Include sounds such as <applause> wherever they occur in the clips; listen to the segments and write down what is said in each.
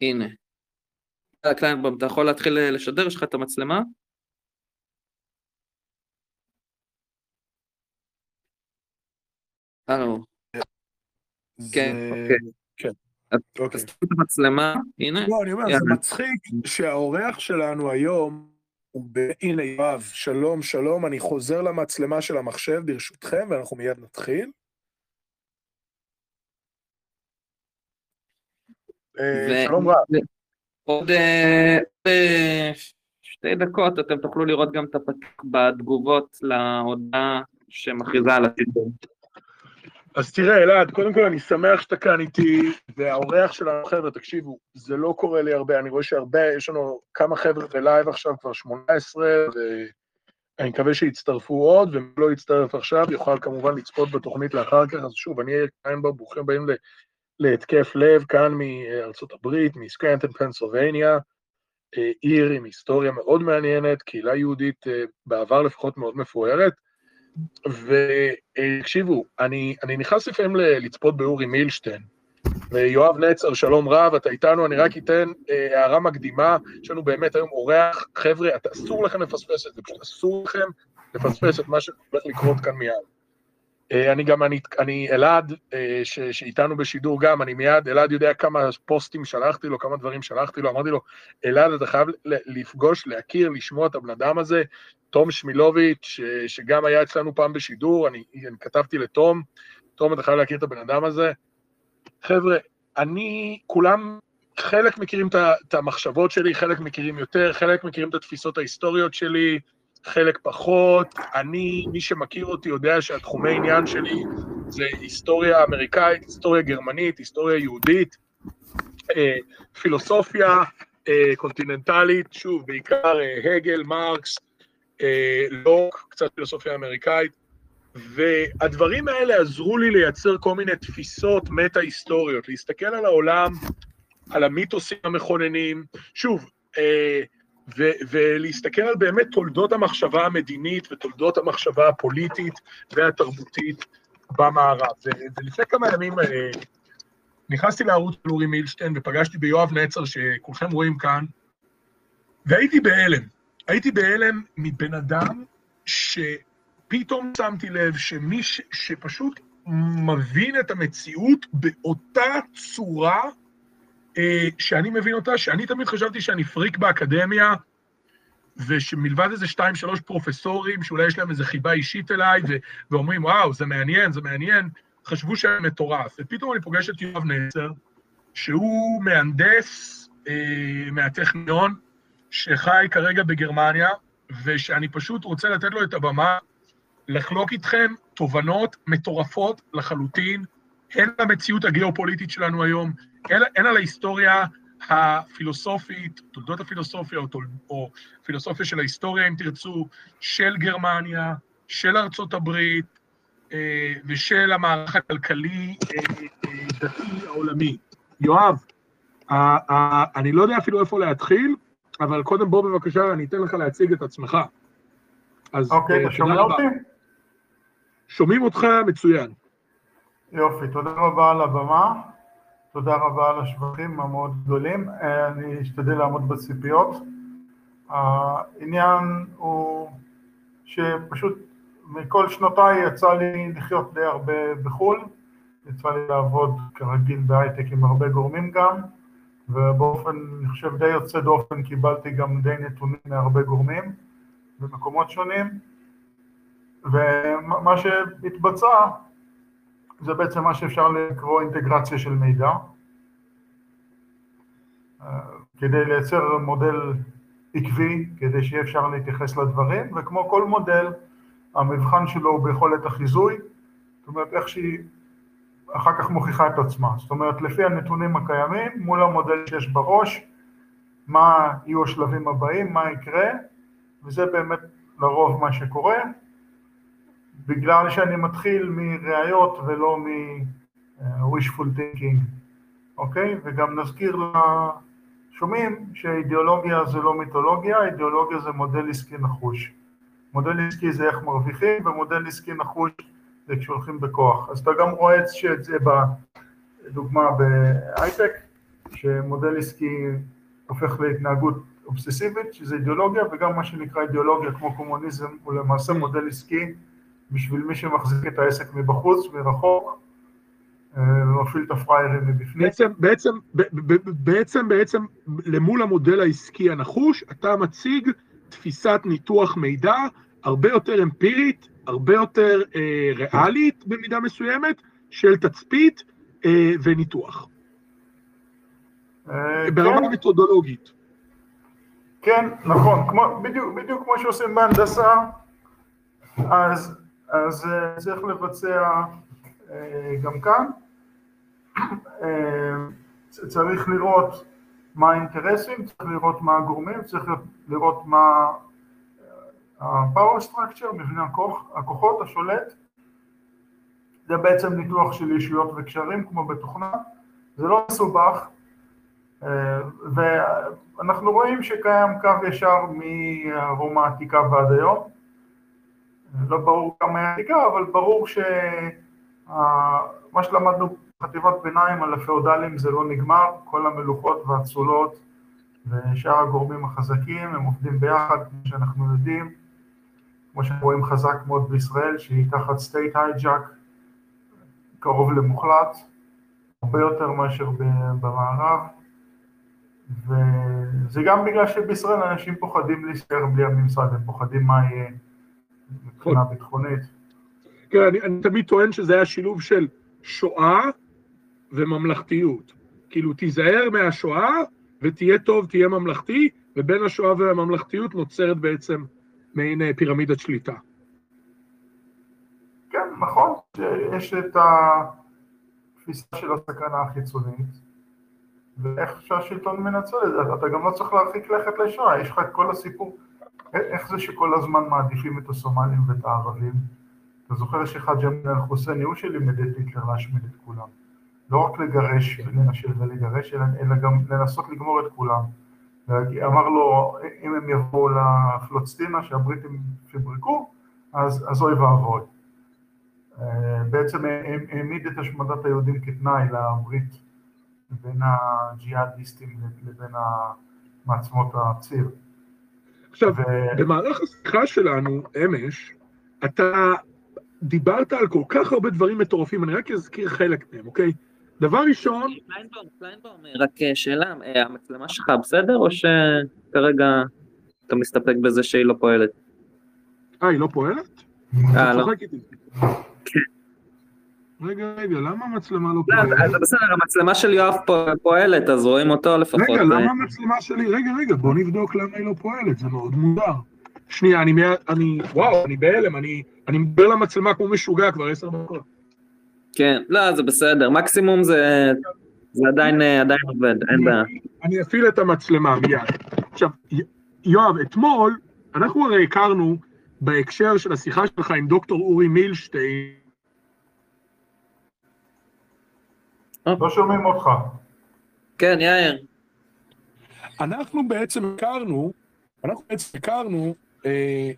הנה. קליינבום, אתה יכול להתחיל לשדר? יש לך את המצלמה? הלו. כן, אוקיי. כן. אוקיי. אז תראו את המצלמה, הנה. לא, אני אומר, זה מצחיק שהאורח שלנו היום הוא ב... הנה, יואב, שלום, שלום, אני חוזר למצלמה של המחשב ברשותכם, ואנחנו מיד נתחיל. שלום רב. עוד אה, שתי דקות אתם תוכלו לראות גם את הפתק בתגובות להודעה שמכריזה על הסיפור. אז תראה, אלעד, קודם כל אני שמח שאתה כאן איתי, והאורח שלנו, חבר'ה, תקשיבו, זה לא קורה לי הרבה, אני רואה שהרבה, יש לנו כמה חבר'ה בלייב עכשיו, כבר 18, ואני מקווה שיצטרפו עוד, ומי לא יצטרף עכשיו, יוכל כמובן לצפות בתוכנית לאחר כך, אז שוב, אני אהיה כאן בה, ברוכים הבאים להתקף לב, כאן מארצות הברית, מסקרנטון, פנסילבניה, עיר עם היסטוריה מאוד מעניינת, קהילה יהודית, אה, בעבר לפחות מאוד מפוארת, ותקשיבו, אני, אני נכנס לפעמים לצפות באורי מילשטיין, ויואב נצר, שלום רב, אתה איתנו, אני רק אתן אה, הערה מקדימה, יש לנו באמת היום אורח, חבר'ה, אסור לכם לפספס את זה, פשוט אסור לכם לפספס את מה שהולך לקרות כאן מיד. אה, אני גם, אני, אני אלעד, אה, ש, שאיתנו בשידור גם, אני מיד, אלעד יודע כמה פוסטים שלחתי לו, כמה דברים שלחתי לו, אמרתי לו, אלעד, אתה חייב לפגוש, להכיר, לשמוע את הבן אדם הזה, תום שמילוביץ', שגם היה אצלנו פעם בשידור, אני, אני כתבתי לתום, תום, אתה חייב להכיר את הבן אדם הזה. חבר'ה, אני, כולם, חלק מכירים את המחשבות שלי, חלק מכירים יותר, חלק מכירים את התפיסות ההיסטוריות שלי, חלק פחות. אני, מי שמכיר אותי יודע שהתחומי עניין שלי זה היסטוריה אמריקאית, היסטוריה גרמנית, היסטוריה יהודית, אה, פילוסופיה אה, קונטיננטלית, שוב, בעיקר אה, הגל, מרקס, לוק, קצת פילוסופיה אמריקאית, והדברים האלה עזרו לי לייצר כל מיני תפיסות מטה-היסטוריות, להסתכל על העולם, על המיתוסים המכוננים. שוב, ו- ולהסתכל על באמת תולדות המחשבה המדינית ותולדות המחשבה הפוליטית והתרבותית במערב. ו- ולפני כמה ימים אה, נכנסתי לערוץ של אורי מילשטיין ופגשתי ביואב נצר, שכולכם רואים כאן, והייתי בהלם. הייתי בהלם מבן אדם שפתאום שמתי לב שמי ש- שפשוט מבין את המציאות באותה צורה שאני מבין אותה, שאני תמיד חשבתי שאני פריק באקדמיה, ושמלבד איזה שתיים, שלוש פרופסורים, שאולי יש להם איזו חיבה אישית אליי, ו- ואומרים, וואו, זה מעניין, זה מעניין, חשבו שאני מטורף. ופתאום אני פוגש את יואב נצר, שהוא מהנדס אה, מהטכניון, שחי כרגע בגרמניה, ושאני פשוט רוצה לתת לו את הבמה לחלוק איתכם תובנות מטורפות לחלוטין, הן למציאות הגיאופוליטית שלנו היום, הן על ההיסטוריה הפילוסופית, תולדות הפילוסופיה, או, תול, או פילוסופיה של ההיסטוריה, אם תרצו, של גרמניה, של ארצות הברית, אה, ושל המערך הכלכלי-דתי אה, אה, העולמי. יואב, אה, אה, אני לא יודע אפילו איפה להתחיל, אבל קודם בוא בבקשה, אני אתן לך להציג את עצמך. אז אוקיי, אתה שומע אותי? שומעים אותך מצוין. יופי, תודה רבה על הבמה. תודה רבה על השבחים המאוד גדולים, אה, אני אשתדל לעמוד בציפיות. העניין הוא שפשוט מכל שנותיי יצא לי לחיות די הרבה בחו"ל, יצא לי לעבוד כרגיל בהייטק עם הרבה גורמים גם, ובאופן, אני חושב, די יוצא דופן קיבלתי גם די נתונים מהרבה גורמים במקומות שונים, ומה שהתבצע זה בעצם מה שאפשר לקרוא אינטגרציה של מידע, אה, כדי לייצר מודל עקבי, כדי שיהיה אפשר להתייחס לדברים, וכמו כל מודל, המבחן שלו הוא ביכולת החיזוי, זאת אומרת איך שהיא אחר כך מוכיחה את עצמה, זאת אומרת לפי הנתונים הקיימים מול המודל שיש בראש, מה יהיו השלבים הבאים, מה יקרה, וזה באמת לרוב מה שקורה, בגלל שאני מתחיל מראיות ולא מ-wishful thinking, אוקיי? וגם נזכיר לשומעים שאידיאולוגיה זה לא מיתולוגיה, אידיאולוגיה זה מודל עסקי נחוש. מודל עסקי זה איך מרוויחים, ומודל עסקי נחוש זה כשהולכים בכוח. אז אתה גם רואה את זה בדוגמה בהייטק, שמודל עסקי הופך להתנהגות אובססיבית, שזה אידיאולוגיה, וגם מה שנקרא אידיאולוגיה כמו קומוניזם הוא למעשה מודל עסקי בשביל מי שמחזיק את העסק מבחוץ, מרחוק, אה, ומפעיל את הפריירים מבפנים. בעצם, בעצם, בעצם, בעצם, למול המודל העסקי הנחוש, אתה מציג תפיסת ניתוח מידע הרבה יותר אמפירית, הרבה יותר אה, ריאלית במידה מסוימת, של תצפית אה, וניתוח. אה, ברמה כן. מתודולוגית. כן, נכון, כמו, בדיוק, בדיוק כמו שעושים בהנדסה, אז, אז uh, צריך לבצע uh, גם כאן. Uh, צריך לראות מה האינטרסים, צריך לראות מה הגורמים, צריך לראות מה ה-power structure, מבנה הכוח, הכוחות, השולט. זה בעצם ניתוח של אישויות וקשרים כמו בתוכנה, זה לא מסובך, ואנחנו רואים שקיים קו ישר מרומא העתיקה ועד היום. לא ברור כמה היא עתיקה, אבל ברור שמה שלמדנו בחטיבת ביניים על הפאודלים זה לא נגמר, כל המלוכות והאצולות ושאר הגורמים החזקים הם עובדים ביחד, כמו שאנחנו יודעים, כמו שאנחנו רואים חזק מאוד בישראל, שהיא תחת state hijack, קרוב למוחלט, הרבה יותר מאשר במערב. וזה גם בגלל שבישראל אנשים פוחדים להסתער בלי הממסד, הם פוחדים מה יהיה מבחינה ביטחונית. כן, אני, אני תמיד טוען שזה היה שילוב של שואה וממלכתיות. כאילו, תיזהר מהשואה ותהיה טוב, תהיה ממלכתי, ובין השואה והממלכתיות נוצרת בעצם מעין אה, פירמידת שליטה. כן, נכון, יש את התפיסה של הסכנה החיצונית, ואיך שהשלטון מנצל את זה, אתה גם לא צריך להרחיק לכת לשואה, יש לך את כל הסיפור, איך זה שכל הזמן מעדיפים את הסומלים ואת הערבים? אתה זוכר שחאג' אמין אל-חוסייני הוא שלימד את היטלר להשמיד את כולם, לא רק לגרש ולנשל ולגרש, אלא, אלא גם לנסות לגמור את כולם. אמר לו, אם הם יבואו לפלוצטינה שהבריטים פברקו, אז, אז אוי ואבוי. אה, בעצם העמיד את השמדת היהודים כתנאי לברית בין הג'יהאדיסטים לבין מעצמות הציר. עכשיו, ו... במהלך השיחה שלנו, אמש, אתה דיברת על כל כך הרבה דברים מטורפים, אני רק אזכיר חלק מהם, אוקיי? דבר ראשון... קליינבאום, רק אה, שאלה, אה, המצלמה שלך בסדר, או שכרגע אתה מסתפק בזה שהיא לא פועלת? אה, היא לא פועלת? אה, לא. <laughs> רגע, רגע, למה המצלמה לא פועלת? לא, בסדר, המצלמה של יואב פועלת, אז רואים אותו לפחות. רגע, למה המצלמה שלי, רגע, רגע, בוא נבדוק למה היא לא פועלת, זה מאוד מוזר. שנייה, אני, אני, וואו, אני בהלם, אני, אני מדבר למצלמה כמו משוגע כבר עשר דקות. כן, לא, זה בסדר, מקסימום זה, זה עדיין, עדיין עובד, אין בעיה. אני אפעיל את המצלמה מיד. עכשיו, יואב, אתמול, אנחנו הרי הכרנו בהקשר של השיחה שלך עם דוקטור אורי מילשטיין, לא שומעים אותך. כן, יאיר. אנחנו בעצם הכרנו, אנחנו בעצם הכרנו, אה,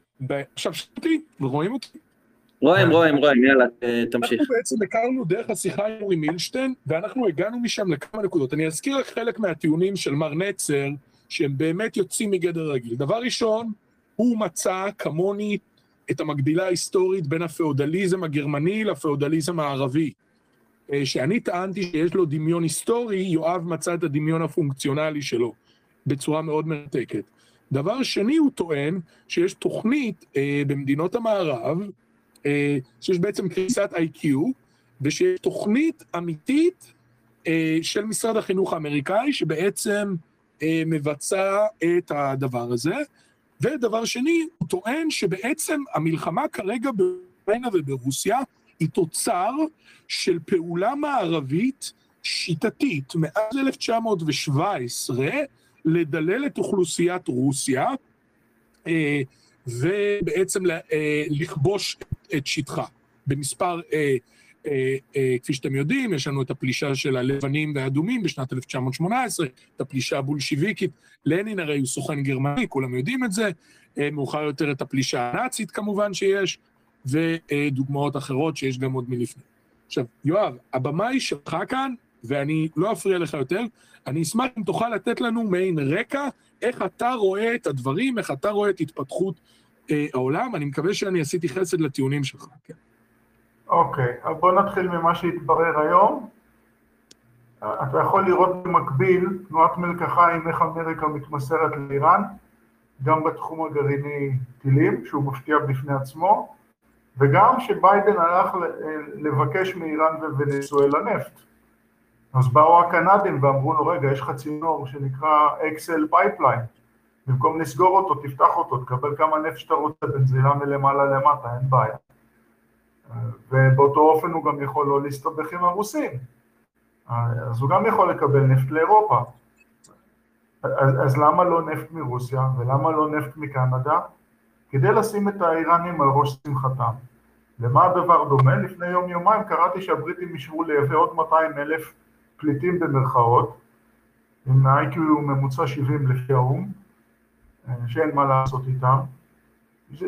עכשיו שמעתי ורואים אותי? רואים, רואים, רואים, יאללה, אה, תמשיך. אנחנו בעצם הכרנו דרך השיחה עם אורי מילשטיין, ואנחנו הגענו משם לכמה נקודות. אני אזכיר רק חלק מהטיעונים של מר נצר, שהם באמת יוצאים מגדר רגיל. דבר ראשון, הוא מצא, כמוני, את המקבילה ההיסטורית בין הפאודליזם הגרמני לפאודליזם הערבי. אה, שאני טענתי שיש לו דמיון היסטורי, יואב מצא את הדמיון הפונקציונלי שלו בצורה מאוד מרתקת. דבר שני, הוא טוען שיש תוכנית אה, במדינות המערב, אה, שיש בעצם קריסת איי-קיו, ושיש תוכנית אמיתית אה, של משרד החינוך האמריקאי, שבעצם אה, מבצע את הדבר הזה. ודבר שני, הוא טוען שבעצם המלחמה כרגע באוקראינה וברוסיה היא תוצר של פעולה מערבית שיטתית מאז 1917 לדלל את אוכלוסיית רוסיה אה, ובעצם אה, לכבוש את שטחה במספר, אה, כפי שאתם יודעים, יש לנו את הפלישה של הלבנים והאדומים בשנת 1918, את הפלישה הבולשיביקית, לנין הרי הוא סוכן גרמני, כולם יודעים את זה, מאוחר יותר את הפלישה הנאצית כמובן שיש, ודוגמאות אחרות שיש גם עוד מלפני. עכשיו, יואב, הבמה היא שלך כאן, ואני לא אפריע לך יותר, אני אשמח אם תוכל לתת לנו מעין רקע, איך אתה רואה את הדברים, איך אתה רואה את התפתחות אה, העולם, אני מקווה שאני עשיתי חסד לטיעונים שלך. כן. אוקיי, אז בוא נתחיל ממה שהתברר היום. אתה יכול לראות במקביל תנועת מלקחיים איך אמריקה מתמסרת לאיראן, גם בתחום הגרעיני טילים, שהוא מפתיע בפני עצמו, וגם שביידן הלך לבקש מאיראן וונצואלה נפט. אז באו הקנדים ואמרו לו, רגע, יש לך צינור שנקרא XL Pipeline, במקום לסגור אותו, תפתח אותו, תקבל כמה נפט שאתה רוצה, בנזילה מלמעלה למטה, אין בעיה. ובאותו אופן הוא גם יכול לא להסתבך עם הרוסים. אז הוא גם יכול לקבל נפט לאירופה. אז, אז למה לא נפט מרוסיה ולמה לא נפט מקנדה? כדי לשים את האיראנים על ראש שמחתם. למה הדבר דומה? לפני יום יומיים קראתי שהבריטים אישרו לייבא עוד 200 אלף פליטים במרכאות, עם ה-IQ ממוצע 70 לפי האו"ם, שאין מה לעשות איתם,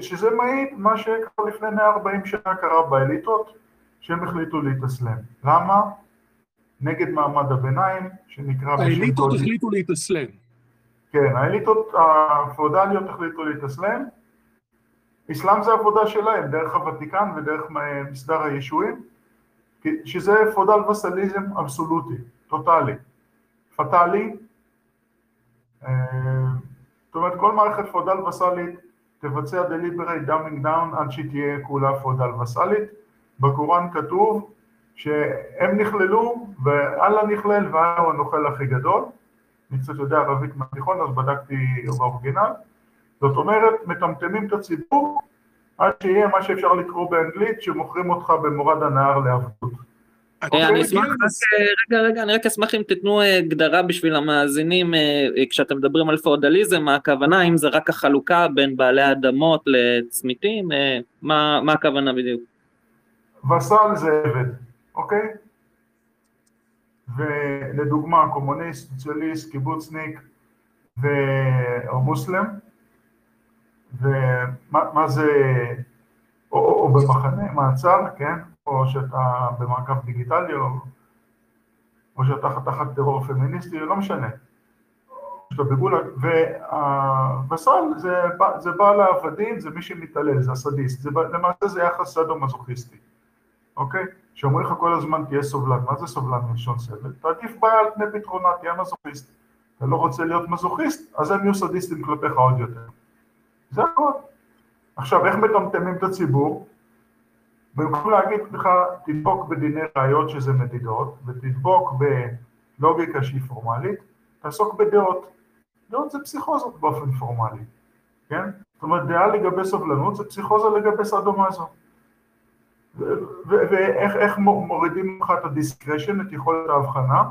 שזה מעיד מה שקרה לפני 140 שנה קרה באליטות, שהם החליטו להתאסלם. למה? נגד מעמד הביניים, שנקרא... האליטות החליטו להתאסלם. כן, האליטות הפאודליות החליטו להתאסלם. אסלאם זה עבודה שלהם, דרך הוותיקן ודרך מסדר הישועים, שזה פאודל וסליזם אבסולוטי, טוטאלי, פטאלי. אה, זאת אומרת, כל מערכת פאודל וסלית תבצע deliberate dumbing down עד שהיא תהיה כולה פאודל וסלית. בקוראן כתוב שהם נכללו, ואללה נכלל, ואללה הוא הנוכל הכי גדול. אני קצת יודע ערבית מהתיכון, אז בדקתי באורגינל. זאת אומרת, מטמטמים את הציבור עד שיהיה מה שאפשר לקרוא באנגלית, שמוכרים אותך במורד הנהר לעבדות. אוקיי, אני אשמח, רגע, רגע, אני רק אשמח אם תיתנו אה, הגדרה בשביל המאזינים, אה, אה, כשאתם מדברים על פאודליזם, מה הכוונה, אם זה רק החלוקה בין בעלי אדמות לצמיתים, מה הכוונה בדיוק? וסל זה עבד, אוקיי? ולדוגמה, קומוניסט, סוציאליסט, קיבוצניק או מוסלם, ומה זה, או, או, או במחנה מעצר, כן? או שאתה במעקב דיגיטלי, או, או שאתה תחת טרור פמיניסטי, לא משנה. והבסל זה, זה בעל העבדים, זה מי שמתעלל, זה הסדיסט, זה, למעשה זה יחס סדו-מזוכיסטי, אוקיי? שאומרים לך כל הזמן תהיה סובלן, מה זה סובלן מלשון סבל? תעדיף בעיה על פני פתרונה, תהיה מזוכיסט. אתה לא רוצה להיות מזוכיסט, אז הם יהיו סדיסטים כלפיך עוד יותר. זה הכל. עכשיו, איך מטמטמים את הציבור? במקום להגיד לך, תדבוק בדיני ראיות שזה מדידות, ותדבוק בלוגיקה שהיא פורמלית, תעסוק בדעות. דעות זה פסיכוזות באופן פורמלי, כן? זאת אומרת, דעה לגבי סובלנות זה פסיכוזה לגבי סדומזו. ואיך מורידים לך את הדיסקרשן, את יכולת ההבחנה?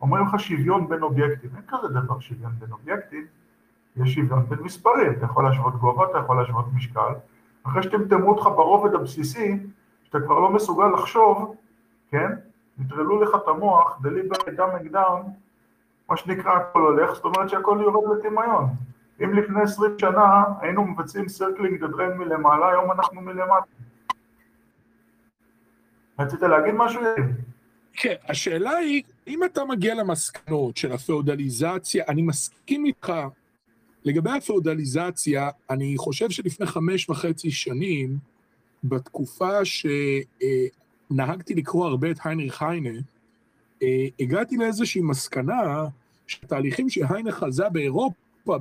אומרים לך שוויון בין אובייקטים. אין כזה דבר שוויון בין אובייקטים, יש שוויון בין מספרים. אתה יכול להשוות גובה, אתה יכול להשוות משקל. אחרי שטמטמו אותך ברובד הבסיסי, שאתה כבר לא מסוגל לחשוב, כן? נטרלו לך את המוח, deliberate dumbing down, מה שנקרא הכל הולך, זאת אומרת שהכל יורד לטמיון. אם לפני עשרים שנה היינו מבצעים סרקלינג דדרן מלמעלה, היום אנחנו מלמטה. רצית להגיד משהו? כן, השאלה היא, אם אתה מגיע למסקנות של הפאודליזציה, אני מסכים איתך לגבי הפאודליזציה, אני חושב שלפני חמש וחצי שנים, בתקופה שנהגתי לקרוא הרבה את היינריך היינה, אה, הגעתי לאיזושהי מסקנה שהתהליכים שהיינה חזה באירופה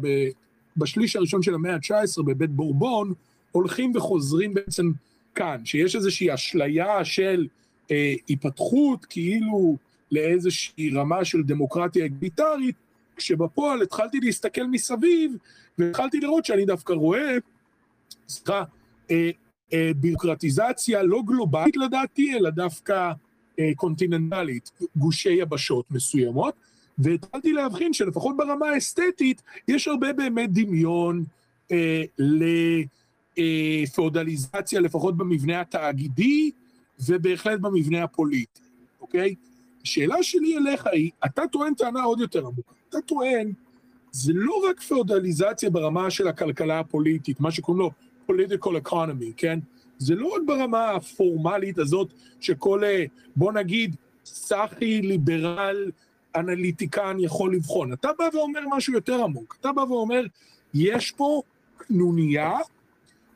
בשליש הראשון של המאה ה-19 בבית בורבון, הולכים וחוזרים בעצם כאן, שיש איזושהי אשליה של אה, היפתחות כאילו לאיזושהי רמה של דמוקרטיה אגביטרית, כשבפועל התחלתי להסתכל מסביב, והתחלתי לראות שאני דווקא רואה, סליחה, אה, אה, ביוקרטיזציה לא גלובלית לדעתי, אלא דווקא אה, קונטיננטלית, גושי יבשות מסוימות, והתחלתי להבחין שלפחות ברמה האסתטית, יש הרבה באמת דמיון אה, לפאודליזציה, לפחות במבנה התאגידי, ובהחלט במבנה הפוליטי, אוקיי? השאלה שלי אליך היא, אתה טוען טענה עוד יותר עמוקה. אתה טוען, זה לא רק פאודליזציה ברמה של הכלכלה הפוליטית, מה שקוראים לו political economy, כן? זה לא רק ברמה הפורמלית הזאת שכל, אה, בוא נגיד, סאחי, ליברל, אנליטיקן יכול לבחון. אתה בא ואומר משהו יותר עמוק. אתה בא ואומר, יש פה קנוניה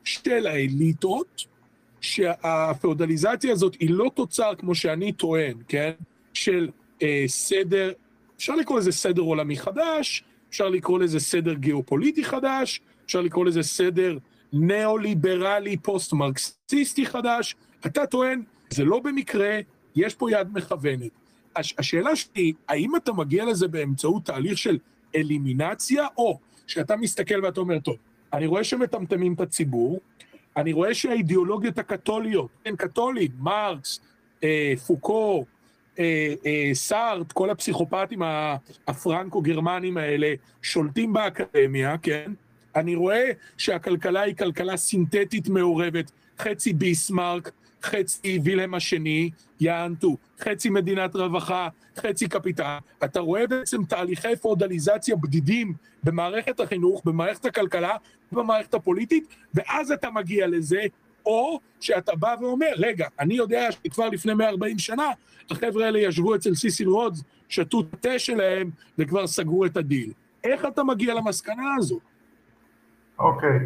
של האליטות, שהפאודליזציה הזאת היא לא תוצר, כמו שאני טוען, כן? של אה, סדר, אפשר לקרוא לזה סדר עולמי חדש, אפשר לקרוא לזה סדר גיאופוליטי חדש, אפשר לקרוא לזה סדר ניאו-ליברלי פוסט-מרקסיסטי חדש. אתה טוען, זה לא במקרה, יש פה יד מכוונת. הש, השאלה שלי, האם אתה מגיע לזה באמצעות תהליך של אלימינציה, או שאתה מסתכל ואתה אומר, טוב, אני רואה שמטמטמים את הציבור, אני רואה שהאידיאולוגיות הקתוליות, כן, קתולים, מרקס, אה, פוקו, סארט, כל הפסיכופטים הפרנקו-גרמנים האלה שולטים באקדמיה, כן? אני רואה שהכלכלה היא כלכלה סינתטית מעורבת, חצי ביסמרק, חצי וילהם השני, יענטו, חצי מדינת רווחה, חצי קפיטל. אתה רואה בעצם תהליכי פאודליזציה בדידים במערכת החינוך, במערכת הכלכלה, במערכת הפוליטית, ואז אתה מגיע לזה, או שאתה בא ואומר, רגע, אני יודע שכבר לפני 140 שנה, החבר'ה האלה ישבו אצל סיסיל רודס, שתו התה שלהם, וכבר סגרו את הדיל. איך אתה מגיע למסקנה הזו? אוקיי.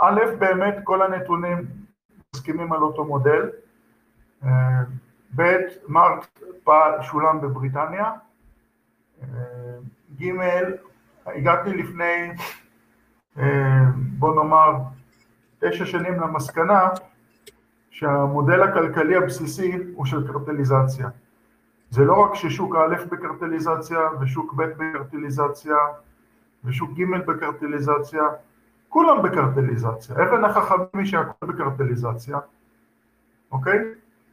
א', באמת כל הנתונים מסכימים על אותו מודל. אה, ב', מרקס פעל, שולם בבריטניה. אה, ג', הגעתי לפני, אה, בוא נאמר, תשע שנים למסקנה שהמודל הכלכלי הבסיסי הוא של קרטליזציה. זה לא רק ששוק א' בקרטליזציה ושוק ב' בקרטליזציה ושוק ג' בקרטליזציה, כולם בקרטליזציה. אבן החכמים היא שהכל בקרטליזציה, אוקיי?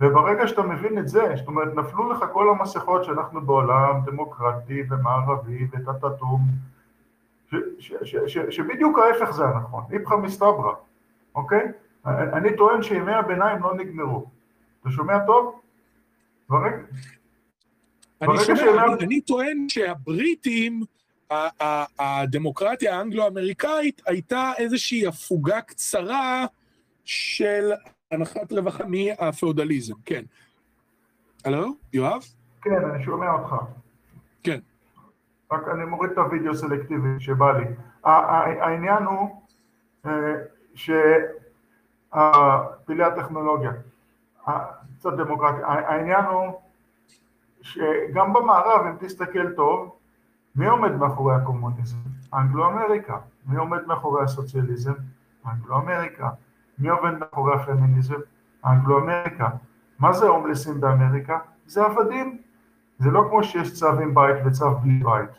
וברגע שאתה מבין את זה, זאת אומרת, נפלו לך כל המסכות שאנחנו בעולם דמוקרטי ומערבי וטטטום, שבדיוק ההפך זה הנכון, איפכא מסתברא, אוקיי? אני טוען שימי הביניים לא נגמרו. אתה שומע טוב? ברגע... אני שומע, אני טוען שהבריטים הדמוקרטיה האנגלו-אמריקאית הייתה איזושהי הפוגה קצרה של הנחת רווחה מהפאודליזם, כן. הלו, יואב? כן, אני שומע אותך. כן. רק אני מוריד את הוידאו סלקטיבי שבא לי. העניין הוא שפלאי הטכנולוגיה, קצת דמוקרטיה, העניין הוא שגם במערב, אם תסתכל טוב, מי עומד מאחורי הקומוניזם? אנגלו-אמריקה. מי עומד מאחורי הסוציאליזם? אנגלו-אמריקה. מי עומד מאחורי הפמיניזם? אנגלו-אמריקה. מה זה הומלסים באמריקה? זה עבדים. זה לא כמו שיש צו עם בית וצו בלי בית.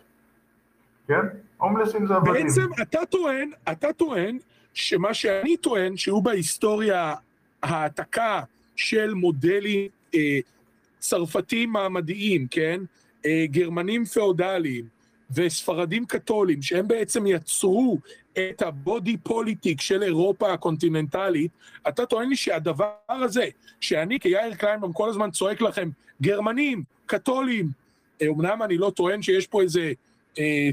כן? הומלסים זה עבדים. בעצם אתה טוען, אתה טוען שמה שאני טוען שהוא בהיסטוריה העתקה של מודלים אה, צרפתים מעמדיים, כן? אה, גרמנים פאודליים, וספרדים קתולים, שהם בעצם יצרו את ה body politic של אירופה הקונטיננטלית, אתה טוען לי שהדבר הזה, שאני כיאיר קליינמן כל הזמן צועק לכם, גרמנים, קתולים, אמנם אני לא טוען שיש פה איזה אה,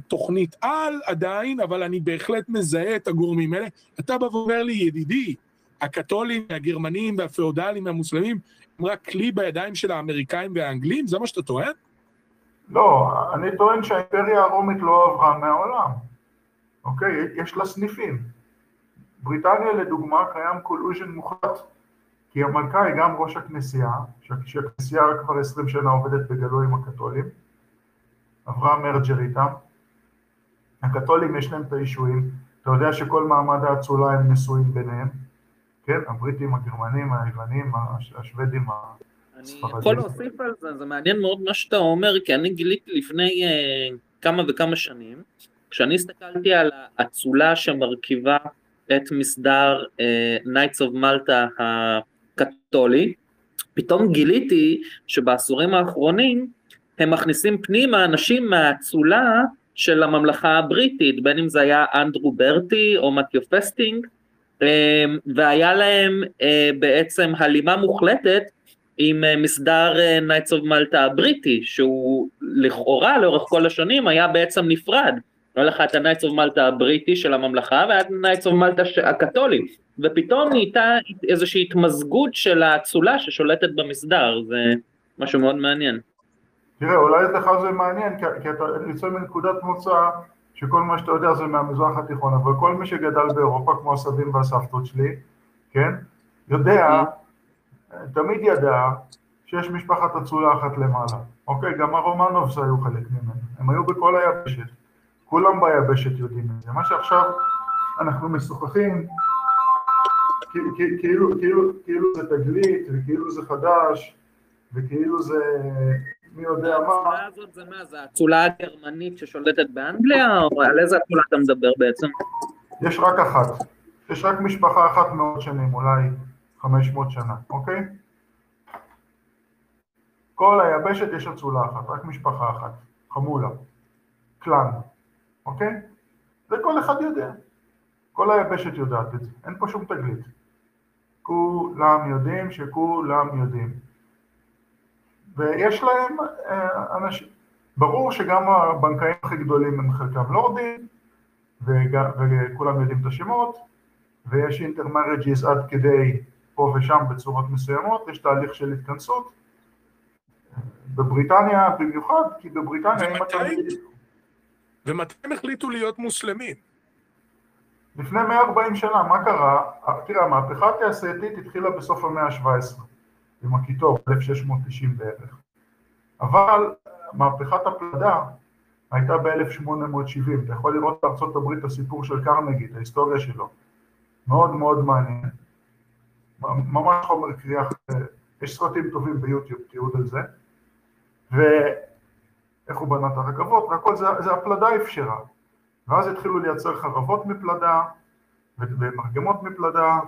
תוכנית על עדיין, אבל אני בהחלט מזהה את הגורמים האלה. אתה בא ואומר לי, ידידי, הקתולים, הגרמנים והפאודלים והמוסלמים הם רק כלי בידיים של האמריקאים והאנגלים? זה מה שאתה טוען? לא, אני טוען שהאימפריה הרומית לא עברה מהעולם, אוקיי? יש לה סניפים. בריטניה לדוגמה קיים collusion מוחלט, כי המלכה היא גם ראש הכנסייה, שהכנסייה כבר עשרים שנה עובדת בגלוי עם הקתולים, עברה merger איתם. הקתולים יש להם את הנישואים, אתה יודע שכל מעמד האצולה הם נשואים ביניהם, כן? הבריטים, הגרמנים, היוונים, השוודים, אני יכול להוסיף על זה, זה מעניין מאוד מה שאתה אומר, כי אני גיליתי לפני אה, כמה וכמה שנים, כשאני הסתכלתי על האצולה שמרכיבה את מסדר uh, Knights of Malta הקתולי, פתאום גיליתי שבעשורים האחרונים הם מכניסים פנימה אנשים מהאצולה של הממלכה הבריטית, בין אם זה היה אנדרו ברטי או מתיו פסטינג, אה, והיה להם בעצם הלימה מוחלטת עם אה, מסדר אה, Knights of Malta הבריטי, שהוא לכאורה לאורך כל השנים היה בעצם נפרד. היה לך את ה-Knights of Malta הבריטי של הממלכה והיה את ה-Knights of Malta הקתולים. ופתאום נהייתה איזושהי התמזגות של האצולה ששולטת במסדר. זה משהו מאוד מעניין. תראה, אולי לך זה מעניין, כי, אתה יוצא מנקודת מוצא שכל מה שאתה יודע זה מהמזרח התיכון, אבל כל מי שגדל באירופה, כמו הסבים והסבתות שלי, כן, יודע, תמיד ידע, שיש משפחת אצולה אחת למעלה. אוקיי, גם הרומנובס היו חלק ממנו, הם היו בכל היבשת, כולם ביבשת יודעים את זה. מה שעכשיו אנחנו משוחחים, כאילו, כאילו, כאילו זה תגלית, וכאילו זה חדש, וכאילו זה מי יודע מה. האצולה הזאת זה מה? זה האצולה הגרמנית ששולטת באנגליה, או על איזה אצולה אתה מדבר בעצם? יש רק אחת. יש רק משפחה אחת מאות שנים, אולי 500 שנה, אוקיי? כל היבשת יש אצולה אחת, רק משפחה אחת, חמולה, קלאן, אוקיי? זה כל אחד יודע. כל היבשת יודעת את זה, אין פה שום תגלית. כולם יודעים שכולם יודעים. ויש להם אה, אנשים, ברור שגם הבנקאים הכי גדולים הם חלקם לורדים, וכולם יודעים את השמות, ויש אינטרמרג'יז עד כדי פה ושם בצורות מסוימות, יש תהליך של התכנסות. בבריטניה במיוחד, כי בבריטניה... ומתי, ומתי הם החליטו להיות מוסלמים? לפני 140 שנה, מה קרה? תראה, המהפכה התעשייתית התחילה בסוף המאה ה-17. עם הקיטור, 1690 בערך. אבל מהפכת הפלדה הייתה ב-1870, אתה יכול לראות בארצות הברית את הסיפור של קרנגי, את ההיסטוריה שלו. מאוד מאוד מעניין. ממש חומר קריאה, יש סרטים טובים ביוטיוב, תיעוד על זה. ואיך הוא בנה את הרכבות, והכל זה, זה הפלדה אפשרה. ואז התחילו לייצר חרבות מפלדה, ומרגמות מפלדה,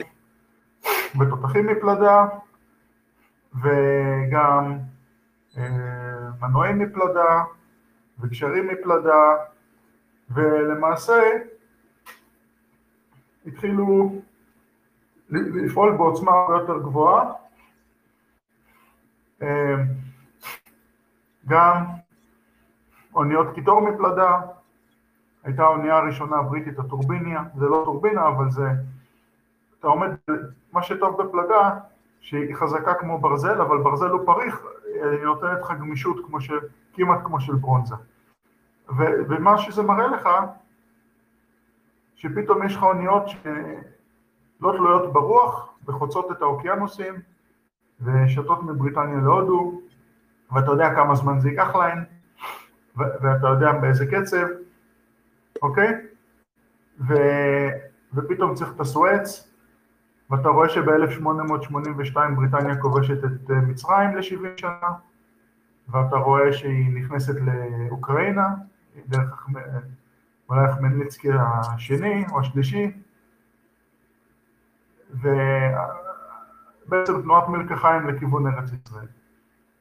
ותותחים מפלדה, וגם אה, מנועים מפלדה וגשרים מפלדה, ולמעשה התחילו לפעול בעוצמה הרבה יותר גבוהה. אה, גם אוניות קיטור מפלדה, הייתה האונייה הראשונה הבריטית, הטורביניה, זה לא טורבינה, אבל זה, אתה עומד, מה שטוב בפלדה, שהיא חזקה כמו ברזל, אבל ברזל הוא פריך, היא נותנת לך גמישות כמו ש... כמעט כמו של ברונזה. ו... ומה שזה מראה לך, שפתאום יש לך אוניות שלא תלויות ברוח, וחוצות את האוקיינוסים, ושתות מבריטניה להודו, ואתה יודע כמה זמן זה ייקח להן, ו... ואתה יודע באיזה קצב, אוקיי? ו... ופתאום צריך את הסואץ, ואתה רואה שב-1882 בריטניה כובשת את אה, מצרים ל-70 שנה, ואתה רואה שהיא נכנסת לאוקראינה, דרך אולי חמלניצקי השני או השלישי, ובעצם תנועת מלקחיים לכיוון ארץ ישראל,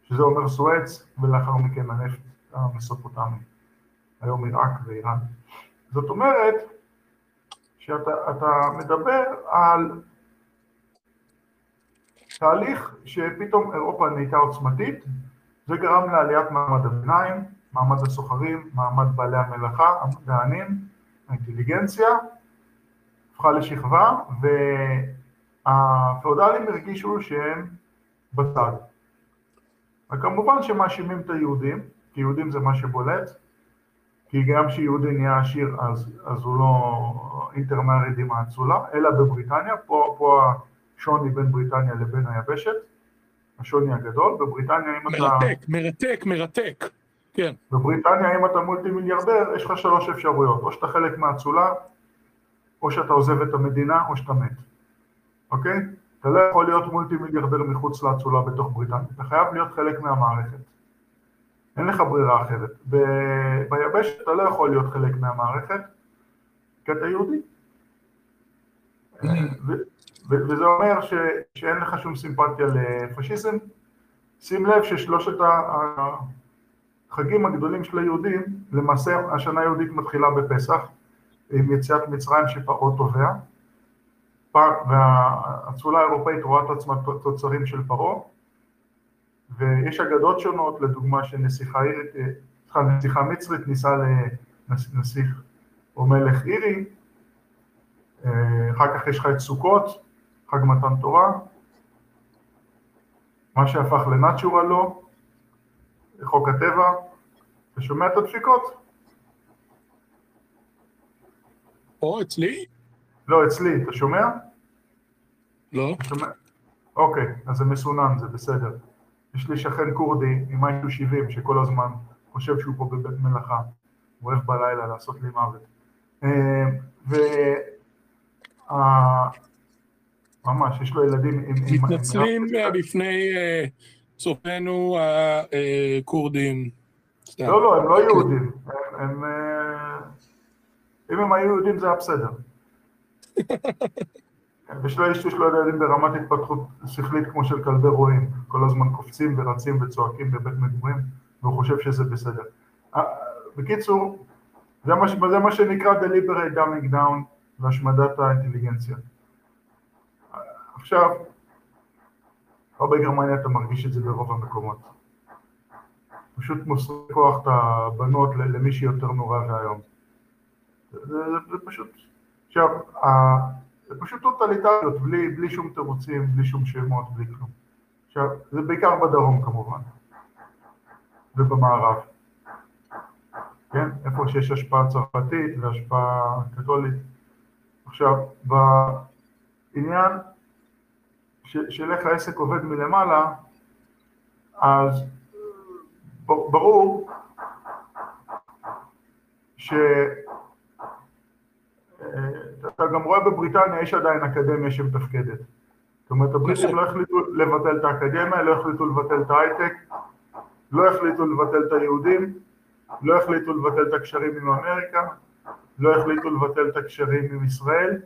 שזה אומר סואץ, ולאחר מכן הנפט המסופוטמי, היום עיראק ואיראן. זאת אומרת, שאתה מדבר על תהליך שפתאום אירופה נהייתה עוצמתית, זה גרם לעליית מעמד הביניים, מעמד הסוחרים, מעמד בעלי המלאכה, המדענים, האינטליגנציה, הפכה לשכבה, והפאודלים הרגישו שהם בצד. וכמובן שמאשימים את היהודים, כי יהודים זה מה שבולט, כי גם כשיהודי נהיה עשיר אז, אז הוא לא אינטרמריד עם האצולה, אלא בבריטניה, פה, פה שוני בין בריטניה לבין היבשת, השוני הגדול, בבריטניה אם אתה... מרתק, מרתק, מרתק, כן. בבריטניה אם אתה מולטי מיליארדר, יש לך שלוש אפשרויות, או שאתה חלק מהאצולה, או שאתה עוזב את המדינה, או שאתה מת, אוקיי? אתה לא יכול להיות מולטי מיליארדר מחוץ לאצולה בתוך בריטניה, אתה חייב להיות חלק מהמערכת. אין לך ברירה אחרת. ב... ביבשת אתה לא יכול להיות חלק מהמערכת, כי אתה יהודי. וזה אומר ש, שאין לך שום סימפתיה לפשיזם. שים לב ששלושת החגים הגדולים של היהודים, למעשה השנה היהודית מתחילה בפסח, עם יציאת מצרים שפרעה תובע, והאצולה האירופאית רואה את עצמה תוצרים של פרעה, ויש אגדות שונות, לדוגמה שנסיכה מצרית ניסה לנסיך או מלך אירי, אה, אחר כך יש לך את סוכות, חג מתן תורה, מה שהפך לנאצ'ורלו, חוק הטבע. אתה שומע את הדפיקות? או אצלי? לא, אצלי, אתה שומע? לא. שומע? אוקיי, אז זה מסונן, זה בסדר. יש לי שכן כורדי עם איי 70 שכל הזמן חושב שהוא פה בבית מלאכה. הוא אוהב בלילה לעשות לי מוות. אה, ו... ממש, יש לו ילדים עם... מתנצלים בפני אה, צופינו הכורדים. לא, לא, הם לא יהודים. הם... אה, אם הם היו יהודים זה היה בסדר. <laughs> יש לו איש שיש לו ילדים ברמת התפתחות שכלית כמו של כלבי רועים, כל הזמן קופצים ורצים וצועקים בבית מגורים, והוא חושב שזה בסדר. אה, בקיצור, זה מה, זה מה שנקרא deliberate dumbing down והשמדת האינטליגנציה. עכשיו, לא בגרמניה אתה מרגיש את זה ברוב המקומות. פשוט מוסר כוח את הבנות למי שיותר נורא ואיום. זה, זה, זה פשוט, עכשיו, זה פשוט טוטליטריות, בלי, בלי שום תירוצים, בלי שום שמות, בלי כלום. עכשיו, זה בעיקר בדרום כמובן, ובמערב. כן? איפה שיש השפעה צרפתית והשפעה קתולית. עכשיו, בעניין של איך העסק עובד מלמעלה, אז ברור שאתה אה, גם רואה בבריטניה יש עדיין אקדמיה שמתפקדת. זאת אומרת, הבריטים לא החליטו לבטל את האקדמיה, לא החליטו לבטל את ההייטק, לא החליטו לבטל את היהודים, לא החליטו לבטל את הקשרים עם אמריקה, לא החליטו לבטל את הקשרים עם ישראל.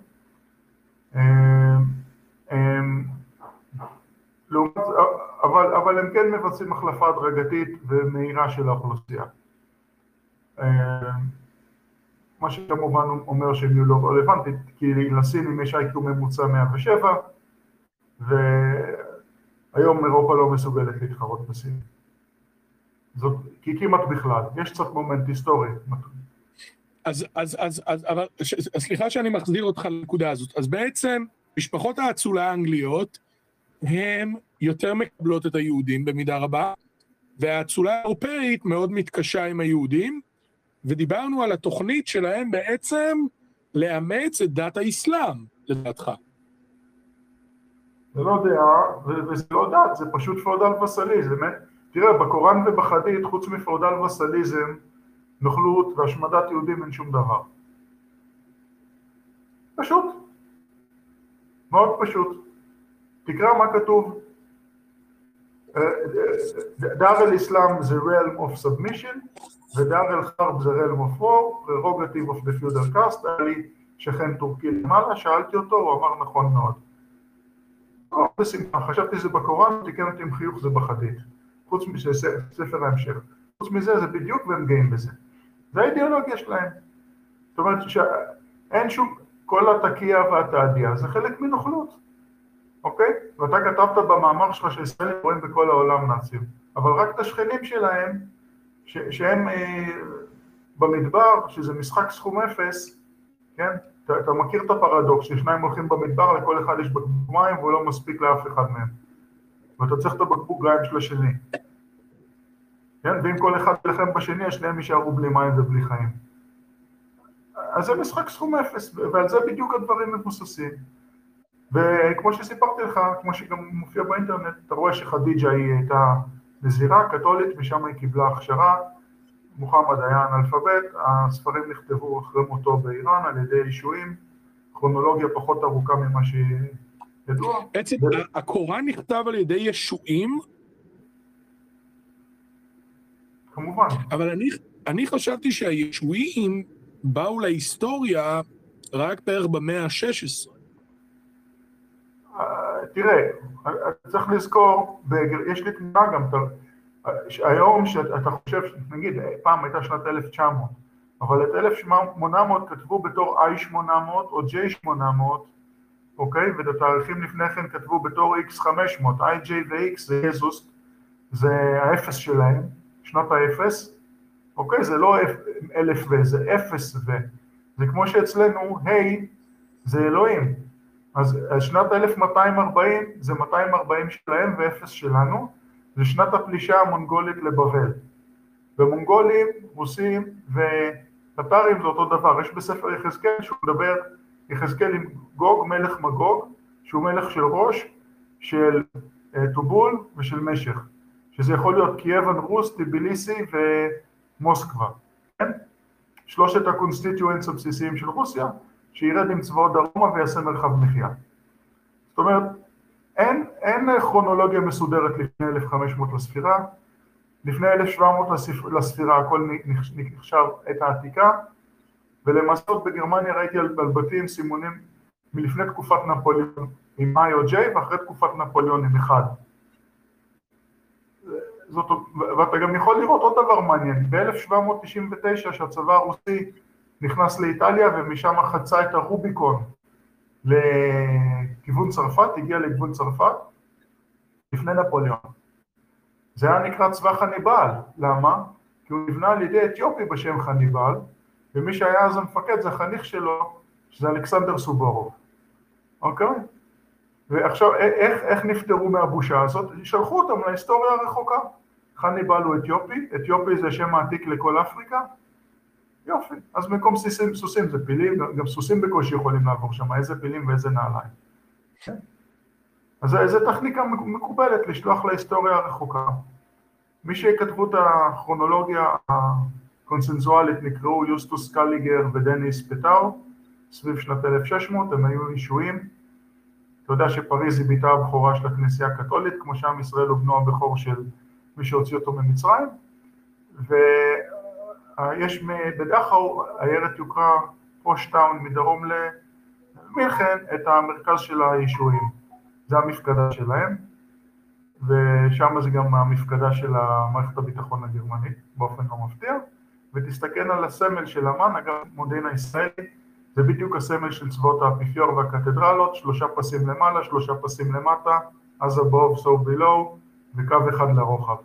אה, אה, לעומת, אבל, אבל הם כן מבצעים החלפה הדרגתית ומהירה של האוכלוסייה. מה שכמובן אומר שהם יהיו לא רלוונטית, כי לסינים יש אייקו ממוצע 107, והיום אירופה לא מסוגלת להתחרות בסין. זאת, כי כמעט בכלל, יש קצת מומנט היסטורי. אז, אז, אז, אז, אבל, ש, סליחה שאני מחזיר אותך לנקודה הזאת. אז בעצם, משפחות האצולה האנגליות, הן יותר מקבלות את היהודים במידה רבה, והאצולה האירופאית מאוד מתקשה עם היהודים, ודיברנו על התוכנית שלהם בעצם לאמץ את דת האסלאם, לדעתך. זה לא דעה, וזה לא דת, זה פשוט פאודל וסליזם. תראה, בקוראן ובחדית, חוץ מפאודל וסליזם, נוכלות והשמדת יהודים אין שום דבר. פשוט. מאוד פשוט. תקרא מה כתוב. דאר אל אסלאם זה realm of submission, ודאר אל חרב זה realm of war, prerogative of the feudal cast, היה לי שכן טורקי למעלה, שאלתי אותו, הוא אמר נכון מאוד. לא, בשמחה, חשבתי שזה בקוראן, תיקן אותי עם חיוך זה בחדית. חוץ מזה, ספר ההמשך. חוץ מזה, זה בדיוק והם גאים בזה. זה האידיאולוגיה שלהם. זאת אומרת שאין שום, כל התקיע והתעדיה זה חלק מנוכלות. אוקיי? ואתה כתבת במאמר שלך שישראל רואים בכל העולם נאצים, אבל רק את השכנים שלהם, ש- שהם אה, במדבר, שזה משחק סכום אפס, כן? אתה, אתה מכיר את הפרדוקס, ששניים הולכים במדבר, לכל אחד יש בקבוק מים והוא לא מספיק לאף אחד מהם. ואתה צריך את הבקבוק מים של השני. כן? ואם כל אחד ילחם בשני, השניהם יישארו בלי מים ובלי חיים. אז זה משחק סכום אפס, ועל זה בדיוק הדברים מבוססים. וכמו שסיפרתי לך, כמו שגם מופיע באינטרנט, אתה רואה שחדיג'ה היא הייתה נזירה קתולית, משם היא קיבלה הכשרה, מוחמד היה אנאלפבית, הספרים נכתבו אחרי מותו באיראן על ידי ישועים, כרונולוגיה פחות ארוכה ממה שידוע. בעצם ו... הקוראן נכתב על ידי ישועים? כמובן. אבל אני, אני חשבתי שהישועיים באו להיסטוריה רק בערך במאה ה-16. תראה, צריך לזכור, יש לי תמונה גם, היום שאתה חושב, נגיד, פעם הייתה שנת 1900, אבל את 1800 כתבו בתור I800 או J800, אוקיי? ואת התאריכים לפני כן כתבו בתור X500, IJ ו-X זה יזוס, זה האפס שלהם, שנות האפס, אוקיי? זה לא אלף ו, זה אפס ו. זה כמו שאצלנו, ה' זה אלוהים, אז שנת 1240 זה 240 שלהם ואפס שלנו, זה שנת הפלישה המונגולית לבבל. ומונגולים, רוסים וטטרים זה אותו דבר. יש בספר יחזקאל שהוא מדבר, יחזקאל עם גוג, מלך מגוג, שהוא מלך של ראש, של אה, טובול ושל משך, שזה יכול להיות קייבן רוס, טיביליסי ומוסקבה, כן? שלושת ה constituents הבסיסיים של רוסיה, שירד עם צבאות דרומה ויעשה מרחב מחיה. זאת אומרת, אין, אין כרונולוגיה מסודרת לפני 1500 לספירה, לפני 1700 לספירה הכל נחשב לעת העתיקה, ולמעשה בגרמניה ראיתי על, על בתים סימונים מלפני תקופת נפוליאון עם I או J ואחרי תקופת נפוליאון עם אחד. זאת, ואתה גם יכול לראות עוד דבר מעניין, ב-1799 שהצבא הרוסי נכנס לאיטליה ומשם חצה את הרוביקון לכיוון צרפת, הגיע לכיוון צרפת, לפני נפוליאון. זה היה נקרא צבא חניבל, למה? כי הוא נבנה על ידי אתיופי בשם חניבל, ומי שהיה אז המפקד זה החניך שלו, שזה אלכסנדר סובורוב, אוקיי? ועכשיו, איך, איך נפטרו מהבושה הזאת? שלחו אותם להיסטוריה הרחוקה. חניבל הוא אתיופי, אתיופי זה שם העתיק לכל אפריקה, יופי. אז במקום סוסים, סוסים זה פילים, גם סוסים בקושי יכולים לעבור שם, איזה פילים ואיזה נעליים. כן? אז זו טכניקה מקובלת לשלוח להיסטוריה הרחוקה. מי שכתבו את הכרונולוגיה הקונסנזואלית נקראו יוסטוס קליגר ודניס פטאו, סביב שנת 1600, הם היו אישויים. אתה יודע שפריז היא ביתה הבכורה של הכנסייה הקתולית, כמו שעם ישראל הוא בנו הבכור של מי שהוציא אותו ממצרים, ויש בדכאו, עיירת יוקרה, פושטאון מדרום למינכן, את המרכז של הישועים. זה המפקדה שלהם, ושם זה גם המפקדה של מערכת הביטחון הגרמנית, באופן לא מפתיע, ותסתכל על הסמל של אמן, אגב מודיעין הישראלי, זה בדיוק הסמל של צבאות האפיפיור והקתדרלות, שלושה פסים למעלה, שלושה פסים למטה, אז above, so below, וקו אחד לרוחב.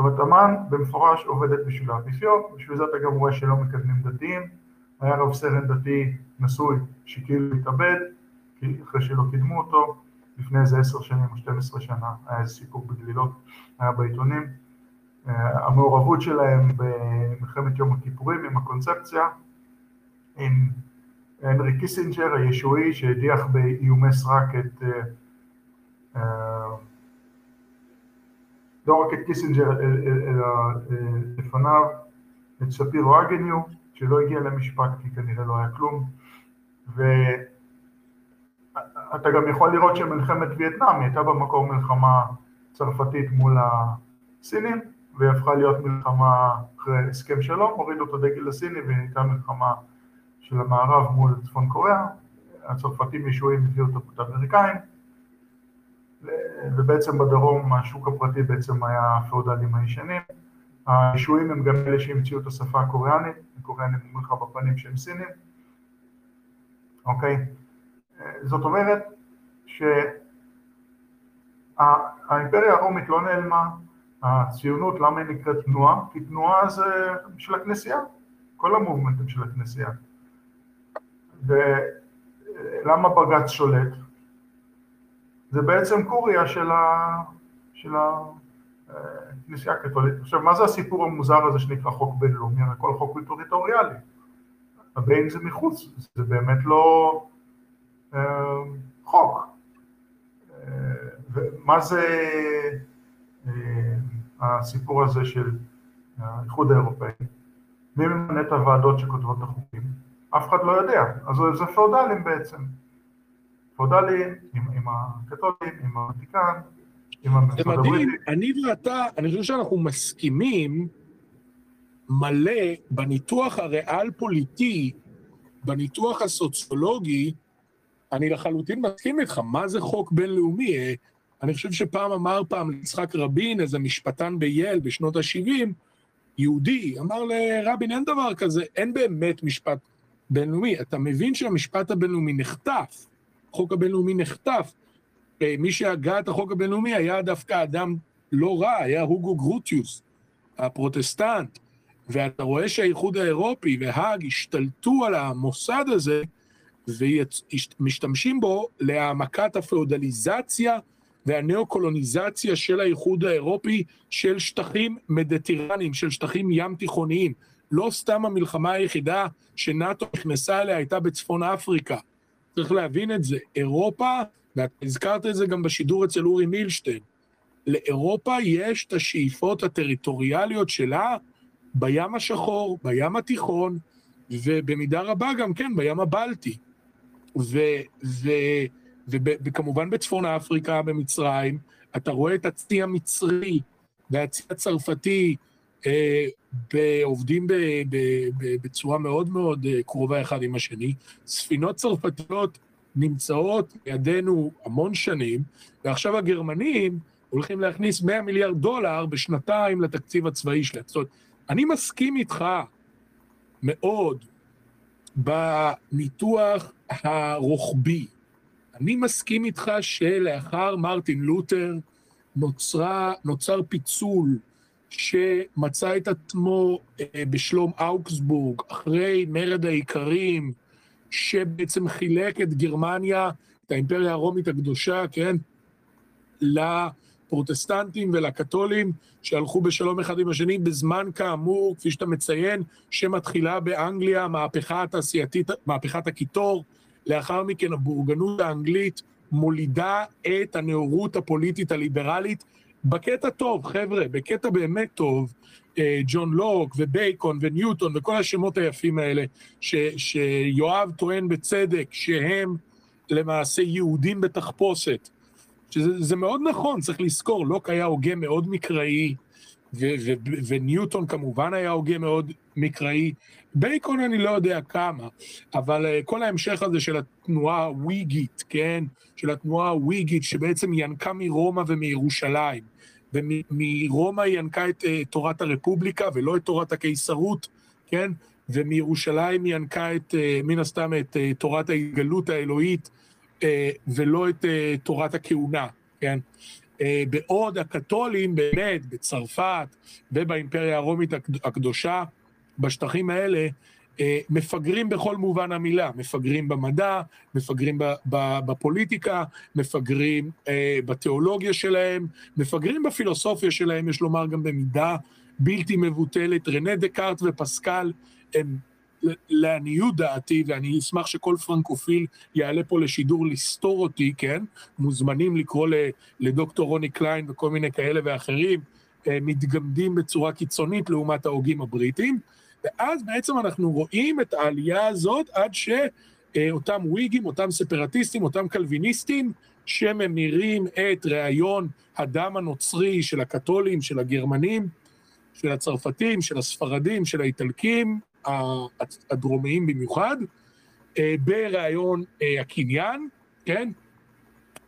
אומרת, אמן במפורש עובדת בשביל האפיפיור, בשביל זה אתה גם רואה שלא מקדמים דתיים, היה רב סרן דתי נשוי שכאילו התאבד, אחרי שלא קידמו אותו, לפני איזה עשר שנים או 12 שנה, היה איזה סיפור בגלילות, היה בעיתונים. אה, המעורבות שלהם במלחמת יום הכיפורים עם הקונספציה, עם הנרי קיסינג'ר הישועי שהדיח באיומי סרק את, אה, אה, לא רק את קיסינג'ר אלא לפניו את ספירו אגניו, שלא הגיע למשפט כי כנראה לא היה כלום, ואתה גם יכול לראות שמלחמת וייטנאם הייתה במקור מלחמה צרפתית מול הסינים, והיא הפכה להיות מלחמה אחרי הסכם שלום, הורידו את הדגל הסיני והיא הייתה מלחמה של המערב מול צפון קוריאה, הצרפתים ישועים הביאו את האמריקאים, ובעצם בדרום השוק הפרטי בעצם היה הפאודלים הישנים. הישועים הם גם אלה שהמציאו את השפה הקוריאנית, הקוריאנים אומרים לך בפנים שהם סינים, אוקיי? זאת אומרת שהאימפריה הרומית לא נעלמה, הציונות, למה היא נקראת תנועה? כי תנועה זה של הכנסייה, כל המובמנטים של הכנסייה. ולמה בג"ץ שולט? זה בעצם קוריה של, ה... של הכנסייה הקתולית. עכשיו, מה זה הסיפור המוזר הזה שנקרא חוק בינלאומי? הרי כל חוק הוא טריטוריאלי. הבין זה מחוץ, זה באמת לא אה, חוק. אה, ומה זה אה, הסיפור הזה של האיחוד האירופאי? מי ממנה את הוועדות שכותבות את החוקים? אף אחד לא יודע, אז זה פאודלים בעצם. פאודלים עם, הקתולים, עם הוותיקן, עם זה מדהים, אני ואתה, אני חושב שאנחנו מסכימים מלא בניתוח הריאל פוליטי, בניתוח הסוציולוגי, אני לחלוטין מסכים איתך, מה זה חוק בינלאומי? אני חושב שפעם אמר פעם ליצחק רבין, איזה משפטן בייל בשנות ה-70, יהודי, אמר לרבין, אין דבר כזה, אין באמת משפט בינלאומי. אתה מבין שהמשפט הבינלאומי נחטף, החוק הבינלאומי נחטף. אה, מי שהגה את החוק הבינלאומי היה דווקא אדם לא רע, היה הוגו גרוטיוס, הפרוטסטנט. ואתה רואה שהאיחוד האירופי והאג השתלטו על המוסד הזה ומשתמשים בו להעמקת הפאודליזציה והניאו-קולוניזציה של האיחוד האירופי של שטחים מדיטרניים, של שטחים ים תיכוניים. לא סתם המלחמה היחידה שנאט"ו נכנסה אליה הייתה בצפון אפריקה. צריך להבין את זה. אירופה, ואת הזכרת את זה גם בשידור אצל אורי מילשטיין, לאירופה יש את השאיפות הטריטוריאליות שלה בים השחור, בים התיכון, ובמידה רבה גם כן בים הבלטי. וכמובן בצפון אפריקה, במצרים, אתה רואה את הצי המצרי והצי הצרפתי אה, עובדים בצורה מאוד מאוד אה, קרובה אחד עם השני. ספינות צרפתיות נמצאות לידינו המון שנים, ועכשיו הגרמנים הולכים להכניס 100 מיליארד דולר בשנתיים לתקציב הצבאי שלהם. זאת אומרת, אני מסכים איתך מאוד בניתוח הרוחבי. אני מסכים איתך שלאחר מרטין לותר נוצרה, נוצר פיצול שמצא את עצמו אה, בשלום אוקסבורג, אחרי מרד האיכרים, שבעצם חילק את גרמניה, את האימפריה הרומית הקדושה, כן, לפרוטסטנטים ולקתולים, שהלכו בשלום אחד עם השני, בזמן כאמור, כפי שאתה מציין, שמתחילה באנגליה מהפכה התעשייתית, מהפכת הקיטור, לאחר מכן הבורגנות האנגלית מולידה את הנאורות הפוליטית הליברלית בקטע טוב, חבר'ה, בקטע באמת טוב, אה, ג'ון לוק ובייקון וניוטון וכל השמות היפים האלה, ש, שיואב טוען בצדק שהם למעשה יהודים בתחפושת. שזה מאוד נכון, צריך לזכור, לוק היה הוגה מאוד מקראי, ו- ו- וניוטון כמובן היה הוגה מאוד מקראי. בייקון אני לא יודע כמה, אבל uh, כל ההמשך הזה של התנועה הוויגית, כן? של התנועה הוויגית שבעצם ינקה מרומא ומירושלים. ומרומא היא ינקה את uh, תורת הרפובליקה ולא את תורת הקיסרות, כן? ומירושלים היא ינקה את, uh, מן הסתם את uh, תורת ההתגלות האלוהית uh, ולא את uh, תורת הכהונה, כן? אה, בעוד הקתולים באמת בצרפת ובאימפריה הרומית הקדושה, בשטחים האלה, אה, מפגרים בכל מובן המילה, מפגרים במדע, מפגרים בפוליטיקה, מפגרים אה, בתיאולוגיה שלהם, מפגרים בפילוסופיה שלהם, יש לומר גם במידה בלתי מבוטלת. רנה דקארט ופסקל הם לעניות דעתי, ואני אשמח שכל פרנקופיל יעלה פה לשידור לסתור אותי, כן? מוזמנים לקרוא לדוקטור רוני קליין וכל מיני כאלה ואחרים, אה, מתגמדים בצורה קיצונית לעומת ההוגים הבריטים, ואז בעצם אנחנו רואים את העלייה הזאת עד שאותם וויגים, אותם ספרטיסטים, אותם קלוויניסטים, שממירים את רעיון הדם הנוצרי של הקתולים, של הגרמנים, של הצרפתים, של הספרדים, של האיטלקים, הדרומיים במיוחד, אה, ברעיון אה, הקניין, כן?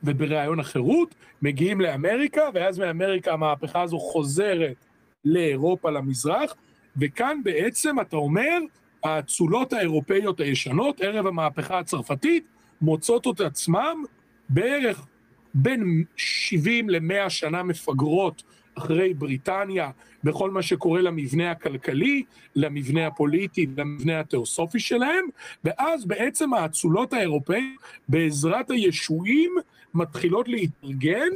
וברעיון החירות, מגיעים לאמריקה, ואז מאמריקה המהפכה הזו חוזרת לאירופה, למזרח, וכאן בעצם אתה אומר, האצולות האירופאיות הישנות, ערב המהפכה הצרפתית, מוצאות את עצמם בערך בין 70 ל-100 שנה מפגרות אחרי בריטניה בכל מה שקורה למבנה הכלכלי, למבנה הפוליטי, למבנה התיאוסופי שלהם, ואז בעצם האצולות האירופאיות בעזרת הישועים מתחילות להתארגן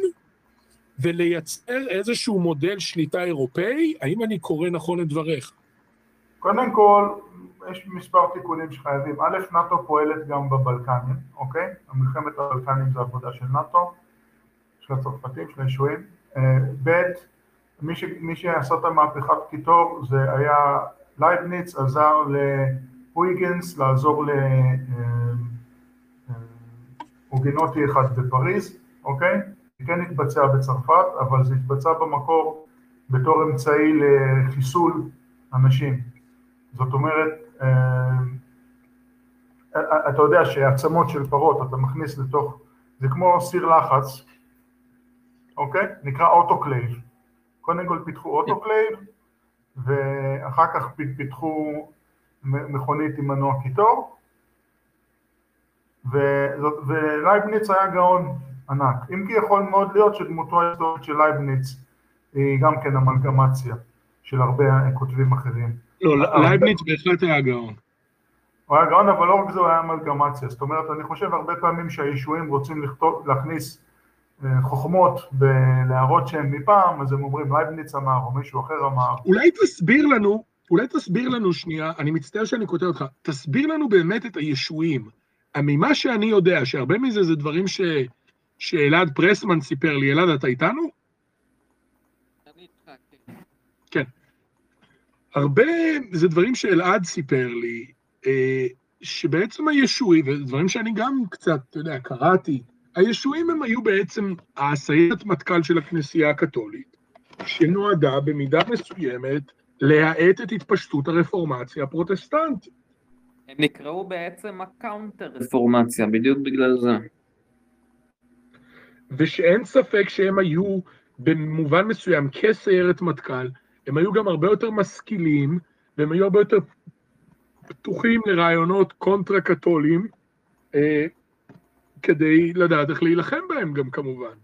ולייצר איזשהו מודל שליטה אירופאי. האם אני קורא נכון את דבריך? קודם כל, יש מספר תיקונים שחייבים. א', נאט"ו פועלת גם בבלקנים, אוקיי? המלחמת הבלקנים זה עבודה של נאט"ו, של הצרפתים, של הישועים. אה, ב', מי, ש, מי שעשה את המהפכת קיטור זה היה לייבניץ, עזר להויגנס לעזור להוגנוטי אה, אה, אחד בפריז, אוקיי? זה כן התבצע בצרפת, אבל זה התבצע במקור בתור אמצעי לחיסול אנשים. זאת אומרת, אתה יודע שעצמות של פרות אתה מכניס לתוך, זה כמו סיר לחץ, אוקיי? נקרא אוטוקלייב. קודם כל פיתחו אוטוקלייב, ואחר כך פיתחו מכונית עם מנוע קיטור, ולייבניץ היה גאון ענק. אם כי יכול מאוד להיות שדמותו ההיסטורית של לייבניץ היא גם כן אמלגמציה של הרבה כותבים אחרים. לא, לייבניץ בהחלט היה גאון. הוא היה גאון, אבל לא רק זה, הוא היה אמלגמציה. זאת אומרת, אני חושב הרבה פעמים שהישועים רוצים לכתוב, להכניס חוכמות בלהראות שהם מפעם, אז הם אומרים לייבניץ אמר או מישהו אחר אמר. אולי תסביר לנו, אולי תסביר לנו שנייה, אני מצטער שאני קוטע אותך, תסביר לנו באמת את הישועים. ממה שאני יודע, שהרבה מזה זה דברים ש... שאלעד פרסמן סיפר לי, אלעד, אתה איתנו? כן. הרבה, זה דברים שאלעד סיפר לי, אה, שבעצם הישועי, ודברים שאני גם קצת, אתה יודע, קראתי, הישועים הם היו בעצם הסיירת מטכ"ל של הכנסייה הקתולית, שנועדה במידה מסוימת להאט את התפשטות הרפורמציה הפרוטסטנטית. הם נקראו בעצם ה counter רפורמציה, בדיוק בגלל זה. ושאין ספק שהם היו במובן מסוים כסיירת מטכ"ל, הם היו גם הרבה יותר משכילים, והם היו הרבה יותר פתוחים לרעיונות קונטרה קתולים, אה, כדי לדעת איך להילחם בהם גם כמובן.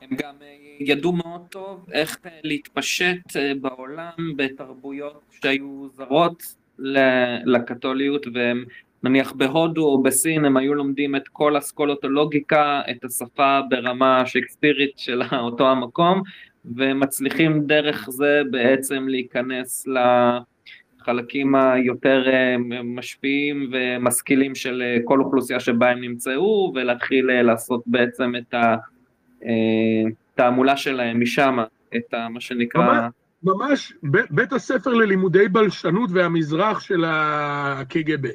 הם גם אה, ידעו מאוד טוב איך אה, להתפשט אה, בעולם בתרבויות שהיו זרות לקתוליות והם נניח בהודו או בסין הם היו לומדים את כל אסכולות הלוגיקה, את השפה ברמה שייקספירית של <laughs> אותו המקום ומצליחים דרך זה בעצם להיכנס לחלקים היותר אה, משפיעים ומשכילים של אה, כל אוכלוסייה שבה הם נמצאו ולהתחיל אה, לעשות בעצם את התעמולה שלהם משם, את מה שנקרא... ממש בית הספר ללימודי בלשנות והמזרח של הקג"ב.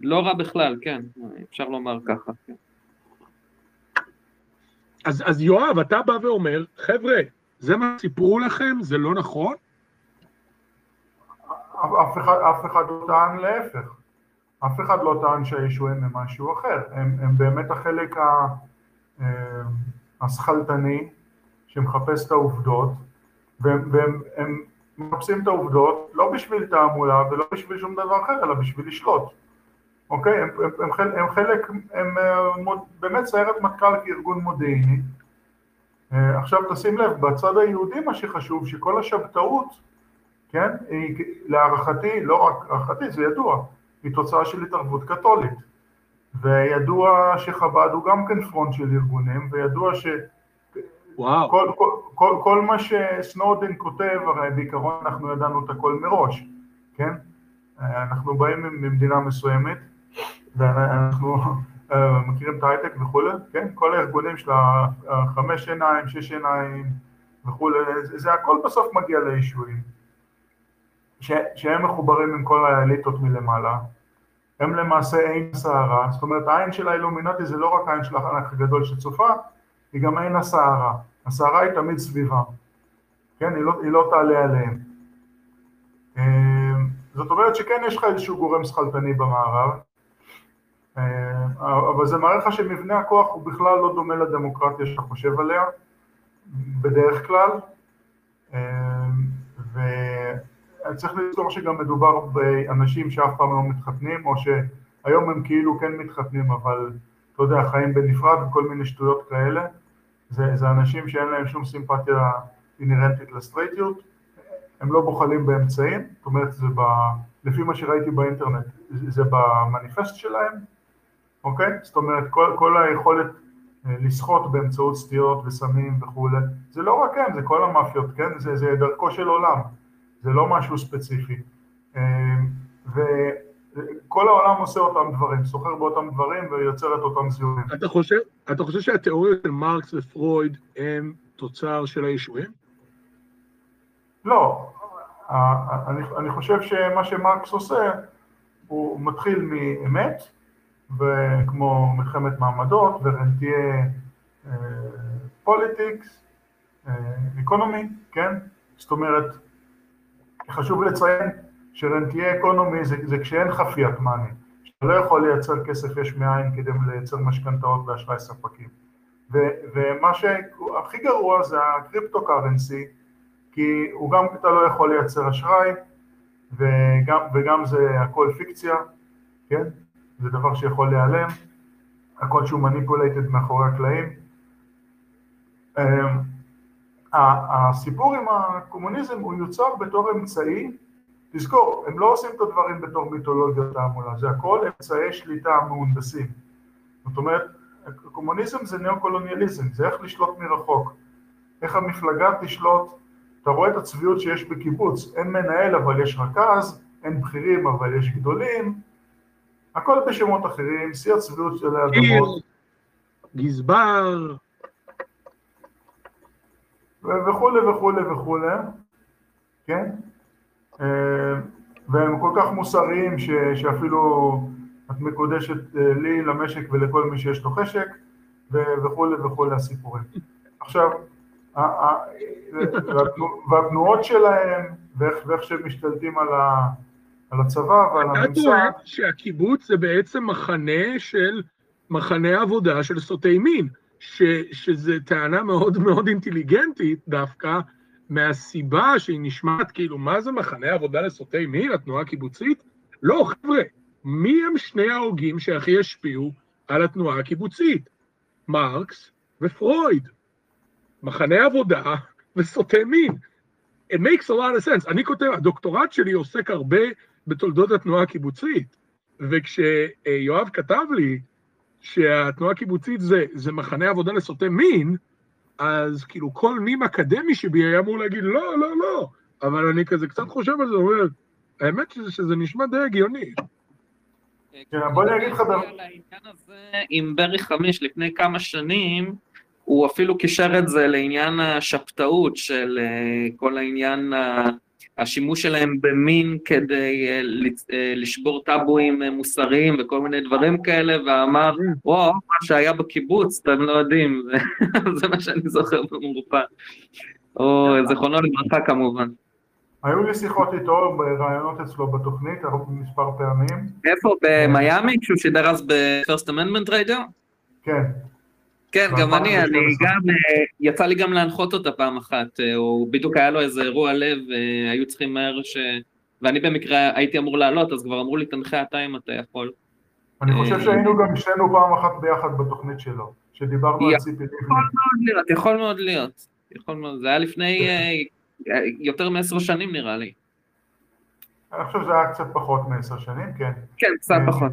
לא רע בכלל, כן, אפשר לומר ככה. כן. אז, אז יואב, אתה בא ואומר, חבר'ה, זה מה סיפרו לכם, זה לא נכון? אף אחד, אף אחד לא טען להפך. אף אחד לא טען שהישועים הם משהו אחר. הם, הם באמת החלק אה, השכלתני שמחפש את העובדות, והם, והם מחפשים את העובדות לא בשביל תעמולה ולא בשביל שום דבר אחר, אלא בשביל לשלוט. אוקיי? הם, הם, הם, הם חלק, הם אה, באמת סיירת מטכ"ל כארגון מודיעיני. אה, עכשיו תשים לב, בצד היהודי מה שחשוב, שכל השבתאות, כן, היא להערכתי, לא רק הערכתי, זה ידוע, היא תוצאה של התערבות קתולית. וידוע שחב"ד הוא גם כן פרונט של ארגונים, וידוע ש... וואו. כל, כל, כל, כל מה שסנודן כותב, הרי בעיקרון אנחנו ידענו את הכל מראש, כן? אנחנו באים ממדינה מסוימת, ואנחנו אה, מכירים את ההייטק וכולי, כן? כל הארגונים של החמש עיניים, שש עיניים וכולי, זה, זה הכל בסוף מגיע לישועים, שהם מחוברים עם כל האליטות מלמעלה, הם למעשה עין הסערה, זאת אומרת העין של האילומינטי זה לא רק העין של האח הגדול שצופה, היא גם עין הסערה, הסערה היא תמיד סביבם, כן? היא לא, היא לא תעלה עליהם. אה, זאת אומרת שכן יש לך איזשהו גורם שכלתני במערב, אה, אבל זה מראה לך שמבנה הכוח הוא בכלל לא דומה לדמוקרטיה שאתה חושב עליה, בדרך כלל, אה, וצריך לזכור שגם מדובר באנשים שאף פעם לא מתחתנים, או שהיום הם כאילו כן מתחתנים, אבל אתה יודע, חיים בנפרד וכל מיני שטויות כאלה, זה, זה אנשים שאין להם שום סימפתיה אינהרנטית לסטרייטיות, הם לא בוחלים באמצעים, זאת אומרת, זה ב, לפי מה שראיתי באינטרנט, זה במניפסט שלהם, אוקיי? זאת אומרת, כל, כל היכולת אה, לסחוט באמצעות סטיות וסמים וכולי, זה לא רק הם, זה כל המאפיות, כן? זה, זה דרכו של עולם, זה לא משהו ספציפי. אה, וכל העולם עושה אותם דברים, סוחר באותם דברים ויוצר את אותם זיהומים. אתה חושב, אתה חושב שהתיאוריות של מרקס ופרויד הם תוצר של הישועים? לא, אני, אני חושב שמה שמרקס עושה, הוא מתחיל מאמת, וכמו מלחמת מעמדות ורנטיה politics, economy, כן? זאת אומרת, חשוב לציין ש rentier economy זה, זה כשאין fiat money, שאתה לא יכול לייצר כסף יש מאין כדי לייצר משכנתאות ואשראי ספקים. ו, ומה שהכי גרוע זה ה cryptocurrency, כי הוא גם אתה לא יכול לייצר אשראי, וגם, וגם זה הכל פיקציה, כן? זה דבר שיכול להיעלם, הכל שהוא מניפולייטד מאחורי הקלעים. הסיפור עם הקומוניזם הוא יוצר בתור אמצעי, תזכור, הם לא עושים את הדברים בתור מיתולוגיה תעמולה, זה הכל אמצעי שליטה מהונדסים. זאת אומרת, קומוניזם זה ניאו-קולוניאליזם, זה איך לשלוט מרחוק. איך המפלגה תשלוט, אתה רואה את הצביעות שיש בקיבוץ, אין מנהל אבל יש רכז, אין בכירים אבל יש גדולים, הכל בשמות אחרים, שיא הצביעות של האדמות. גזבר. וכולי וכולי וכולי, כן? אה, והם כל כך מוסריים ש, שאפילו את מקודשת אה, לי, למשק ולכל מי שיש לו חשק, וכולי וכולי הסיפורים. עכשיו, והתנועות שלהם, ואיך, ואיך שהם משתלטים על, ה, על הצבא ועל הממסד. אתה טוען שהקיבוץ זה בעצם מחנה של, מחנה עבודה של סוטי מין, ש, שזה טענה מאוד מאוד אינטליגנטית דווקא, מהסיבה שהיא נשמעת כאילו, מה זה מחנה עבודה לסוטי מין, התנועה הקיבוצית? לא, חבר'ה, מי הם שני ההוגים שהכי השפיעו על התנועה הקיבוצית? מרקס ופרויד. מחנה עבודה וסוטה מין. It makes a lot of sense. אני כותב, הדוקטורט שלי עוסק הרבה בתולדות התנועה הקיבוצית, וכשיואב כתב לי שהתנועה הקיבוצית זה, זה מחנה עבודה לסוטה מין, אז כאילו כל מים אקדמי שבי היה אמור להגיד לא, לא, לא, אבל אני כזה קצת חושב על זה, אומר, האמת שזה, שזה נשמע די הגיוני. כן, בוא אני אגיד לך דבר. עם ברי חמיש לפני כמה שנים, הוא אפילו קישר את זה לעניין השבתאות של אה, כל העניין השימוש שלהם במין כדי אה, אה, לשבור טאבואים מוסריים וכל מיני דברים כאלה, ואמר, וואו, מה שהיה בקיבוץ, אתם לא יודעים, <laughs> זה מה שאני זוכר במורפא. או זכרונו לברכה כמובן. היו לי שיחות איתו ברעיונות אצלו בתוכנית, מספר פעמים. איפה? במיאמי? כשהוא שידר אז ב-First Amendment Radio? כן. כן, גם אני, אני גם, אה, יצא לי גם להנחות אותה פעם אחת, אה, הוא בדיוק היה לו איזה אירוע לב, והיו צריכים מהר ש... ואני במקרה הייתי אמור לעלות, אז כבר אמרו לי, תנחה אתה אם אתה יכול. אני חושב אה, שהיינו גם שנינו פעם אחת ביחד בתוכנית שלו, שדיברנו על ציפי לבני. יכול מאוד להיות, יכול מאוד להיות. יכול מאוד, זה היה לפני יותר מעשר שנים נראה לי. אני חושב שזה היה קצת פחות מעשר שנים, כן. כן, קצת פחות.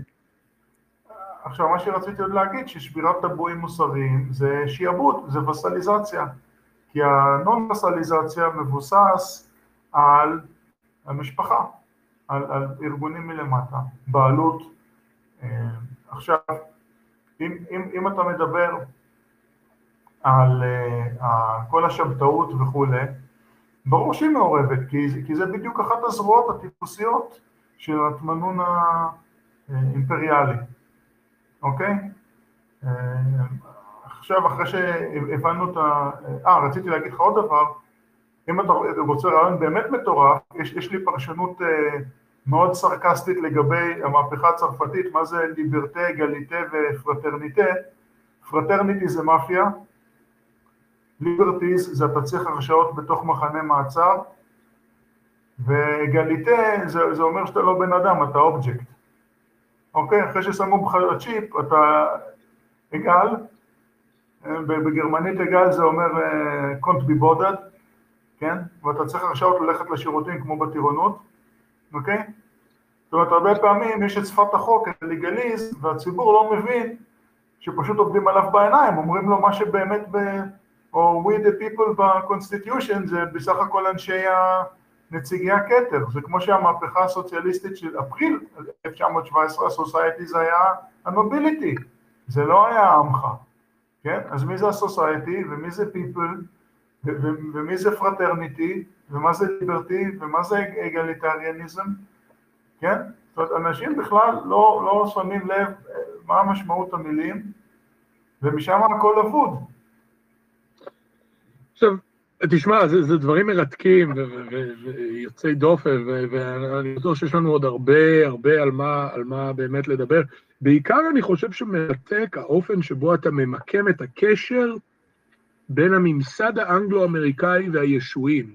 עכשיו, מה שרציתי עוד להגיד, ששבירת טבואים מוסריים זה שיעבוד, זה וסליזציה. כי הנון וסליזציה מבוסס על המשפחה, על, על ארגונים מלמטה, בעלות. אה, עכשיו, אם, אם, אם אתה מדבר על uh, כל השבתאות וכולי, ברור שהיא מעורבת, כי, כי זה בדיוק אחת הזרועות הטיפוסיות של התמנון האימפריאלי. אוקיי? אה, עכשיו, אחרי שהבנו את ה... אה, רציתי להגיד לך עוד דבר, אם אתה רוצה רעיון באמת מטורף, יש, יש לי פרשנות אה, מאוד סרקסטית לגבי המהפכה הצרפתית, מה זה ליברטה, גליטה ופרטרניטה. fraternity זה מאפיה, liberties זה אתה צריך הרשאות בתוך מחנה מעצר, ו égalité זה, זה אומר שאתה לא בן אדם, אתה אובייקט. אוקיי? אחרי ששמו בך צ'יפ, אתה egal, בגרמנית egal זה אומר couldn't be bothered, כן? ואתה צריך עכשיו ללכת לשירותים כמו בטירונות, אוקיי? זאת אומרת, הרבה פעמים יש את שפת החוק, את ה legalese, והציבור לא מבין שפשוט עובדים עליו בעיניים, אומרים לו מה שבאמת ב... או we the people ב-constitution זה בסך הכל אנשי ה... נציגי הכתר, זה כמו שהמהפכה הסוציאליסטית של אפריל 1917, ה society זה היה ה nobility, זה לא היה עמך, כן? אז מי זה ה society ומי זה people ומי זה fraternity ומה זה liberty ומה זה egalitarianism, כן? זאת אומרת, אנשים בכלל לא, לא שמים לב מה משמעות המילים ומשם הכל אבוד. עכשיו, תשמע, זה, זה דברים מרתקים ויוצאי דופן, ואני בטוח שיש לנו עוד הרבה, הרבה על מה, על מה באמת לדבר. בעיקר אני חושב שמרתק האופן שבו אתה ממקם את הקשר בין הממסד האנגלו-אמריקאי והישועים.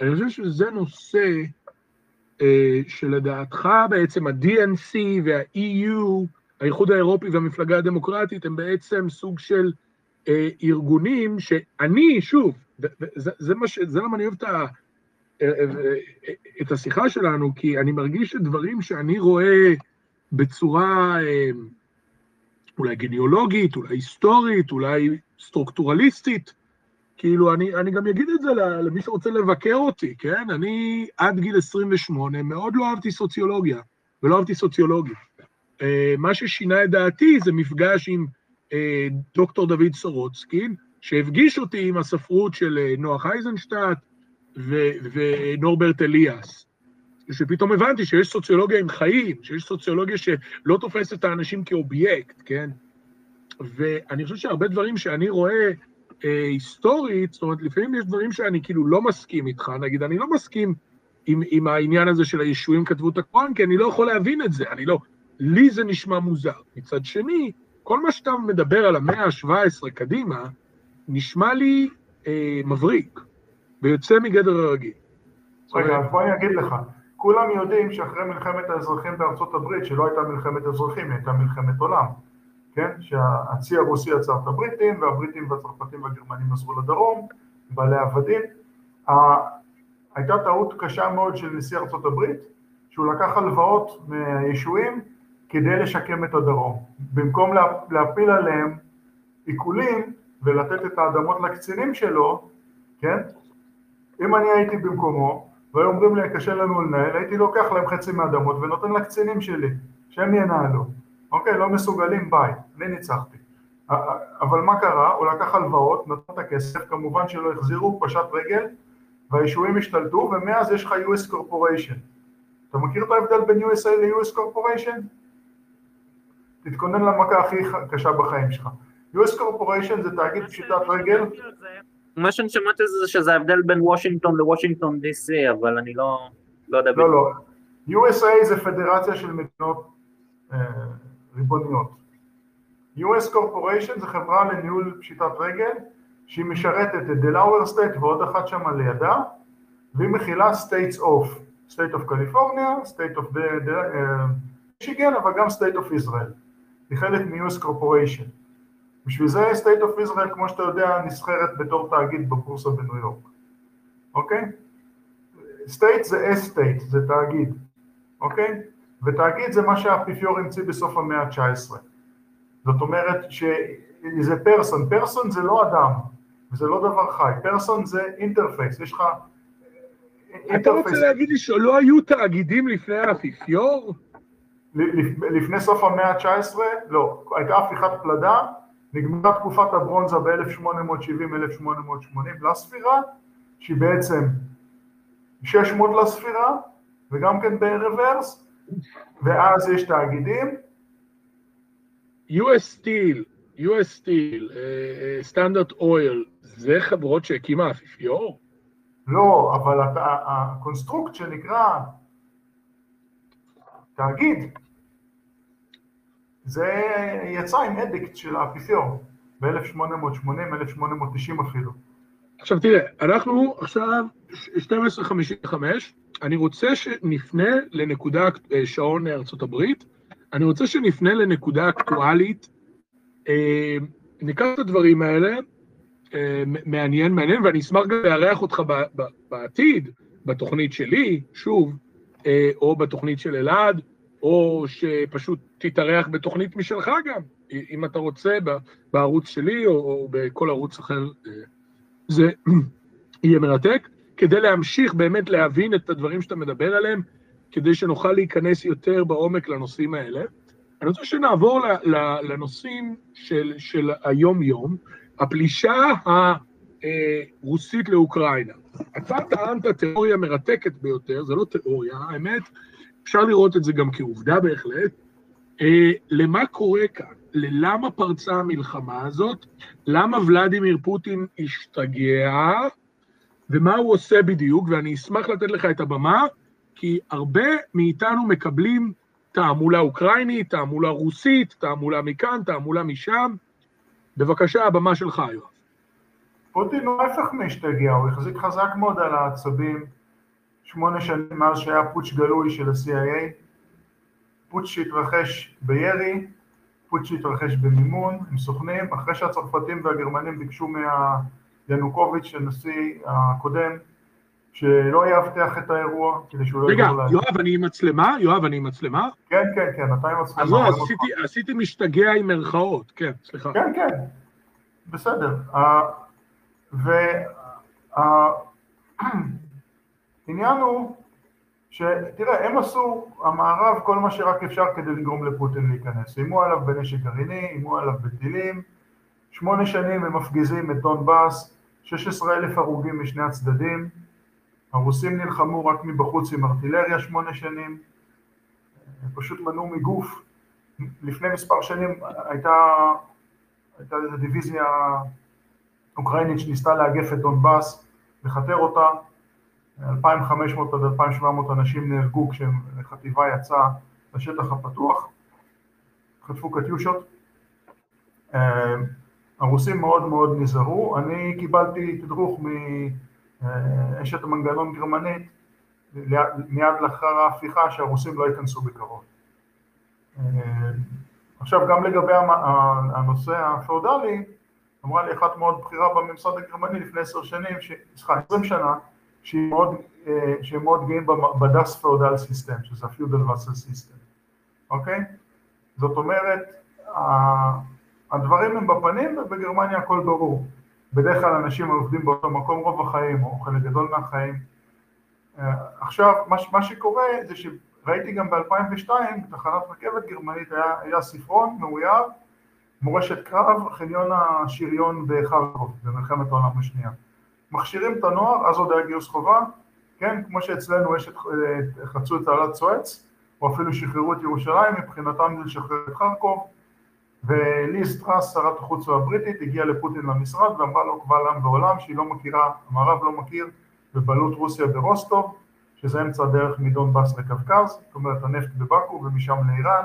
אני חושב שזה נושא אה, שלדעתך בעצם ה-DNC וה-EU, האיחוד האירופי והמפלגה הדמוקרטית, הם בעצם סוג של אה, ארגונים שאני, שוב, זה, זה, מה ש, זה למה אני אוהב את, ה, את השיחה שלנו, כי אני מרגיש שדברים שאני רואה בצורה אולי גניאולוגית, אולי היסטורית, אולי סטרוקטורליסטית. כאילו, אני, אני גם אגיד את זה למי שרוצה לבקר אותי, כן? אני עד גיל 28 מאוד לא אהבתי סוציולוגיה, ולא אהבתי סוציולוגיה. אה, מה ששינה את דעתי זה מפגש עם אה, דוקטור דוד סורוצקין, שהפגיש אותי עם הספרות של אה, נוח אייזנשטט ונורברט אליאס. שפתאום הבנתי שיש סוציולוגיה עם חיים, שיש סוציולוגיה שלא תופסת את האנשים כאובייקט, כן? ואני חושב שהרבה דברים שאני רואה אה, היסטורית, זאת אומרת, לפעמים יש דברים שאני כאילו לא מסכים איתך, נגיד, אני לא מסכים עם, עם העניין הזה של הישועים כתבו את הקוראן, כי אני לא יכול להבין את זה, אני לא... לי זה נשמע מוזר. מצד שני, כל מה שאתה מדבר על המאה ה-17 קדימה, נשמע לי אה, מבריק, ויוצא מגדר הרגיל. רגע, אז בוא אני אגיד לך, כולם יודעים שאחרי מלחמת האזרחים בארצות הברית, שלא הייתה מלחמת אזרחים, היא הייתה מלחמת עולם, כן? שהצי הרוסי עצר את הבריטים, והבריטים והצרפתים והגרמנים עזרו לדרום, בעלי עבדים. הייתה טעות קשה מאוד של נשיא ארצות הברית, שהוא לקח הלוואות מהישועים כדי לשקם את הדרום. במקום להפיל עליהם עיקולים ולתת את האדמות לקצינים שלו, כן? אם אני הייתי במקומו, והיו אומרים לי, קשה לנו לנהל, הייתי לוקח להם חצי מהאדמות ונותן לקצינים שלי, שהם ינהלו. אוקיי, לא מסוגלים, ביי, אני ניצחתי. אבל מה קרה? הוא לקח הלוואות, נתן את הכסף, כמובן שלא החזירו, פשט רגל, והיישובים השתלטו, ומאז יש לך US Corporation. אתה מכיר את ההבדל בין USA ל-US Corporation? תתכונן למכה הכי קשה בחיים שלך. US Corporation זה תאגיד פשיטת רגל. מה שאני שמעתי זה שזה ההבדל בין וושינגטון לוושינגטון DC, אבל אני לא, לא יודע. לא, לא. USA זה פדרציה של מדינות אה, ריבוניות. US Corporation זה חברה לניהול פשיטת רגל, שהיא משרתת את דלאוור סטייט ועוד אחת שם לידה, והיא מכילה States of, State of California, State of Michigan, אבל גם State of Israel. היא חלק מ-US Corporation. בשביל זה State of Israel, כמו שאתה יודע, נסחרת בתור תאגיד בבורסה בניו יורק, אוקיי? State זה S-State, זה תאגיד, אוקיי? ותאגיד זה מה שהאפיפיור המציא בסוף המאה ה-19. זאת אומרת שזה פרסון, פרסון זה לא אדם, וזה לא דבר חי, פרסון זה אינטרפייס, יש לך... אתה רוצה להגיד לי שלא היו תאגידים לפני האפיפיור? לפני סוף המאה ה-19, לא, הייתה הפיכת פלדה, נגמרה תקופת הברונזה ב-1870-1880 לספירה, שהיא בעצם 600 לספירה, וגם כן ב reverse, ואז יש תאגידים. US Steel, US Steel, Standard uh, Oil, זה חברות שהקימה האפיפיור? לא, אבל ה construct שנקרא תאגיד, זה יצא עם edict של האפיפיור, ב-1880, 1890 אפילו. עכשיו תראה, אנחנו עכשיו 12:55, אני רוצה שנפנה לנקודה, אה, שעון ארצות הברית, אני רוצה שנפנה לנקודה אקטואלית, אה, ניקח את הדברים האלה, אה, מעניין, מעניין, ואני אשמח גם לארח אותך בעתיד, בתוכנית שלי, שוב, או בתוכנית של אלעד, או שפשוט תתארח בתוכנית משלך גם, אם אתה רוצה, בערוץ שלי או, בכל ערוץ אחר, זה <clears throat> יהיה מרתק, כדי להמשיך באמת להבין את הדברים שאתה מדבר עליהם, כדי שנוכל להיכנס יותר בעומק לנושאים האלה. אני רוצה שנעבור לנושאים של, של היום-יום, הפלישה הרוסית לאוקראינה. אתה טענת תיאוריה מרתקת ביותר, זה לא תיאוריה, האמת, אפשר לראות את זה גם כעובדה בהחלט, אה, למה קורה כאן, ללמה פרצה המלחמה הזאת, למה ולדימיר פוטין השתגע, ומה הוא עושה בדיוק, ואני אשמח לתת לך את הבמה, כי הרבה מאיתנו מקבלים תעמולה אוקראינית, תעמולה רוסית, תעמולה מכאן, תעמולה משם. בבקשה, הבמה שלך, יואב. פוטין הוא ההפך מהשתגע, הוא החזיק חזק מאוד על העצבים. שמונה שנים מאז שהיה פוטש גלוי של ה-CIA, פוטש שהתרחש בירי, פוטש שהתרחש במימון עם סוכנים, אחרי שהצרפתים והגרמנים ביקשו מהינוקוביץ', הנשיא הקודם, שלא יאבטח את האירוע, כדי שהוא לא רגע, יעבור לה... יואב, אני עם מצלמה? יואב, אני עם מצלמה? כן, כן, כן, אתה עם עצמך. אז לא, עשיתי- עשיתי משתגע עם מירכאות, כן, סליחה. כן, כן, בסדר. <clears throat> <clears throat> <clears throat> והעניין הוא שתראה, הם עשו, המערב, כל מה שרק אפשר כדי לגרום לפוטין להיכנס. איימו עליו בנשק גרעיני, איימו עליו בטילים, שמונה שנים הם מפגיזים את דונבאס, 16 אלף הרוגים משני הצדדים, הרוסים נלחמו רק מבחוץ עם ארטילריה שמונה שנים, הם פשוט מנעו מגוף. לפני מספר שנים הייתה, הייתה איזו דיוויזיה אוקראינית שניסתה לאגף את דונבאס, לכתר אותה, 2,500 עד 2,700 אנשים נהרגו כשחטיבה יצאה לשטח הפתוח, חטפו קטיושות. אה, הרוסים מאוד מאוד נזהרו, אני קיבלתי תדרוך מאשת המנגנון גרמנית מיד לאחר ההפיכה שהרוסים לא ייכנסו בקרוב. אה, עכשיו גם לגבי הנושא הפאודלי, אמרה לי אחת מאוד בכירה בממסד הגרמני לפני עשר שנים, סליחה, עשרים שנה, שהם שהם מאוד גאים ב das feudal system, שזה ה feudal vassal system, אוקיי? זאת אומרת, הדברים הם בפנים ובגרמניה הכל ברור. בדרך כלל אנשים עובדים באותו מקום רוב החיים, או חלק גדול מהחיים. עכשיו, מה, מה שקורה זה שראיתי גם ב-2002, בתחנת רכבת גרמנית היה, היה ספרון מאויר, מורשת קרב, חניון השריון בחרקוב, במלחמת העולם השנייה. מכשירים את הנוער, אז עוד היה גיוס חובה, כן, כמו שאצלנו יש את, חצו את תעלת סואץ, או אפילו שחררו את ירושלים, מבחינתם זה לשחרר את חרקוב, וליז טראס, שרת החוץ הבריטית, הגיעה לפוטין למשרד ואמרה לו קבל עם ועולם שהיא לא מכירה, המערב לא מכיר בבעלות רוסיה ברוסטוב, שזה אמצע הדרך מדונבאס לקווקז, זאת אומרת הנפט בבאקו ומשם לאיראן,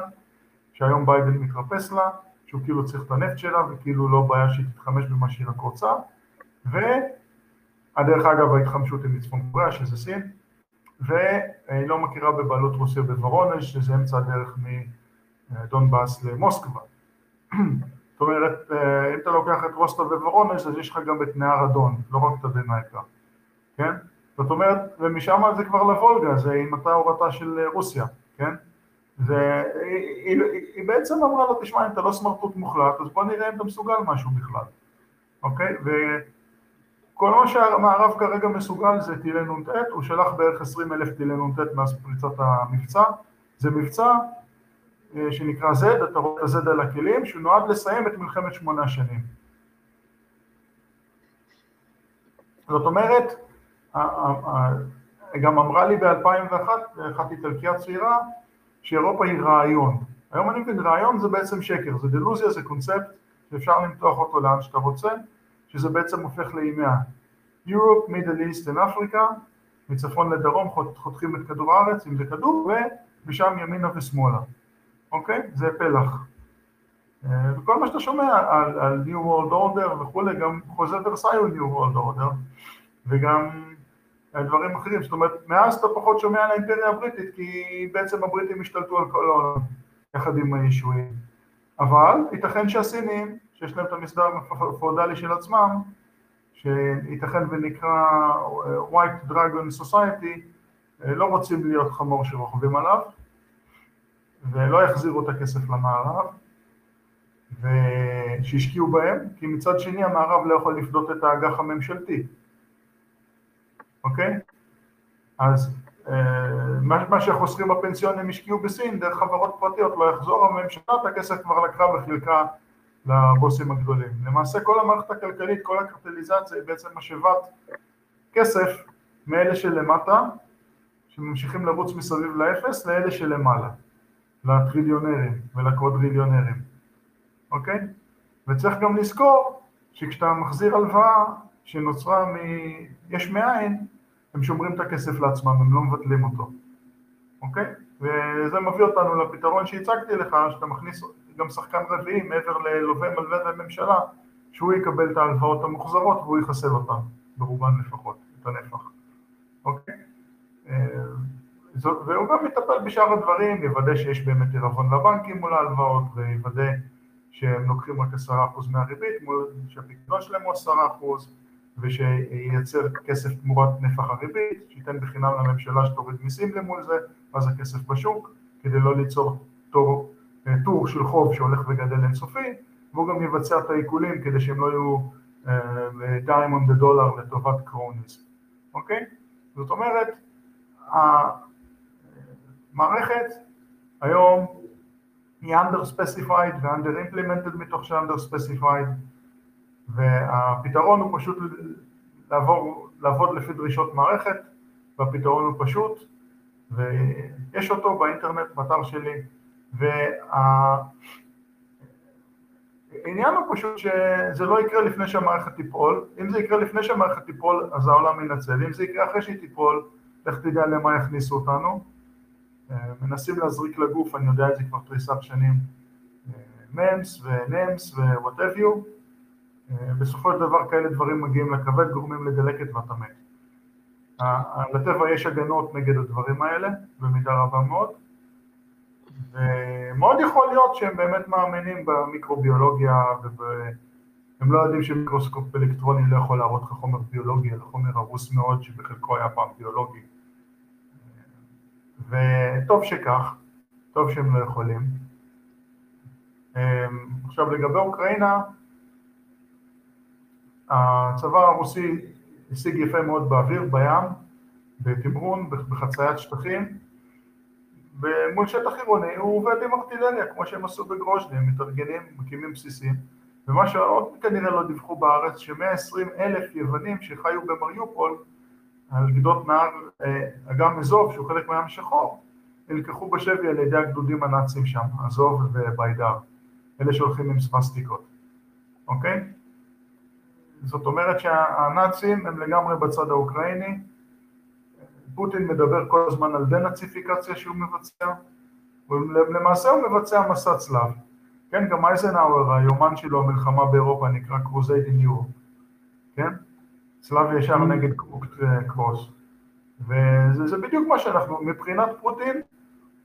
שהיום ביידן מתרפס לה, שהוא כאילו צריך את הנפט שלה וכאילו לא בעיה שהיא תתחמש במה שהיא רק רוצה, והדרך אגב ההתחמשות היא מצפון קוריאה שזה סין, והיא לא מכירה בבעלות רוסיה בוורונז' שזה אמצע הדרך מדונבאס למוסקבה. <clears throat> זאת אומרת, אם אתה לוקח את רוסטוב וורונז' אז יש לך גם את נהר אדון, לא רק את הדנאיקה, כן? זאת אומרת, ומשם זה כבר לוולגה, זה עם מטה הורתה של רוסיה, כן? והיא היא בעצם אמרה לו, תשמע, אם אתה לא סמרטוט מוחלט, אז בוא נראה אם אתה מסוגל משהו בכלל, אוקיי? וכל מה שהמערב כרגע מסוגל זה טילי נ"ט, הוא שלח בערך 20 אלף טילי נ"ט מאז פריצת המבצע, זה מבצע שנקרא Z, אתה רואה את ה-Z על הכלים, שהוא נועד לסיים את מלחמת שמונה שנים. זאת אומרת, גם אמרה לי ב-2001, אחת איטלקיה צעירה, שאירופה היא רעיון. היום אני מבין, רעיון זה בעצם שקר, זה דלוזיה, זה קונספט שאפשר למתוח אותו לאן שאתה רוצה, שזה בעצם הופך לימי Europe, Middle East and Africa, מצפון לדרום חותכים את כדור הארץ, אם זה כדור, ומשם ימינה ושמאלה. אוקיי? זה פלח. וכל מה שאתה שומע על, על New World Order וכולי, גם חוזה ורסאי הוא New World Order, וגם דברים אחרים, זאת אומרת, מאז אתה פחות שומע על האימפריה הבריטית, כי בעצם הבריטים השתלטו על כל העולם, יחד עם הישועים. אבל ייתכן שהסינים, שיש להם את המסדר הפאודלי של עצמם, שייתכן ונקרא White Dragon Society, לא רוצים להיות חמור שרוכבים עליו, ולא יחזירו את הכסף למערב, ושהשקיעו בהם, כי מצד שני המערב לא יכול לפדות את האג"ח הממשלתי, אוקיי? אז מה שהחוסכים הפנסיונים השקיעו בסין, דרך חברות פרטיות לא יחזור, הממשלה את הכסף כבר לקחה וחילקה לבוסים הגדולים. למעשה כל המערכת הכלכלית, כל הקרטליזציה היא בעצם משאבת כסף מאלה שלמטה, שממשיכים לרוץ מסביב לאפס, לאלה שלמעלה. לטריליונרים ולקוודריליונרים, אוקיי? וצריך גם לזכור שכשאתה מחזיר הלוואה שנוצרה מיש מאין, הם שומרים את הכסף לעצמם, הם לא מבטלים אותו, אוקיי? וזה מביא אותנו לפתרון שהצגתי לך, שאתה מכניס גם שחקן רביעי מעבר ללווה מלווה וממשלה, שהוא יקבל את ההלוואות המוחזרות והוא יחסל אותן, ברובן לפחות, את הנפח, אוקיי? והוא גם מטפל בשאר הדברים, יוודא שיש באמת עירבון לבנקים מול ההלוואות, ויוודא שהם לוקחים רק עשרה אחוז מהריבית, שהפיקדון שלהם הוא עשרה אחוז, ושייצר כסף תמורת נפח הריבית, שייתן בחינם לממשלה שתוריד מיסים למול זה, ואז הכסף בשוק, כדי לא ליצור תור, אה, טור של חוב שהולך וגדל אינסופי, והוא גם יבצע את העיקולים כדי שהם לא יהיו דיים דה דולר לטובת קרוניס, אוקיי? זאת אומרת, המערכת היום היא under specified ו-under implemented מתוך ש-under specified והפתרון הוא פשוט לעבור, לעבוד לפי דרישות מערכת והפתרון הוא פשוט ויש אותו באינטרנט, באתר שלי והעניין הוא פשוט שזה לא יקרה לפני שהמערכת תיפול, אם זה יקרה לפני שהמערכת תיפול אז העולם ינצל, אם זה יקרה אחרי שהיא תיפול, לך תדע למה יכניסו אותנו. מנסים להזריק לגוף, אני יודע את זה כבר תריסת שנים, ממס ונמס ו-what have you, בסופו של דבר כאלה דברים מגיעים לכבד, גורמים לדלקת ואתה מת. לטבע יש הגנות נגד הדברים האלה, במידה רבה מאוד, ומאוד יכול להיות שהם באמת מאמינים במיקרוביולוגיה והם לא יודעים שמיקרוסקופ אלקטרוני לא יכול להראות לך חומר ביולוגי, אלא חומר הרוס מאוד שבחלקו היה פעם ביולוגי. וטוב שכך, טוב שהם לא יכולים. אמ, עכשיו לגבי אוקראינה, הצבא הרוסי השיג יפה מאוד באוויר, בים, בתמרון, בחציית שטחים, ומול שטח עירוני הוא עובד עם ארטילריה, כמו שהם עשו בגרוז'ני, הם מתארגנים, מקימים בסיסים, ומה שעוד כנראה לא דיווחו בארץ, ש-120 אלף יוונים שחיו במריופול, על גדות נהר אה, אגם אזוב, שהוא חלק מהים השחור, נלקחו בשבי על ידי הגדודים הנאצים שם, אזוב וביידר, אלה שהולכים עם סמסטיקות, אוקיי? זאת אומרת שהנאצים הם לגמרי בצד האוקראיני, פוטין מדבר כל הזמן על דנאציפיקציה שהוא מבצע, ולמעשה הוא מבצע מסע צלב, כן, גם אייזנהאואר, היומן שלו, המלחמה באירופה, נקרא קרוזייד אין יורופ, כן? צלב ישר mm. נגד קרוקט קרוס. וזה בדיוק מה שאנחנו, מבחינת פוטין,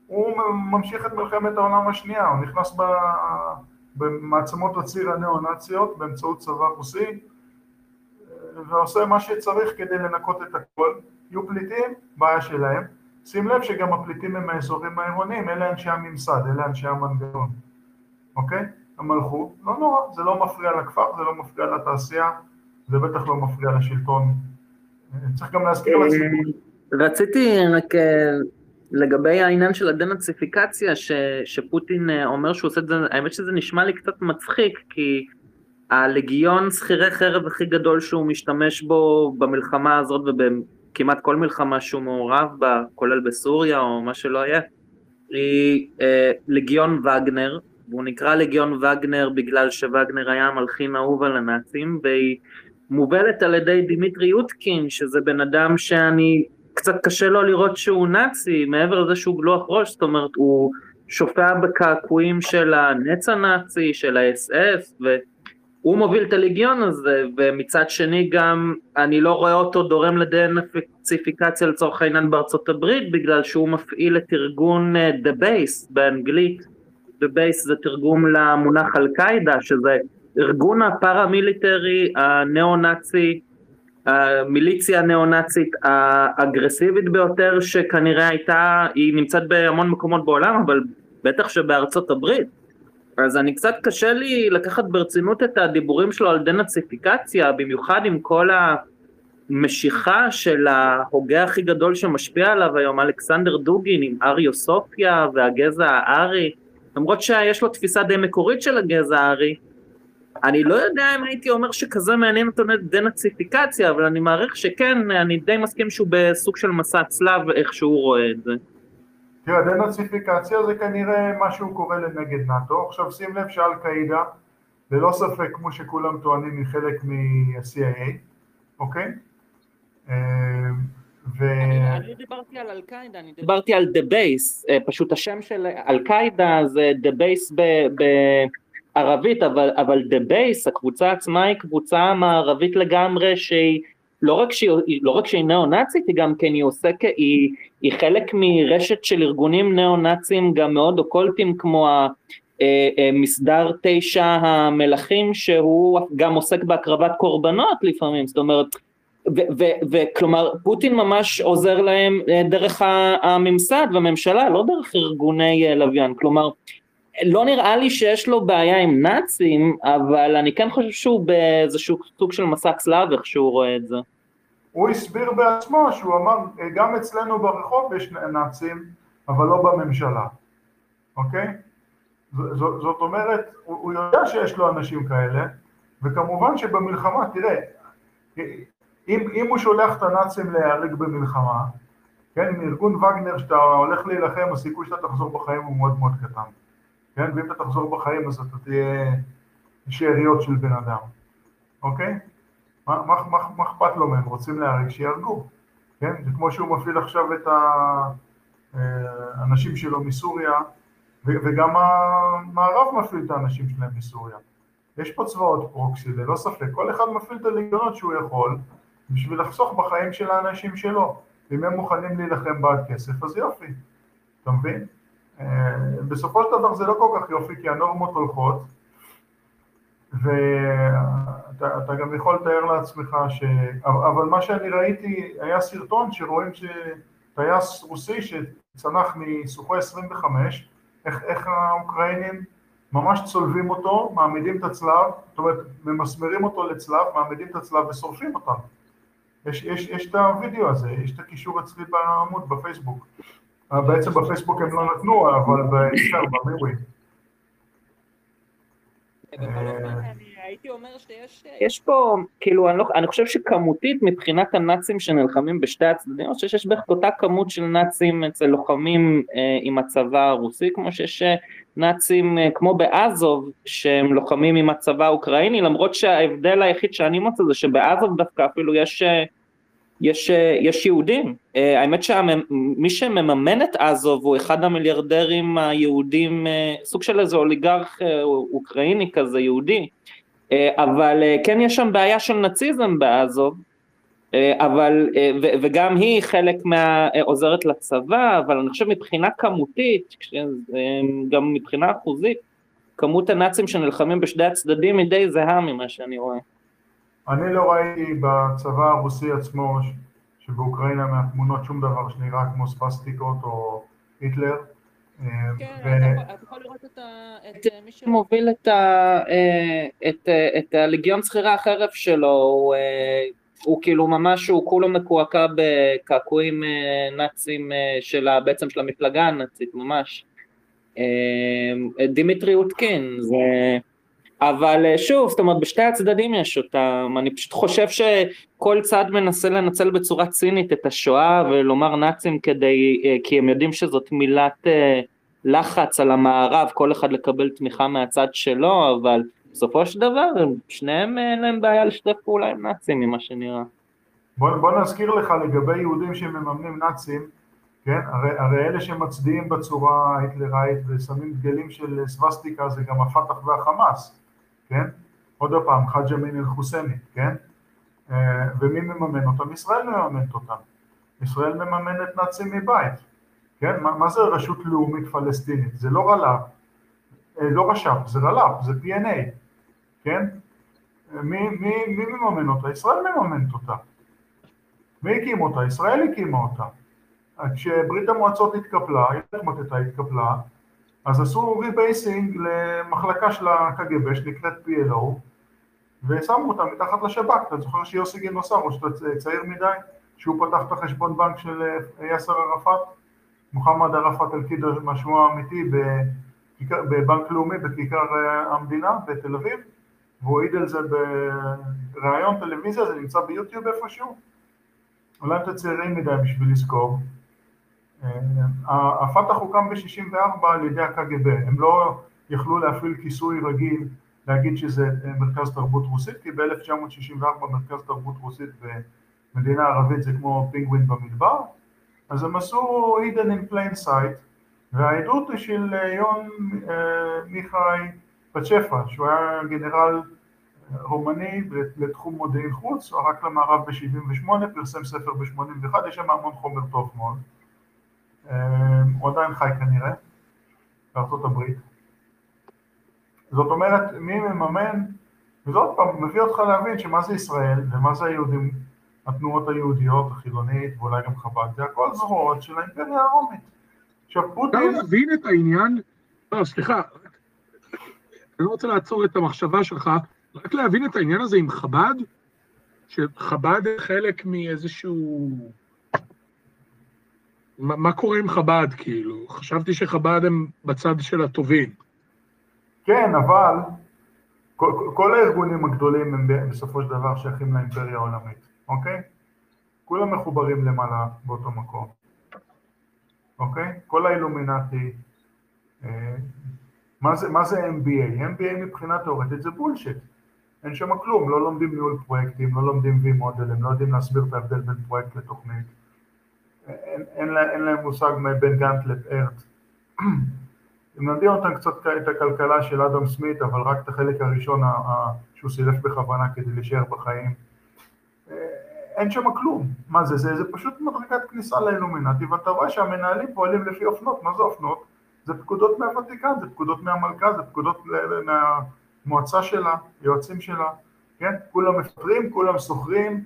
הוא ממשיך את מלחמת העולם השנייה, הוא נכנס במעצמות הציר הנאו-נאציות באמצעות צבא רוסי, ועושה מה שצריך כדי לנקות את הכל. יהיו פליטים, בעיה שלהם. שים לב שגם הפליטים הם מהאזורים העירוניים, אלה אנשי הממסד, אלה אנשי המנגנון, אוקיי? הם הלכו, לא נורא, זה לא מפריע לכפר, זה לא מפריע לתעשייה, זה בטח לא מפריע לשלטון. צריך גם להזכיר אה, לציבור. רציתי רק אה, לגבי העניין של הדנאציפיקציה, ש, שפוטין אה, אומר שהוא עושה את זה, האמת שזה נשמע לי קצת מצחיק, כי הלגיון שכירי חרב הכי גדול שהוא משתמש בו במלחמה הזאת ובכמעט כל מלחמה שהוא מעורב בה, כולל בסוריה או מה שלא יהיה, היא אה, לגיון וגנר, והוא נקרא לגיון וגנר בגלל שווגנר היה מלחין אהוב על הנאצים, והיא מובלת על ידי דימיטרי אוטקין, שזה בן אדם שאני, קצת קשה לו לראות שהוא נאצי, מעבר לזה שהוא גלוח ראש, זאת אומרת, הוא שופע בקעקועים של הנץ הנאצי, של האס-אס, והוא מוביל את הליגיון הזה, ומצד שני גם אני לא רואה אותו תורם לדנאציפיקציה לצורך העניין בארצות הברית, בגלל שהוא מפעיל את ארגון uh, The Base באנגלית, The Base זה תרגום למונח אל-קאעידה, שזה ארגון הפרמיליטרי הניאו-נאצי, המיליציה הניאו-נאצית האגרסיבית ביותר שכנראה הייתה, היא נמצאת בהמון מקומות בעולם, אבל בטח שבארצות הברית. אז אני קצת קשה לי לקחת ברצינות את הדיבורים שלו על דנאציפיקציה, במיוחד עם כל המשיכה של ההוגה הכי גדול שמשפיע עליו היום, אלכסנדר דוגין, עם אריוסופיה והגזע הארי, למרות שיש לו תפיסה די מקורית של הגזע הארי, אני לא יודע אם הייתי אומר שכזה מעניין אותו דנאציפיקציה, אבל אני מעריך שכן, אני די מסכים שהוא בסוג של מסע צלב, איך שהוא רואה את זה. תראה, דנאציפיקציה זה כנראה מה שהוא קורא לנגד נאט"ו. עכשיו שים לב שאל קאידה, ללא ספק, כמו שכולם טוענים, היא חלק מה-CIA, אוקיי? אה, ו... אני דיברתי על אל-קאידה, אני דיברתי על The Base, אה, פשוט השם של אל-קאידה זה The Base ב... ערבית, אבל, אבל The Base, הקבוצה עצמה היא קבוצה מערבית לגמרי שהיא לא רק שהיא, לא רק שהיא ניאו-נאצית, היא גם כן היא עוסקת, היא, היא חלק מרשת של ארגונים ניאו-נאצים גם מאוד אוקולטים כמו מסדר תשע המלכים שהוא גם עוסק בהקרבת קורבנות לפעמים, זאת אומרת וכלומר פוטין ממש עוזר להם דרך הממסד והממשלה, לא דרך ארגוני לוויין, כלומר לא נראה לי שיש לו בעיה עם נאצים, אבל אני כן חושב שהוא באיזשהו סוג של מסע צלב איך שהוא רואה את זה. הוא הסביר בעצמו שהוא אמר, גם אצלנו ברחוב יש נאצים, אבל לא בממשלה, אוקיי? ז- זאת אומרת, הוא יודע שיש לו אנשים כאלה, וכמובן שבמלחמה, תראה, אם, אם הוא שולח את הנאצים להיהרג במלחמה, כן, עם ארגון וגנר שאתה הולך להילחם, הסיכוי שאתה תחזור בחיים הוא מאוד מאוד קטן. כן? ואם אתה תחזור בחיים אז אתה תהיה שאריות של בן אדם, אוקיי? מה, מה, מה, מה אכפת לו מהם? רוצים להריג, שיהרגו, כן? זה כמו שהוא מפעיל עכשיו את האנשים שלו מסוריה, וגם המערב מפעיל את האנשים שלהם מסוריה. יש פה צבאות פרוקסי, ללא ספק, כל אחד מפעיל את הלגיונות שהוא יכול בשביל לחסוך בחיים של האנשים שלו. אם הם מוכנים להילחם בעד כסף, אז יופי, אתה מבין? אה, בסופו של דבר זה לא כל כך יופי, כי הנורמות הולכות, ואתה גם יכול לתאר לעצמך ש... אבל מה שאני ראיתי, היה סרטון שרואים שטייס רוסי שצנח מסוכו 25, איך, איך האוקראינים ממש צולבים אותו, מעמידים את הצלב, זאת אומרת, ממסמרים אותו לצלב, מעמידים את הצלב ושורפים אותם. יש, יש, יש את הוידאו הזה, יש את הקישור אצלי בעמוד בפייסבוק. אה, בעצם בפייסבוק הם לא נתנו, אבל בעיקר במיווי. הייתי אומר שיש יש פה, כאילו, אני, לא, אני חושב שכמותית מבחינת הנאצים שנלחמים בשתי הצדדים, אני חושב שיש בערך אותה כמות של נאצים אצל לוחמים אה, עם הצבא הרוסי, כמו שיש אה, נאצים אה, כמו באזוב, שהם לוחמים עם הצבא האוקראיני, למרות שההבדל היחיד שאני מוצא זה שבאזוב דווקא אפילו יש אה, יש, אה, יש יהודים, אה, האמת שמי שמממן את עזוב הוא אחד המיליארדרים היהודים, אה, סוג של איזה אוליגרך אוקראיני כזה יהודי, אבל כן יש שם בעיה של נאציזם בעזוב, אבל, וגם היא חלק מה... עוזרת לצבא, אבל אני חושב מבחינה כמותית, גם מבחינה אחוזית, כמות הנאצים שנלחמים בשני הצדדים היא די זהה ממה שאני רואה. אני לא ראיתי בצבא הרוסי עצמו, שבאוקראינה מהתמונות שום דבר שנראה כמו ספסטיקות או היטלר. כן, אתה יכול לראות את מי שמוביל אה, את הלגיון שכירה החרב שלו, הוא כאילו ממש, הוא כולו מקועקע בקעקועים אה, נאצים אה, של בעצם של המפלגה הנאצית, ממש. דימיטרי אוטקין, זה... אבל אה, שוב, זאת אומרת בשתי הצדדים יש אותם, אני פשוט חושב שכל צד מנסה לנצל בצורה צינית את השואה ולומר נאצים כדי, אה, כי הם יודעים שזאת מילת אה, לחץ על המערב, כל אחד לקבל תמיכה מהצד שלו, אבל בסופו של דבר שניהם אין להם בעיה לשתף פעולה עם נאצים ממה שנראה. בוא, בוא נזכיר לך לגבי יהודים שמממנים נאצים, כן? הרי, הרי אלה שמצדיעים בצורה היטלראית ושמים דגלים של סווסטיקה זה גם הפת"ח והחמאס. כן? עוד פעם, חאג' אמין אל-חוסייני, כן? אה, ומי מממן אותם? ישראל מממנת אותם. ישראל מממנת נאצים מבית, כן? מה, מה זה רשות לאומית פלסטינית? זה לא רל"ב, אה, לא רש"פ, זה רל"ב, זה P&A, כן? מי, מי, מי מממן אותה? ישראל מממנת אותה. מי הקים אותה? ישראל הקימה אותה. כשברית המועצות התקפלה, היא התמוטטה, התקפלה, אז עשו rebasing למחלקה של הקג"ב שנקראת PLO ושמו אותה מתחת לשב"כ, אתה זוכר שיוסי גינוסר, או שאתה צעיר מדי, שהוא פתח את החשבון בנק של אה, יאסר ערפאת, מוחמד ערפאת אל-קידר, משמעו האמיתי, בבנק לאומי בכיכר אה, המדינה בתל אביב, והוא העיד על זה בריאיון טלוויזיה, זה נמצא ביוטיוב איפשהו, אולי אתם צעירים מדי בשביל לזכור, הפת"ח הוקם ב-64 על ידי הקג"ב, הם לא יכלו להפעיל כיסוי רגיל להגיד שזה מרכז תרבות רוסית, כי ב-1964 מרכז תרבות רוסית במדינה ערבית זה כמו פינגווין במדבר, אז הם עשו hidden in plain sight, והעדות היא של יון אה, מיכאי פצ'פה, שהוא היה גנרל רומני לתחום מודיעין חוץ, הוא ערק למערב ב-78, פרסם ספר ב-81, יש שם המון חומר טוב מאוד. הוא עדיין חי כנראה, בארצות הברית. זאת אומרת, מי מממן, וזה עוד פעם מביא אותך להבין שמה זה ישראל ומה זה היהודים, התנועות היהודיות, החילונית ואולי גם חב"ד, זה הכל זרועות של האימפריה הרומית. עכשיו פוטין... אפשר להבין את העניין, לא, סליחה, אני לא רוצה לעצור את המחשבה שלך, רק להבין את העניין הזה עם חב"ד, שחב"ד חלק מאיזשהו... מה, מה קורה עם חב"ד, כאילו? חשבתי שחב"ד הם בצד של הטובים. כן, אבל כל, כל הארגונים הגדולים הם בסופו של דבר שייכים לאימפריה העולמית, אוקיי? כולם מחוברים למעלה באותו מקום, אוקיי? כל האילומינטי, אה, מה זה, מה זה MBA? MBA מבחינה תאורטית זה בולשיט, אין שם כלום, לא לומדים ניהול פרויקטים, לא לומדים V-מודל, הם לא יודעים להסביר את ההבדל בין פרויקט לתוכנית, אין, לה, אין להם מושג בין גאנט לפארט. אם נדיר אותם קצת את הכלכלה של אדם סמית, אבל רק את החלק הראשון שהוא סילף בכוונה כדי להישאר בחיים, אה, אין שם כלום. מה זה? זה, זה פשוט מדרגת כניסה לאילומינטי, ואתה רואה שהמנהלים פועלים לפי אופנות. מה זה אופנות? זה פקודות מהוותיקן, זה פקודות מהמלכה, זה פקודות מהמועצה שלה, יועצים שלה, כן? כולם מפטרים, כולם שוכרים, אה,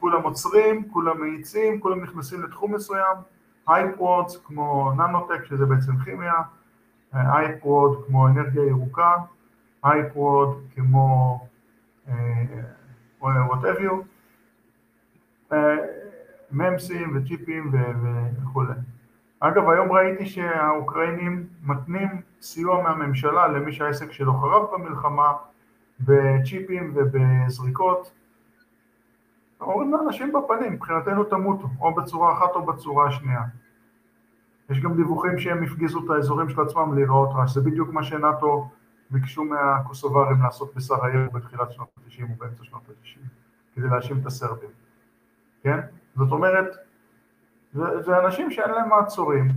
כולם עוצרים, כולם מאיצים, כולם נכנסים לתחום מסוים, hype words כמו nanotech שזה בעצם כימיה, הייפורד כמו אנרגיה ירוקה, הייפורד כמו uh, ממסים וצ'יפים וכולי. אגב, היום ראיתי שהאוקראינים מתנים סיוע מהממשלה למי שהעסק שלו חרב במלחמה בצ'יפים ובזריקות. אומרים לאנשים בפנים, מבחינתנו תמותו, או בצורה אחת או בצורה השנייה. יש גם דיווחים שהם הפגיזו את האזורים של עצמם להיראות רעש, זה בדיוק מה שנאט"ו ביקשו מהקוסוברים לעשות בסריירו בתחילת שנות ה-90 ובאמצע שנות ה-90, כדי להאשים את הסרבים, כן? זאת אומרת, זה, זה אנשים שאין להם מעצורים,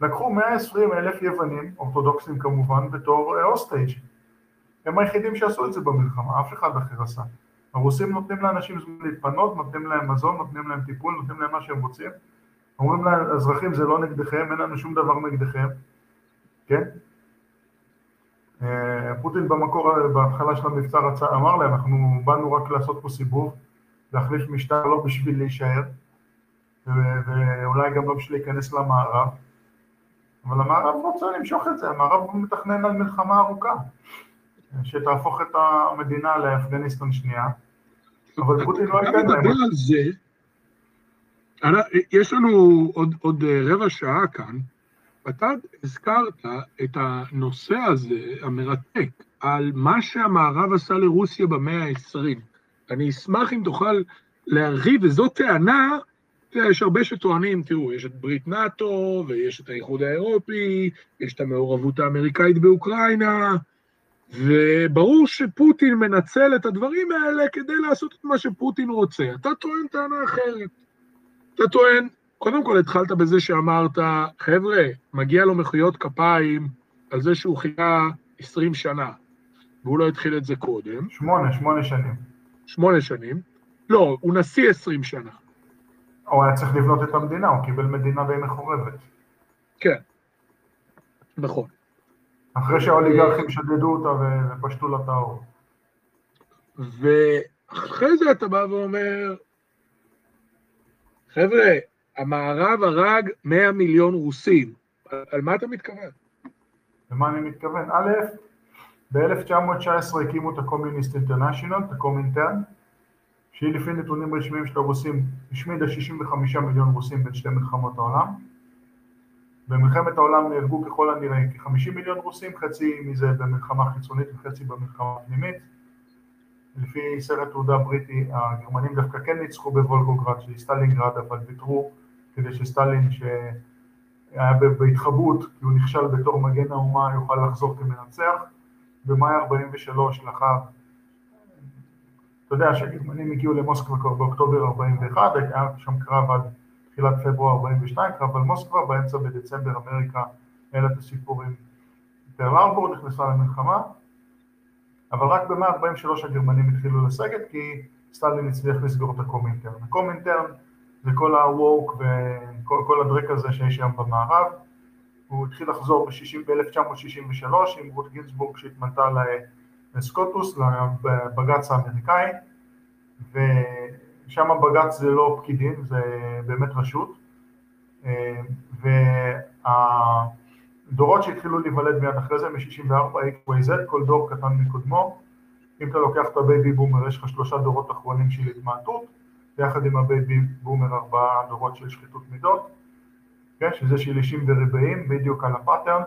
לקחו 120 אלף יוונים, אורתודוקסים כמובן, בתור הוסטייג'. אה, הם היחידים שעשו את זה במלחמה, אף אחד אחר עשה. הרוסים נותנים לאנשים זמן להתפנות, נותנים להם מזון, נותנים להם טיפול, נותנים להם מה שהם רוצים. אומרים לאזרחים זה לא נגדכם, אין לנו שום דבר נגדכם, כן? אה, פוטין במקור, בהתחלה של המבצע רצה, אמר להם, אנחנו באנו רק לעשות פה סיבוב, להחליף משטר לא בשביל להישאר, ואולי גם לא בשביל להיכנס למערב, אבל המערב רוצה למשוך את זה, המערב מתכנן על מלחמה ארוכה, שתהפוך את המדינה לאפגניסטן שנייה, אבל פוטין לא ייתן להם. יש לנו עוד, עוד רבע שעה כאן, אתה הזכרת את הנושא הזה, המרתק, על מה שהמערב עשה לרוסיה במאה ה-20. אני אשמח אם תוכל להרחיב, וזו טענה יש הרבה שטוענים, תראו, יש את ברית נאט"ו, ויש את האיחוד האירופי, יש את המעורבות האמריקאית באוקראינה, וברור שפוטין מנצל את הדברים האלה כדי לעשות את מה שפוטין רוצה. אתה טוען טענה אחרת. אתה טוען, קודם כל התחלת בזה שאמרת, חבר'ה, מגיע לו מחיאות כפיים על זה שהוא חיכה 20 שנה, והוא לא התחיל את זה קודם. שמונה, שמונה שנים. שמונה שנים. לא, הוא נשיא 20 שנה. הוא היה צריך לבנות את המדינה, הוא קיבל מדינה די מחורבת. כן, נכון. אחרי שהאוליגרכים שדדו אותה ופשטו לה את האור. ואחרי זה אתה בא ואומר, חבר'ה, המערב הרג 100 מיליון רוסים. על מה אתה מתכוון? למה אני מתכוון? א', ב-1919 הקימו את ה-Communist International, את ה-Comintern, שהיא לפי נתונים רשמיים של הרוסים השמידה 65 מיליון רוסים בין שתי מלחמות העולם. במלחמת העולם נהרגו ככל הנראה כ-50 מיליון רוסים, חצי מזה במלחמה חיצונית וחצי במלחמה פנימית. לפי סרט תעודה בריטי, הגרמנים דווקא כן ניצחו בוולגוגרד, שהיא סטלינגרד, אבל ויתרו כדי שסטלין, שהיה בהתחבאות, כי הוא נכשל בתור מגן האומה, יוכל לחזור כמנצח. במאי 43, לאחר אתה יודע שהגרמנים הגיעו למוסקבה כבר באוקטובר 41, היה שם קרב עד תחילת פברואר 42, קרב על מוסקבה, באמצע בדצמבר אמריקה העלה את הסיפור פרל ארבור, נכנסה למלחמה, אבל רק במאה 43 הגרמנים התחילו לסגת כי סטלין הצליח לסגור את הקומינטרן. הקומינטרן זה כל ה-woke וכל הדרק הזה שיש היום במערב, הוא התחיל לחזור ב-1963 עם רות גינסבורג שהתמנתה ל SCOTUS, לבג"ץ האמריקאי, ושם בג"ץ זה לא פקידים, זה באמת רשות, והדורות שהתחילו להיוולד מיד אחרי זה, מ-64, XYZ, כל דור קטן מקודמו, אם אתה לוקח את הבייבי בומר, יש לך שלושה דורות אחרונים של התמעטות, ויחד עם הבייבי בומר ארבעה דורות של שחיתות מידות, כן, שזה שלישים וריבעים, בדיוק על הפאטרן.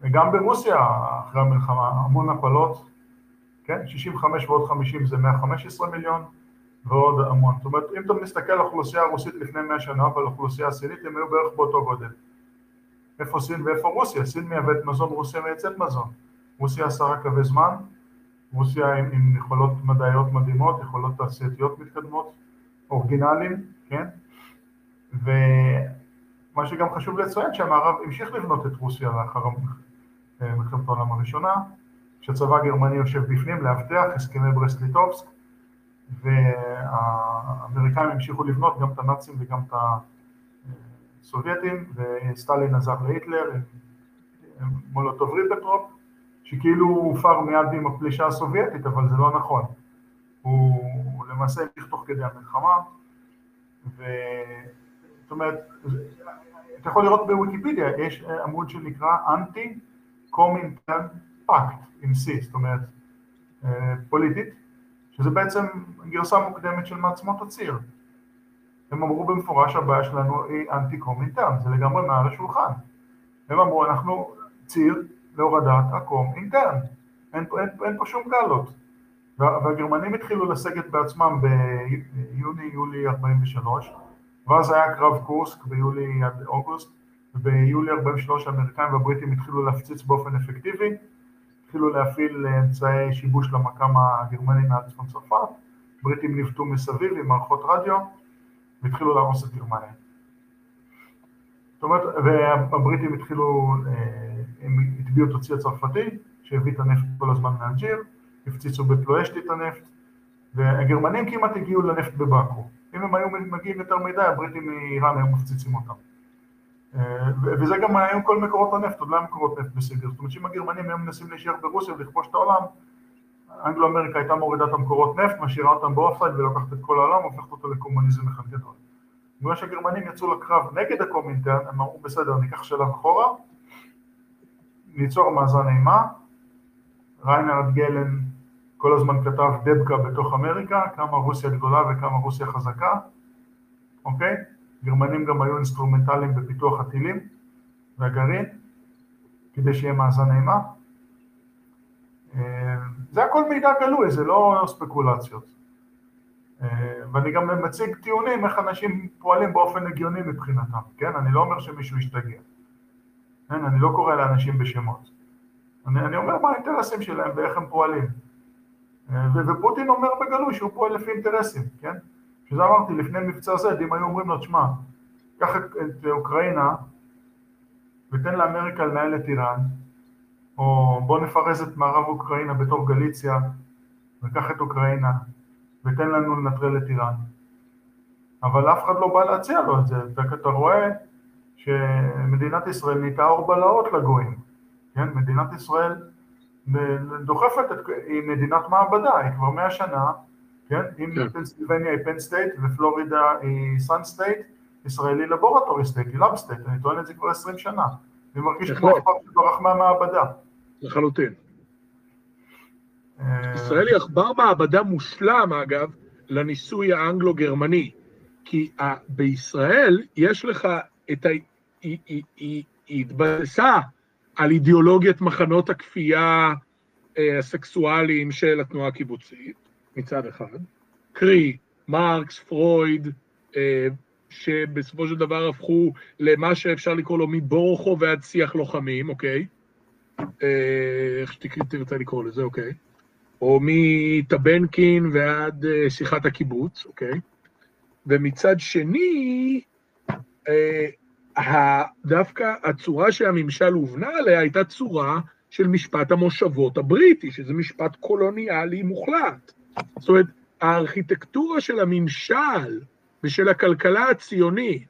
וגם ברוסיה, אחרי המלחמה, המון הפלות, כן, 65 ועוד 50 זה 115 מיליון, ועוד המון. זאת אומרת, אם אתה מסתכל על האוכלוסייה הרוסית לפני 100 שנה ועל האוכלוסייה הסינית, הם היו בערך באותו גודל. איפה סין ואיפה רוסיה? סין מייבאת מזון, רוסיה מייצאת מזון. רוסיה עשרה קווי זמן, רוסיה עם, עם יכולות מדעיות מדהימות, יכולות תעשייתיות מתקדמות, אוריגינליים, כן? ומה שגם חשוב לציין שהמערב המשיך לבנות את רוסיה לאחר מלחמת העולם הראשונה, כשהצבא הגרמני יושב בפנים לאבטח, הסכמי ברסט-ליטובסק, והאמריקאים המשיכו לבנות גם את הנאצים וגם את הסובייטים, וסטלין עזר להיטלר מולוטוב ריבנטרופ, שכאילו הוא הופר מיד עם הפלישה הסובייטית, אבל זה לא נכון. הוא, הוא למעשה המשיך תוך כדי המלחמה, ו... זאת אומרת, אתה יכול לראות בוויקיפדיה, יש עמוד שנקרא Anti-Comintern Pact עם C, זאת אומרת, אה, פוליטית, שזה בעצם גרסה מוקדמת של מעצמות הציר. הם אמרו במפורש הבעיה שלנו היא אנטי קומינטרן, זה לגמרי מעל השולחן. הם אמרו אנחנו ציר להורדת הקומינטרן, אין, אין, אין פה שום גלות. והגרמנים התחילו לסגת בעצמם ביוני-יולי 43, ואז היה קרב קורסק ביולי עד אוגוסט, וביולי 43 האמריקאים והבריטים התחילו להפציץ באופן אפקטיבי, התחילו להפעיל אמצעי שיבוש למקם הגרמני מעל צפון צרפת, הבריטים ניווטו מסביב עם מערכות רדיו, והתחילו להרוס את גרמניה. זאת אומרת, והבריטים התחילו, אה, הם הטביעו את הצי הצרפתי, שהביא את הנפט כל הזמן מאלג'יר, הפציצו בפלואשט את הנפט, והגרמנים כמעט הגיעו לנפט בבאקו. אם הם היו מגיעים יותר מדי, הבריטים מאיראן היו מפציצים אותם. אה, וזה גם היו כל מקורות הנפט, עוד לא היה מקורות נפט בסיביר. זאת אומרת שאם הגרמנים היו מנסים להישאר ברוסיה ולכבוש את העולם, אנגלו-אמריקה הייתה מורידה את המקורות נפט, משאירה אותם באופסייד ולוקחת את כל העולם, הופכת אותו לקומוניזם אחד גדול. בגלל שהגרמנים יצאו לקרב נגד הקומינטרן, הם אמרו בסדר, ניקח שלב אחורה, ניצור מאזן אימה, ריינרד גלן כל הזמן כתב דבקה בתוך אמריקה, כמה רוסיה גדולה וכמה רוסיה חזקה, אוקיי? גרמנים גם היו אינסטרומנטליים בפיתוח הטילים והגרעין, כדי שיהיה מאזן אימה. אה, זה הכל מידע גלוי, זה לא ספקולציות. אה, ואני גם מציג טיעונים איך אנשים פועלים באופן הגיוני מבחינתם, כן? אני לא אומר שמישהו ישתגע. כן? אני לא קורא לאנשים בשמות. אני, אני אומר מה האינטרסים שלהם ואיך הם פועלים. אה, ופוטין אומר בגלוי שהוא פועל לפי אינטרסים, כן? שזה אמרתי, לפני מבצע זה, אם היו אומרים לו, תשמע, קח את אוקראינה ותן לאמריקה לנהל את איראן, או בוא נפרז את מערב אוקראינה בתור גליציה, וקח את אוקראינה, ותן לנו לנטרל את איראן. אבל אף אחד לא בא להציע לו את זה, אתה רואה שמדינת ישראל נהייתה אור בלהות לגויים, כן? מדינת ישראל דוחפת, את, היא מדינת מעבדה, היא כבר מאה שנה, כן? אם כן. פנסילבניה היא Penn State ופלורידה היא Sun State, ישראל היא laboratory state, היא lab state, אני טוען את זה כבר עשרים שנה. אני מרגיש כמו עכבר שברח מהמעבדה. לחלוטין. אה, ישראל היא עכבר מעבדה מושלם, אגב, לניסוי האנגלו-גרמני. כי בישראל יש לך את ה... היא התבססה על אידיאולוגיית מחנות הכפייה אה, הסקסואליים של התנועה הקיבוצית, מצד אחד, קרי מרקס, פרויד, אה, שבסופו של דבר הפכו למה שאפשר לקרוא לו מבורוכו ועד שיח לוחמים, אוקיי? אה, איך שתרצה לקרוא לזה, אוקיי? או מטבנקין ועד שיחת הקיבוץ, אוקיי? ומצד שני, דווקא הצורה שהממשל הובנה עליה הייתה צורה של משפט המושבות הבריטי, שזה משפט קולוניאלי מוחלט. זאת אומרת, הארכיטקטורה של הממשל ושל הכלכלה הציונית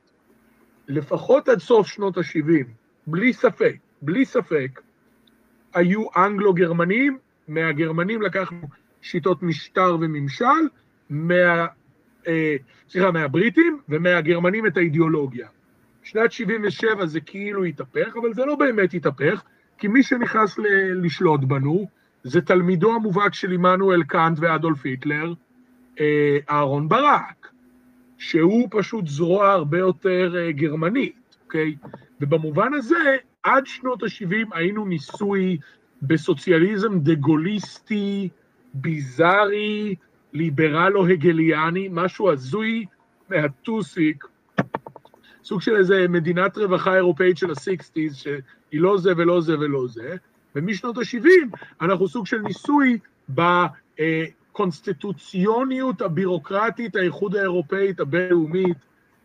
לפחות עד סוף שנות ה-70, בלי ספק, בלי ספק, היו אנגלו-גרמנים, מהגרמנים לקחנו שיטות משטר וממשל, מה, אה, סליחה, מהבריטים, ומהגרמנים את האידיאולוגיה. שנת 77 זה כאילו התהפך, אבל זה לא באמת התהפך, כי מי שנכנס ל- לשלוט בנו זה תלמידו המובהק של עמנואל קאנט ואדולף היטלר, אה, אהרון ברק, שהוא פשוט זרוע הרבה יותר אה, גרמנית, אוקיי? ובמובן הזה, עד שנות ה-70 היינו ניסוי בסוציאליזם דה-גוליסטי, ביזארי, ליברלו-הגליאני, משהו הזוי מהטוסיק, סוג של איזה מדינת רווחה אירופאית של ה-60's, שהיא לא זה ולא זה ולא זה, ומשנות ה-70 אנחנו סוג של ניסוי בקונסטיטוציוניות הבירוקרטית, האיחוד האירופאית הבינלאומית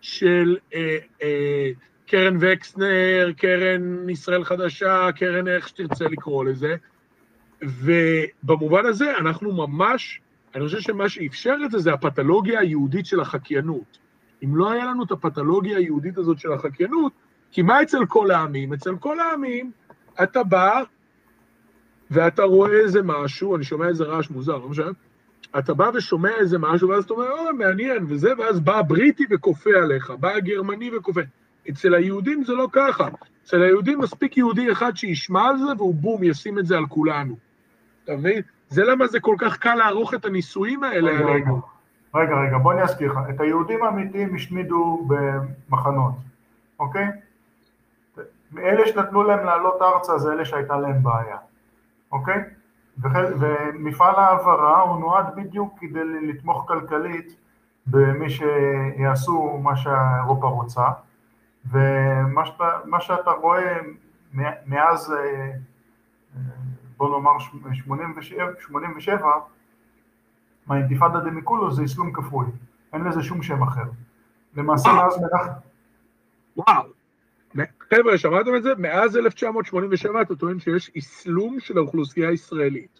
של אה, אה, קרן וקסנר, קרן ישראל חדשה, קרן איך שתרצה לקרוא לזה, ובמובן הזה אנחנו ממש, אני חושב שמה שאפשר את זה זה הפתולוגיה היהודית של החקיינות. אם לא היה לנו את הפתולוגיה היהודית הזאת של החקיינות, כי מה אצל כל העמים? אצל כל העמים אתה בא ואתה רואה איזה משהו, אני שומע איזה רעש מוזר, לא משנה, אתה בא ושומע איזה משהו, ואז אתה אומר, או, מעניין, וזה, ואז בא הבריטי וכופה עליך, בא הגרמני וכופה. אצל היהודים זה לא ככה. אצל היהודים מספיק יהודי אחד שישמע על זה, והוא בום, ישים את זה על כולנו. אתה מבין? זה למה זה כל כך קל לערוך את הניסויים האלה רגע, רגע, עלינו. רגע, רגע, בוא אני אזכיר לך. את היהודים האמיתיים השמידו במחנות, אוקיי? אלה שנתנו להם לעלות ארצה זה אלה שהייתה להם בעיה, אוקיי? ומפעל ההעברה הוא נועד בדיוק כדי לתמוך כלכלית במי שיעשו מה שאירופה רוצה, ומה שאתה, שאתה רואה מאז, אה, אה, בוא נאמר 87, 87 מהאינתיפאדה דמיקולו זה אסלום כפוי, אין לזה שום שם אחר. למעשה. מאז מנחם, וואו. חבר'ה, שמעתם את זה? מאז 1987 אתה טוען שיש אסלום של האוכלוסייה הישראלית.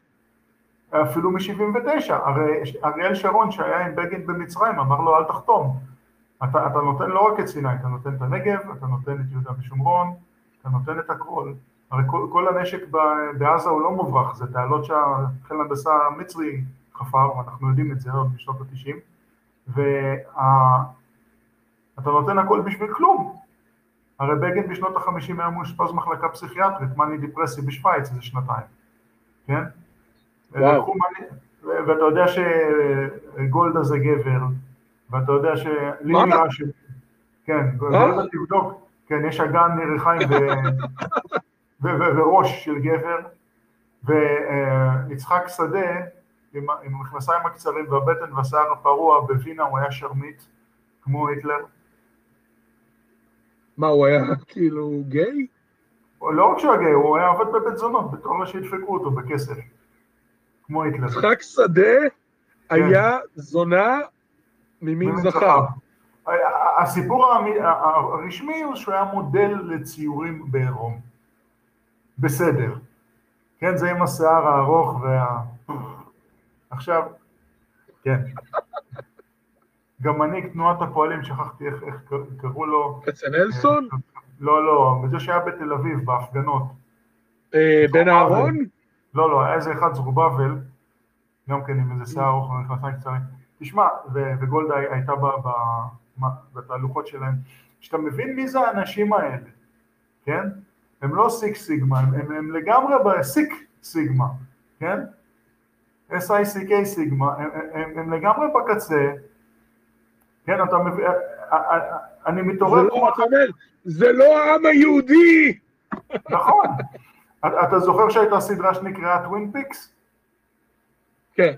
אפילו מ-79, הרי אריאל שרון שהיה עם בגין במצרים אמר לו אל תחתום. אתה, אתה נותן לא רק את סיני, אתה נותן את הנגב, אתה נותן את יהודה ושומרון, אתה נותן את הכל. הרי כל, כל הנשק בעזה הוא לא מוברח, זה תעלות שהחיל הנדסה המצרי חפר, ואנחנו יודעים את זה עוד בשנות ה-90, ואתה נותן הכל בשביל כלום. הרי בגין בשנות ה-50 היה מאושפז מחלקה פסיכיאטרית, מאני דיפרסי בשוויץ איזה שנתיים, כן? ואתה יודע שגולדה זה גבר, ואתה יודע ש... לי? נראה ש... כן, גולדה תבדוק, כן, יש אגן ירחיים ו- וראש של גבר, ויצחק שדה, עם המכנסיים הקצרים והבטן והשיער הפרוע בווינה, הוא היה שרמית, כמו היטלר. מה, הוא היה <laughs> כאילו גיי? לא רק שהוא היה גיי, הוא היה עובד בבית זונות, בתור שידפקו אותו בכסף. כמו היטלר. יצחק שדה היה זונה ממין זכר. הסיפור הרשמי הוא שהוא היה מודל לציורים בעירום. בסדר. כן, זה עם השיער הארוך וה... עכשיו, כן. גם מנהיג תנועת הפועלים, שכחתי איך, איך קר- קראו לו. כצנלסון? לא, לא, זה שהיה בתל אביב, בהפגנות. אה, בן אהרון? לא, לא, היה איזה אחד זרובבל, גם כן עם איזה שיער ארוך ומכנסיים קצרים. תשמע, ו- וגולדה הי- הייתה בתהלוכות שלהם, כשאתה מבין מי זה האנשים האלה, כן? הם לא סיק סיגמה, הם, הם, הם לגמרי בסיק סיגמה, כן? S-I-C-K סיגמה, הם, הם, הם לגמרי בקצה, כן, אתה מבין, אני זה מתעורר לא, אתה אומר, זה לא העם היהודי! נכון. אתה אתה זוכר שהייתה סדרה שנקראה טווין פיקס? כן.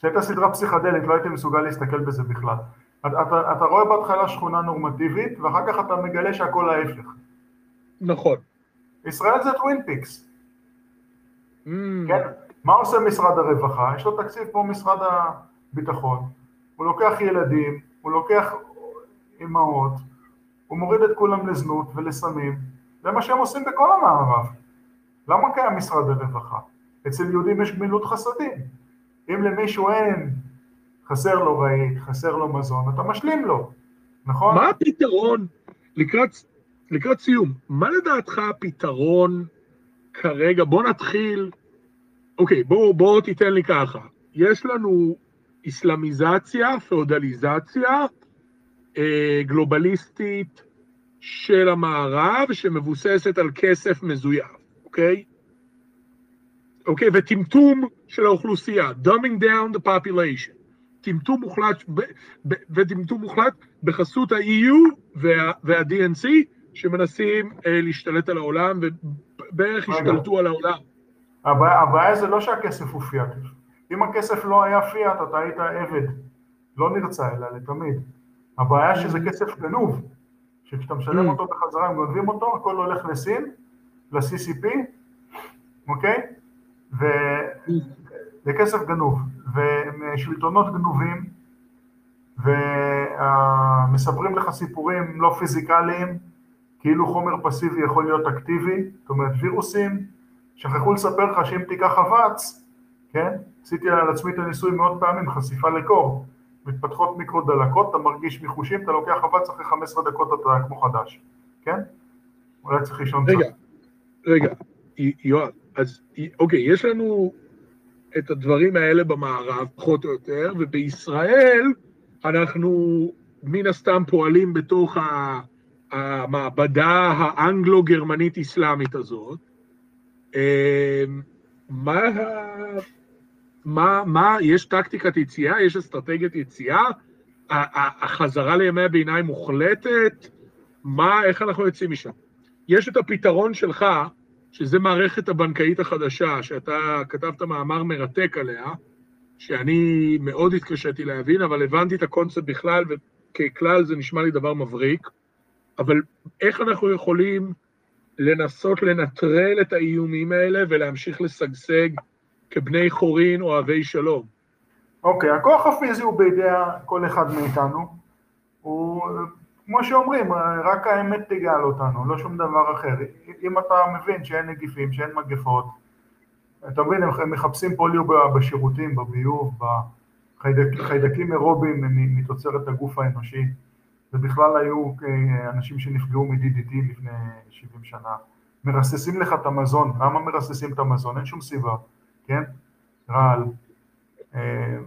שהייתה סדרה פסיכדלית, לא הייתי מסוגל להסתכל בזה בכלל. אתה, אתה, אתה רואה בהתחלה שכונה נורמטיבית, ואחר כך אתה מגלה שהכל ההפך. נכון. ישראל זה טווין פיקס, Mm, כן? מה עושה משרד הרווחה? יש לו תקציב כמו משרד הביטחון. הוא לוקח ילדים, הוא לוקח אימהות, הוא מוריד את כולם לזנות ולסמים. זה מה שהם עושים בכל המערב. למה קיים משרד הרווחה? אצל יהודים יש גמילות חסדים. אם למישהו אין, חסר לו רהיט, חסר לו מזון, אתה משלים לו, נכון? מה הפתרון לקראת, לקראת סיום, מה לדעתך הפתרון כרגע? בוא נתחיל, אוקיי, בוא, בוא תיתן לי ככה. יש לנו איסלאמיזציה, פאודליזציה, אה, גלובליסטית של המערב, שמבוססת על כסף מזויף, אוקיי? אוקיי, וטמטום של האוכלוסייה, dumbing down the population. טמטום מוחלט, וטמטום מוחלט בחסות ה-EU וה-DNC, שמנסים אה, להשתלט על העולם, ובערך השתלטו על העולם. הבעיה, הבעיה זה לא שהכסף הוא פיאט. אם הכסף לא היה פיאט, אתה היית עבד. לא נרצה, אלא לתמיד. הבעיה שזה כסף גנוב, שכשאתה משלם mm. אותו בחזרה, הם גונבים אותו, הכל הולך לסין, ל-CCP, אוקיי? וזה כסף גנוב, ושלטונות גנובים, ומספרים לך סיפורים לא פיזיקליים, כאילו חומר פסיבי יכול להיות אקטיבי, זאת אומרת וירוסים, שכחו לספר לך שאם תיקח אבץ, כן? עשיתי על עצמי את הניסוי מאות פעמים, חשיפה לקור, מתפתחות מיקרו דלקות, אתה מרגיש מחושים, אתה לוקח אבץ, אחרי 15 דקות אתה כמו חדש, כן? אולי צריך לישון קצת. רגע, רגע, יואב, אז אוקיי, יש לנו את הדברים האלה במערב, פחות או יותר, ובישראל אנחנו מן הסתם פועלים בתוך המעבדה האנגלו-גרמנית-אסלאמית הזאת. אמ, מה, מה, מה, יש טקטיקת יציאה? יש אסטרטגיית יציאה? החזרה לימי הביניים מוחלטת? מה, איך אנחנו יוצאים משם? יש את הפתרון שלך, שזה מערכת הבנקאית החדשה, שאתה כתבת מאמר מרתק עליה, שאני מאוד התקשיתי להבין, אבל הבנתי את הקונספט בכלל, וככלל זה נשמע לי דבר מבריק, אבל איך אנחנו יכולים לנסות לנטרל את האיומים האלה ולהמשיך לשגשג כבני חורין אוהבי שלום? אוקיי, okay, הכוח הפיזי הוא בידי כל אחד מאיתנו, הוא כמו שאומרים, רק האמת תגאל אותנו, לא שום דבר אחר. אם אתה מבין שאין נגיפים, שאין מגפות, אתה מבין, הם מחפשים פוליו בשירותים, בביוב, בחיידקים אירובים מתוצרת הגוף האנושי, ובכלל היו אה, אנשים שנפגעו מ-DDT לפני 70 שנה. מרססים לך את המזון, למה מרססים את המזון? אין שום סיבה, כן? רעל. אה,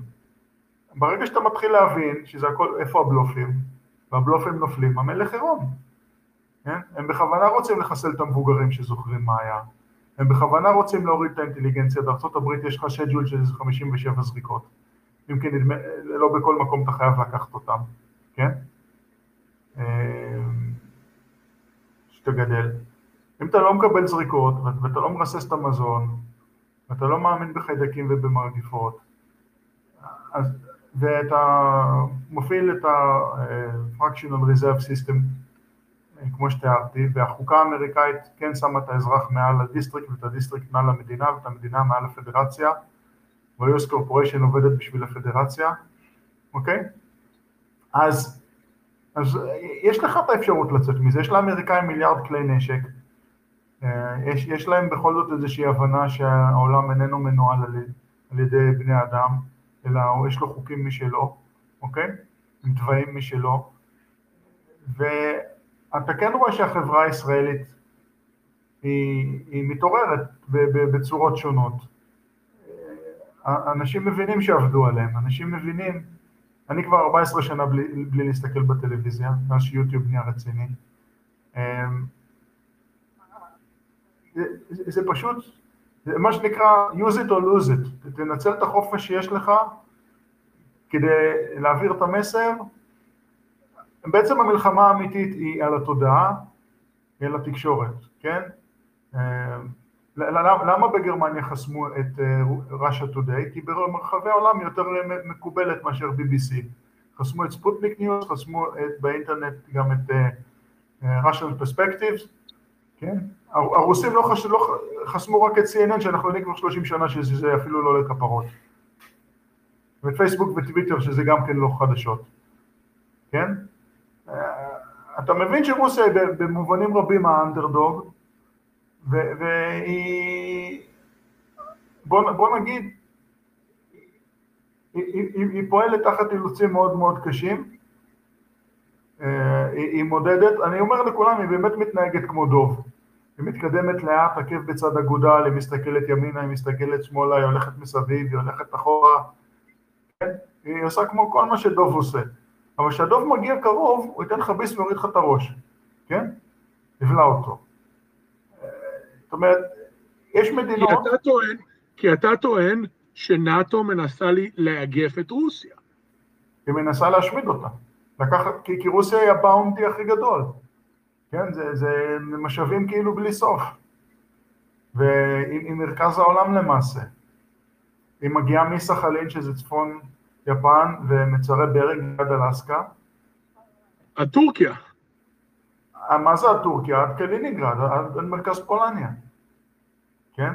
ברגע שאתה מתחיל להבין שזה הכל, איפה הבלופים, והבלופים נופלים, המלך עירום. כן? הם בכוונה רוצים לחסל את המבוגרים שזוכרים מה היה. הם בכוונה רוצים להוריד את האינטליגנציה, בארה"ב יש לך שדג'ול של איזה 57 זריקות. אם כן, נדמה, לא בכל מקום אתה חייב לקחת אותם, כן? אמ, שתגדל. אם אתה לא מקבל זריקות, ואתה לא מרסס את המזון, ואתה לא מאמין בחיידקים ובמגיפות, אז ואתה מפעיל את ה-Fractional Reserve System כמו שתיארתי, והחוקה האמריקאית כן שמה את האזרח מעל ה district ואת ה district מעל המדינה ואת המדינה מעל הפדרציה, וה-US Corporation עובדת בשביל הפדרציה, אוקיי? אז, אז יש לך את האפשרות לצאת מזה, יש לאמריקאים מיליארד כלי נשק, אה, יש, יש להם בכל זאת איזושהי הבנה שהעולם איננו מנוהל על, על ידי בני אדם, אלא יש לו חוקים משלו, אוקיי? עם תוואים משלו, ואתה כן רואה שהחברה הישראלית היא, היא מתעוררת בצורות שונות. אנשים מבינים שעבדו עליהם, אנשים מבינים, אני כבר 14 שנה בלי, בלי להסתכל בטלוויזיה, מאז שיוטיוב נהיה רציני. אמ, זה, זה פשוט זה מה שנקרא use it or lose it, תנצל את החופש שיש לך כדי להעביר את המסר. בעצם המלחמה האמיתית היא על התודעה, על התקשורת, כן? אה, למה בגרמניה חסמו את Russia אה, Today? כי ברחבי העולם היא יותר מקובלת מאשר BBC. חסמו את Sputnik News, חסמו את, באינטרנט גם את Russian uh, Perspectives, כן? הרוסים לא, חש... לא חסמו רק את CNN, שאנחנו יודעים כבר 30 שנה שזה אפילו לא לכפרות. ואת פייסבוק וטוויטר, שזה גם כן לא חדשות, כן? אה, אתה מבין שרוסיה היא במובנים רבים האנדרדוג, והיא, בוא, בוא נגיד, היא, היא, היא פועלת תחת אילוצים מאוד מאוד קשים, אה, היא מודדת, אני אומר לכולם, היא באמת מתנהגת כמו דוב. היא מתקדמת לאט, עקב בצד אגודל, היא מסתכלת ימינה, היא מסתכלת שמאלה, היא הולכת מסביב, היא הולכת אחורה. כן? היא עושה כמו כל מה שדוב עושה. אבל כשהדוב מגיע קרוב, הוא ייתן לך ביס ויוריד לך את הראש, כן? יבלע אותו. זאת אומרת, יש מדינות... כי אתה טוען, כי אתה טוען שנאט"ו מנסה לאגף את רוסיה. היא מנסה להשמיד אותה. לקחת, כי, כי רוסיה היא הבאונטי הכי גדול. כן, זה, זה משאבים כאילו בלי סוף. ועם מרכז העולם למעשה. היא מגיעה מסחלין, שזה צפון יפן, ומצרי ברינג עד אלסקה. עד טורקיה. אה, מה זה עד טורקיה? עד קלינינגרד, עד, עד מרכז פולניה. כן?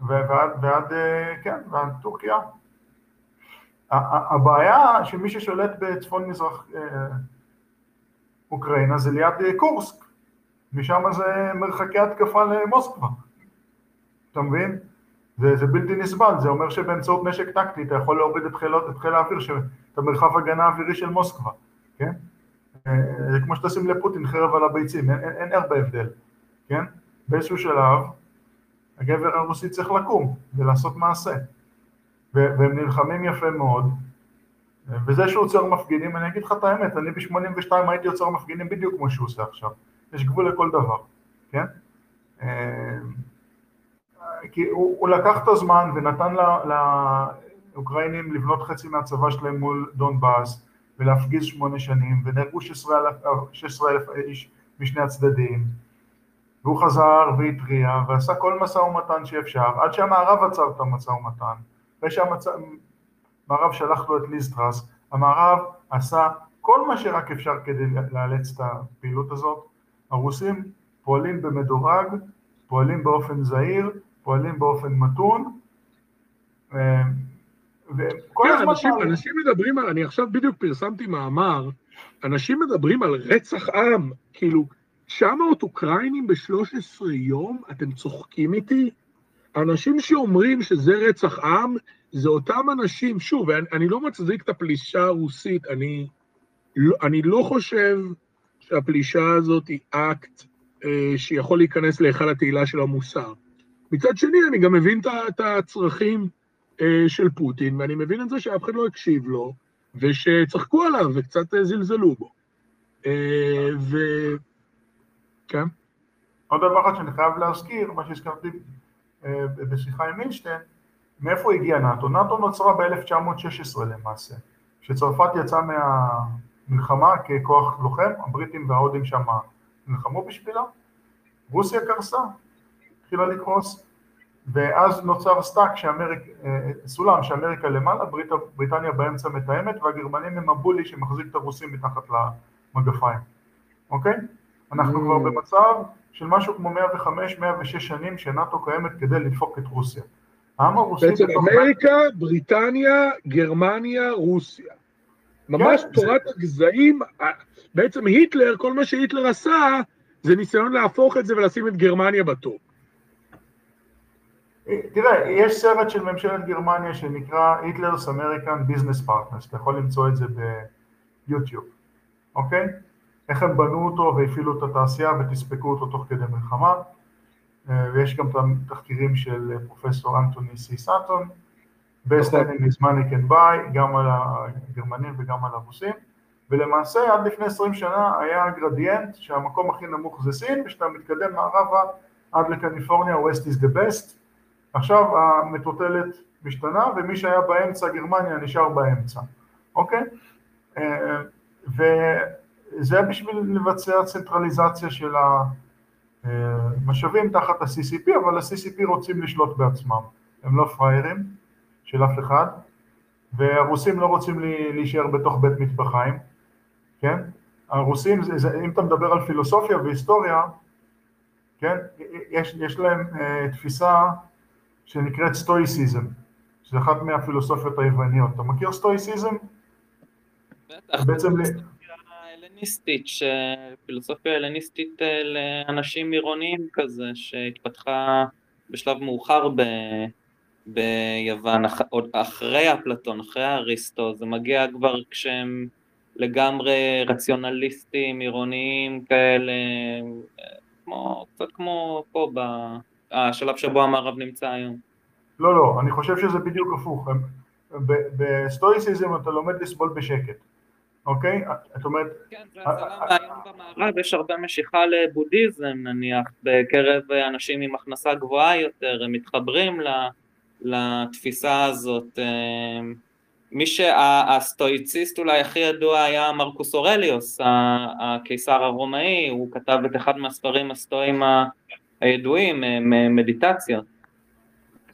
ועד, ועד, אה, כן, ועד טורקיה. הבעיה שמי ששולט בצפון מזרח אה, אוקראינה זה ליד קורסק, משם זה מרחקי התקפה למוסקבה, אתה מבין? זה, זה בלתי נסבל, זה אומר שבאמצעות נשק טקטי אתה יכול להוריד את חיל, את חיל האוויר, את המרחב הגנה האווירי של מוסקבה, כן? אה, זה כמו שתשים לפוטין חרב על הביצים, אין, אין, אין הרבה הבדל, כן? באיזשהו שלב הגבר הרוסי צריך לקום ולעשות מעשה. והם נלחמים יפה מאוד, וזה שהוא עוצר מפגינים, אני אגיד לך את האמת, אני ב-82 הייתי עוצר מפגינים בדיוק כמו שהוא עושה עכשיו, יש גבול לכל דבר, כן? אה, כי הוא, הוא לקח את הזמן ונתן לאוקראינים לבנות חצי מהצבא שלהם מול דונבאס ולהפגיז שמונה שנים, ונהרגו 16 אלף איש משני הצדדים, והוא חזר והתריע ועשה כל משא ומתן שאפשר, עד שהמערב עצר את המשא ומתן. אחרי שהמערב שלח לו את ליסטרס, המערב עשה כל מה שרק אפשר כדי לאלץ את הפעילות הזאת. הרוסים פועלים במדורג, פועלים באופן זהיר, פועלים באופן מתון, אה, וכל כן, הזמן... אנשים, פעם... אנשים מדברים על, אני עכשיו בדיוק פרסמתי מאמר, אנשים מדברים על רצח עם, כאילו, 900 אוקראינים ב-13 יום, אתם צוחקים איתי? האנשים שאומרים שזה רצח עם, זה אותם אנשים, שוב, אני, אני לא מצדיק את הפלישה הרוסית, אני לא, אני לא חושב שהפלישה הזאת היא אקט אה, שיכול להיכנס להיכל התהילה של המוסר. מצד שני, אני גם מבין את הצרכים אה, של פוטין, ואני מבין את זה שאף אחד לא הקשיב לו, ושצחקו עליו וקצת אה, זלזלו בו. ו... כן. עוד דבר אחד שאני חייב להזכיר, מה שהזכרתי בשיחה עם מילשטיין, מאיפה הגיע נאט"ו? נאט"ו נוצרה ב-1916 למעשה, כשצרפת יצאה מהמלחמה ככוח לוחם, הבריטים וההודים שם נלחמו בשבילה, רוסיה קרסה, התחילה לקרוס, ואז נוצר stack, שאמריק, אה, סולם שאמריקה למעלה, ברית, בריטניה באמצע מתאמת, והגרמנים הם ה bully שמחזיק את הרוסים מתחת למגפיים, אוקיי? אנחנו כבר mm. במצב של משהו כמו 105-106 שנים שנאט"ו קיימת כדי לדפוק את רוסיה. העם הרוסי... בעצם אמריקה, בריטניה, גרמניה, רוסיה. ממש תורת. הגזעים, בעצם היטלר, כל מה שהיטלר עשה, זה ניסיון להפוך את זה ולשים את גרמניה בטופ. תראה, יש סרט של ממשלת גרמניה שנקרא Hitler's American Business Partners, אתה יכול למצוא את זה ביוטיוב, אוקיי? איך הם בנו אותו והפעילו את התעשייה ותספקו אותו תוך כדי מלחמה, אה, ויש גם את התחקירים של פרופסור אנטוני סי סאטון, best enemy is money can buy, גם על הגרמנים וגם על הרוסים, ולמעשה עד לפני 20 שנה היה גרדיאנט שהמקום הכי נמוך זה סין, וכשאתה מתקדם מערבה עד לקליפורניה, West is the best, עכשיו המטוטלת משתנה ומי שהיה באמצע גרמניה נשאר באמצע, אוקיי? אה, וזה בשביל לבצע צנטרליזציה של המשאבים תחת ה-CCP, אבל ה-CCP רוצים לשלוט בעצמם, הם לא פראיירים של אף אחד, והרוסים לא רוצים להישאר בתוך בית מטבחיים, כן? הרוסים, זה, זה, אם אתה מדבר על פילוסופיה והיסטוריה, כן? יש, יש להם uh, תפיסה שנקראת סטואיסיזם, שזה אחת מהפילוסופיות היווניות. אתה מכיר סטואיסיזם? בטח, בעצם הלניסטית, פילוסופיה הלניסטית אה, לאנשים עירוניים כזה, שהתפתחה בשלב מאוחר ב... ביוון, עוד אחרי אפלטון, אחרי אריסטו, זה מגיע כבר כשהם לגמרי רציונליסטיים, עירוניים כאלה, כמו, קצת כמו פה בשלב שבו המערב נמצא היום. לא, לא, אני חושב שזה בדיוק הפוך. בסטואיסיזם אתה לומד לסבול בשקט, אוקיי? זאת אומרת... כן, זה למה היום במערב יש הרבה משיכה לבודהיזם נניח, בקרב אנשים עם הכנסה גבוהה יותר, הם מתחברים לתפיסה הזאת. מי שהסטואיציסט אולי הכי ידוע היה מרקוס אורליוס, הקיסר הרומאי, הוא כתב את אחד מהספרים הסטואיים הידועים, מדיטציות.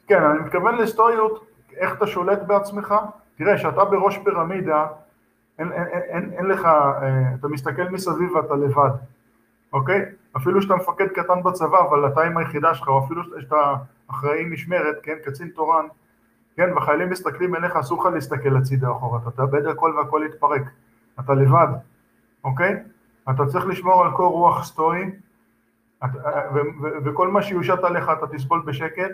כן, אני מתכוון לסטואיות, איך אתה שולט בעצמך. תראה, כשאתה בראש פירמידה, אין, אין, אין, אין לך, אה, אתה מסתכל מסביב ואתה לבד, אוקיי? אפילו שאתה מפקד קטן בצבא, אבל אתה עם היחידה שלך, או אפילו שאתה אחראי משמרת, כן, קצין תורן, כן, והחיילים מסתכלים אליך, אסור לך להסתכל הצידה אחורה, אתה תאבד הכל והכל יתפרק, אתה לבד, אוקיי? אתה צריך לשמור על קור רוח סטואי, וכל מה שיושת עליך אתה תסבול בשקט,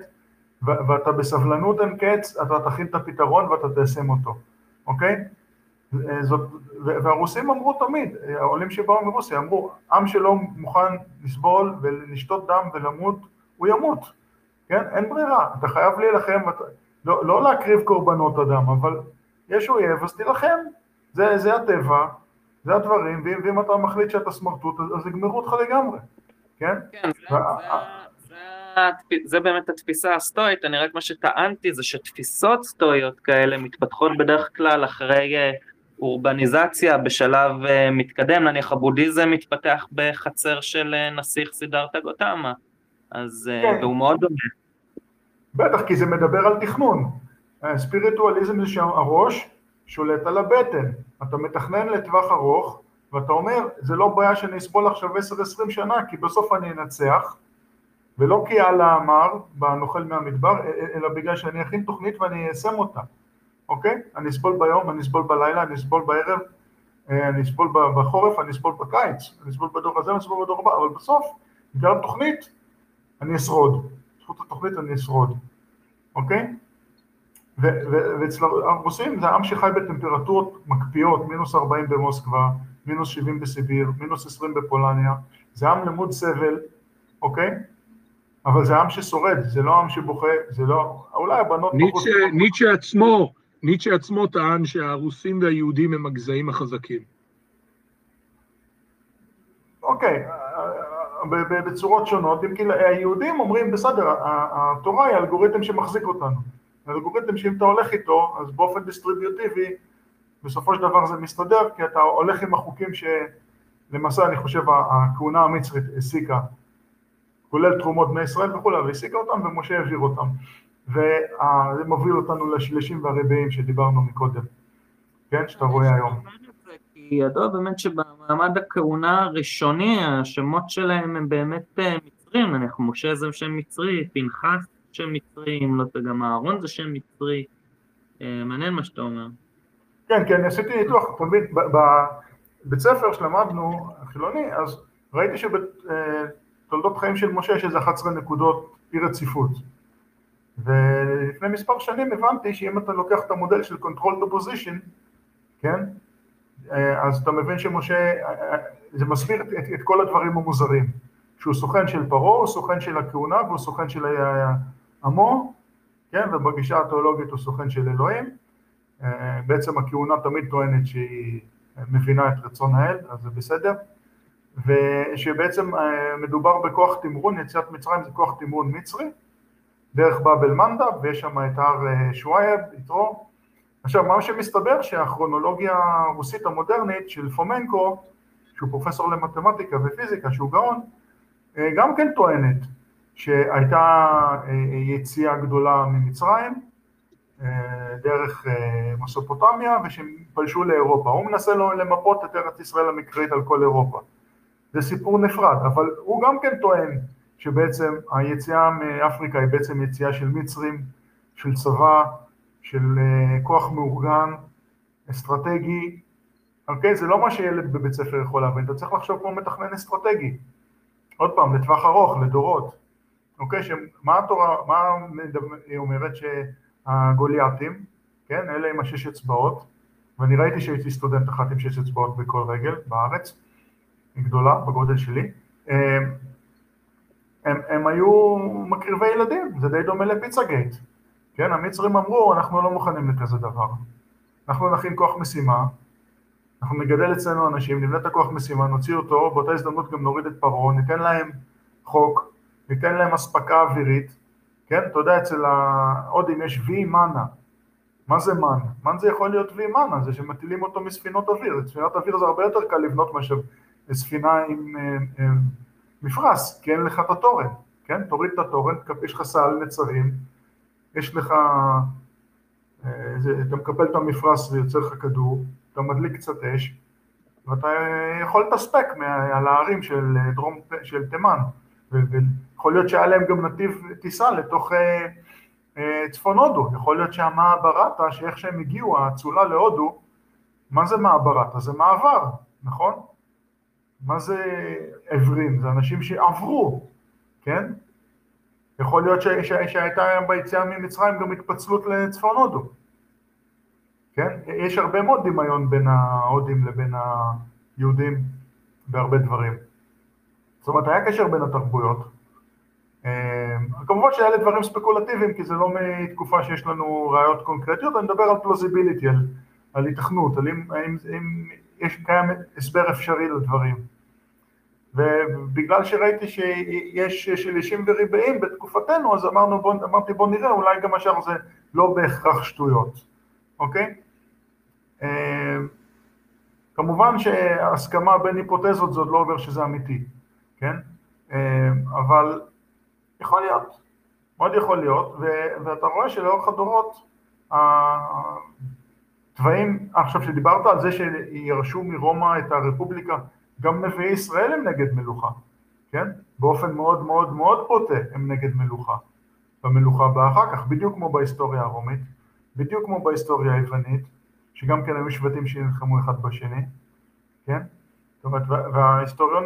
ואתה בסבלנות אין קץ, אתה תכין את הפתרון ואתה תיישם אותו, אוקיי? זאת, והרוסים אמרו תמיד, העולים שבאו מרוסיה אמרו, עם שלא מוכן לסבול ולשתות דם ולמות, הוא ימות, כן? אין ברירה, אתה חייב להילחם, לא, לא להקריב קורבנות אדם, אבל יש אויב אז תילחם, זה, זה הטבע, זה הדברים, ואם, ואם אתה מחליט שאתה סמרטוט אז יגמרו אותך לגמרי, כן? כן, זה, זה, זה, זה באמת התפיסה הסטואית, אני רק מה שטענתי זה שתפיסות סטואיות כאלה מתפתחות בדרך כלל אחרי אה, אורבניזציה בשלב אה, מתקדם, נניח הבודהיזם מתפתח בחצר של אה, נסיך סידרתא גותמה, אז כן. והוא מאוד דומה. בטח, כי זה מדבר על תכנון. ספיריטואליזם זה שהראש שולט על הבטן. אתה מתכנן לטווח ארוך, ואתה אומר, זה לא בעיה שאני אסבול עכשיו 10-20 שנה, כי בסוף אני אנצח, ולא כי אללה אמר, בנוכל מהמדבר, אלא בגלל שאני אכין תוכנית ואני איישם אותה, אוקיי? אני אסבול ביום, אני אסבול בלילה, אני אסבול בערב, אה, אני אסבול בחורף, אני אסבול בקיץ, אני אסבול בדור הזה, אני אסבול בדור הבא, אבל בסוף, בגלל התוכנית, אני אשרוד. בזכות התוכנית אני אשרוד, אוקיי? ואצל הרוסים זה עם שחי בטמפרטורות מקפיאות, מינוס 40 במוסקבה, מינוס 70 בסיביר, מינוס 20 בפולניה, זה עם למוד סבל, אוקיי? אבל זה עם ששורד, זה לא עם שבוכה, זה לא... אולי הבנות... ניטשה, ניטשה עצמו, ניטשה עצמו טען שהרוסים והיהודים הם הגזעים החזקים. אוקיי, בצורות שונות, אם כי היהודים אומרים בסדר, התורה היא האלגוריתם שמחזיק אותנו, האלגוריתם שאם אתה הולך איתו, אז באופן דיסטריביוטיבי, בסופו של דבר זה מסתדר, כי אתה הולך עם החוקים שלמעשה אני חושב הכהונה המצרית הסיקה, כולל תרומות בני ישראל וכולי, והסיקה אותם ומשה העביר אותם, וזה מוביל אותנו לשלישים והרביעים שדיברנו מקודם, כן, שאתה רואה היום. ידוע באמת שבמעמד הכהונה הראשוני השמות שלהם הם באמת אה, מצרים, נניח משה זה שם מצרי, פנחס שם מצרי, אם לא גם אהרון זה שם מצרי, אה, מעניין מה שאתה אומר. כן, כן, עשיתי ניתוח, אתה מבין, בבית ספר שלמדנו, חילוני, אז ראיתי שבתולדות חיים של משה יש איזה 11 נקודות אי רציפות. ולפני מספר שנים הבנתי שאם אתה לוקח את המודל של control the כן, אה, אז אתה מבין שמשה, אה, אה, זה מסביר את, את כל הדברים המוזרים, שהוא סוכן של פרעה, הוא סוכן של הכהונה והוא סוכן של עמו, כן, ובגישה התיאולוגית הוא סוכן של אלוהים, בעצם הכהונה תמיד טוענת שהיא מבינה את רצון האל, אז זה בסדר, ושבעצם מדובר בכוח תמרון, יציאת מצרים זה כוח תמרון מצרי, דרך באבל מנדב, ויש שם את הר שווייב, יתרו, עכשיו, מה שמסתבר שהכרונולוגיה הרוסית המודרנית של פומנקו, שהוא פרופסור למתמטיקה ופיזיקה, שהוא גאון, אה, גם כן טוענת שהייתה אה, יציאה גדולה ממצרים, אה, דרך מסופוטמיה, ושהם פלשו לאירופה. הוא מנסה למפות את ארץ ישראל המקראית על כל אירופה. זה סיפור נפרד, אבל הוא גם כן טוען שבעצם היציאה מאפריקה היא בעצם יציאה של מצרים, של צבא, של אה, כוח מאורגן, אסטרטגי, אוקיי? זה לא מה שילד בבית ספר יכול להבין, אתה צריך לחשוב כמו מתכנן אסטרטגי. עוד פעם, לטווח ארוך, לדורות. אוקיי? שמה התורה, מה היא אומרת שהגולייתים, כן? אלה עם השש אצבעות, ואני ראיתי שהייתי סטודנט אחת עם שש אצבעות בכל רגל בארץ, גדולה, בגודל שלי, הם, הם, הם היו מקריבי ילדים, זה די דומה לפיצה גייט, כן, המצרים אמרו, אנחנו לא מוכנים לכזה דבר, אנחנו נכין כוח משימה, אנחנו נגדל אצלנו אנשים, נבנה את הכוח משימה, נוציא אותו, באותה הזדמנות גם נוריד את פרעה, ניתן להם חוק, ניתן להם אספקה אווירית, כן? אתה יודע, אצל ההודים יש וי מנה. מה זה מן? מן זה יכול להיות וי מנה, זה שמטילים אותו מספינות אוויר. ספינת אוויר זה הרבה יותר קל לבנות מאשר ספינה עם אה, אה, מפרש, כי אין לך את התורן, כן? תוריד את התורן, יש לך סל נצרים, יש לך, אה, אתה מקפל את המפרש ויוצר לך כדור, אתה מדליק קצת אש, ואתה יכול לתספק על ההרים של דרום, של תימן. ויכול להיות שהיה להם גם נתיב טיסה לתוך אה, אה, צפון הודו, יכול להיות שהמעברתה, שאיך שהם הגיעו, האצולה להודו, מה זה מעברתה? זה מעבר, נכון? מה זה עברים? זה אנשים שעברו, כן? יכול להיות שהייתה ביציאה ממצרים גם התפצלות לצפון הודו, כן? יש הרבה מאוד דמיון בין ההודים לבין היהודים בהרבה דברים. זאת אומרת, היה קשר בין התרבויות. אה, כמובן שאלה דברים ספקולטיביים, כי זה לא מתקופה שיש לנו ראיות קונקרטיות, אני מדבר על פלוזיביליטי, על, על התכנות, על אם, אם, אם יש קיים הסבר אפשרי לדברים. ובגלל שראיתי שיש שלישים וריבעים בתקופתנו, אז אמרנו, בוא, אמרתי בוא נראה, אולי גם השאר זה לא בהכרח שטויות, אוקיי? אה, כמובן שהסכמה בין היפותזות זה עוד לא אומר שזה אמיתי. כן? אה, אבל יכול להיות, מאוד יכול להיות, ואתה רואה שלאורך הדורות התוואים, עכשיו שדיברת על זה שירשו מרומא את הרפובליקה, גם נביאי ישראל הם נגד מלוכה, כן? באופן מאוד מאוד מאוד פוטה הם נגד מלוכה. במלוכה באה אחר כך, בדיוק כמו בהיסטוריה הרומית, בדיוק כמו בהיסטוריה היוונית, שגם כן היו שבטים שנלחמו אחד בשני, כן? זאת אומרת, וההיסטוריון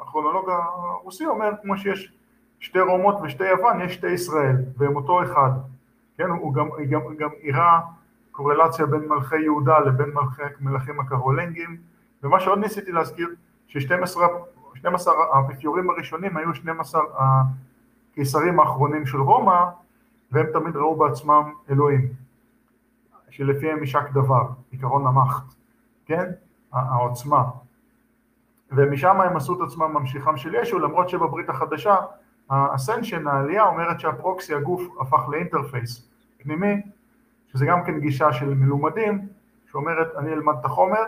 הכרונולוג הרוסי אומר, כמו שיש שתי רומות ושתי יוון, יש שתי ישראל, והם אותו אחד. כן, הוא גם, גם, גם הראה קורלציה בין מלכי יהודה לבין מלכי מלכים הקרולנגים, ומה שעוד ניסיתי להזכיר, ש-12 האפיפיורים הראשונים היו 12 הקיסרים האחרונים של רומא, והם תמיד ראו בעצמם אלוהים, שלפיהם יישק דבר, עיקרון המחט, כן? העוצמה. ומשם הם עשו את עצמם ממשיכם של ישו, למרות שבברית החדשה האסנשן, העלייה, אומרת שהפרוקסי, הגוף, הפך לאינטרפייס פנימי, שזה גם כן גישה של מלומדים, שאומרת אני אלמד את החומר,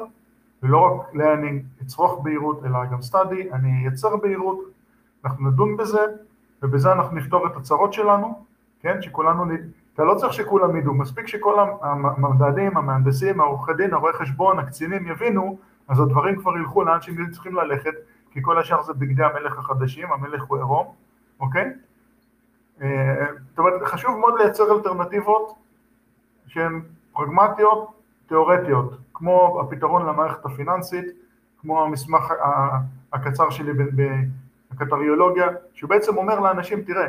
ולא רק לאני אצרוך בהירות, אלא גם סטאדי, אני אייצר בהירות, אנחנו נדון בזה, ובזה אנחנו נפתור את הצרות שלנו, כן, שכולנו, אתה לא צריך שכולם ידעו, מספיק שכל המדענים, המהנדסים, העורכי דין, הרואי חשבון, הקצינים יבינו אז הדברים כבר ילכו לאן שהם צריכים ללכת, כי כל השאר זה בגדי המלך החדשים, המלך הוא עירום, אוקיי? אה, זאת אומרת, חשוב מאוד לייצר אלטרנטיבות שהן פרגמטיות, תיאורטיות, כמו הפתרון למערכת הפיננסית, כמו המסמך הקצר שלי בקטריולוגיה, שבעצם אומר לאנשים, תראה,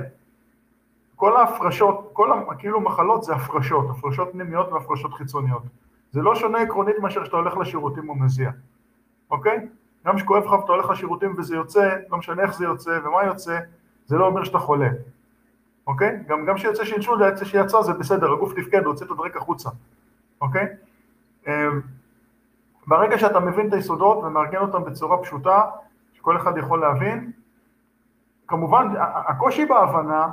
כל ההפרשות, כל כאילו מחלות זה הפרשות, הפרשות פנימיות והפרשות חיצוניות. זה לא שונה עקרונית מאשר שאתה הולך לשירותים ומזיע, אוקיי? גם שכואב לך ואתה הולך לשירותים וזה יוצא, לא משנה איך זה יוצא ומה יוצא, זה לא אומר שאתה חולה, אוקיי? גם, גם שיוצא שינשול, שיצא זה בסדר, הגוף תפקד, הוא יוצא את הדרק החוצה, אוקיי? ברגע שאתה מבין את היסודות ומארגן אותם בצורה פשוטה, שכל אחד יכול להבין, כמובן הקושי בהבנה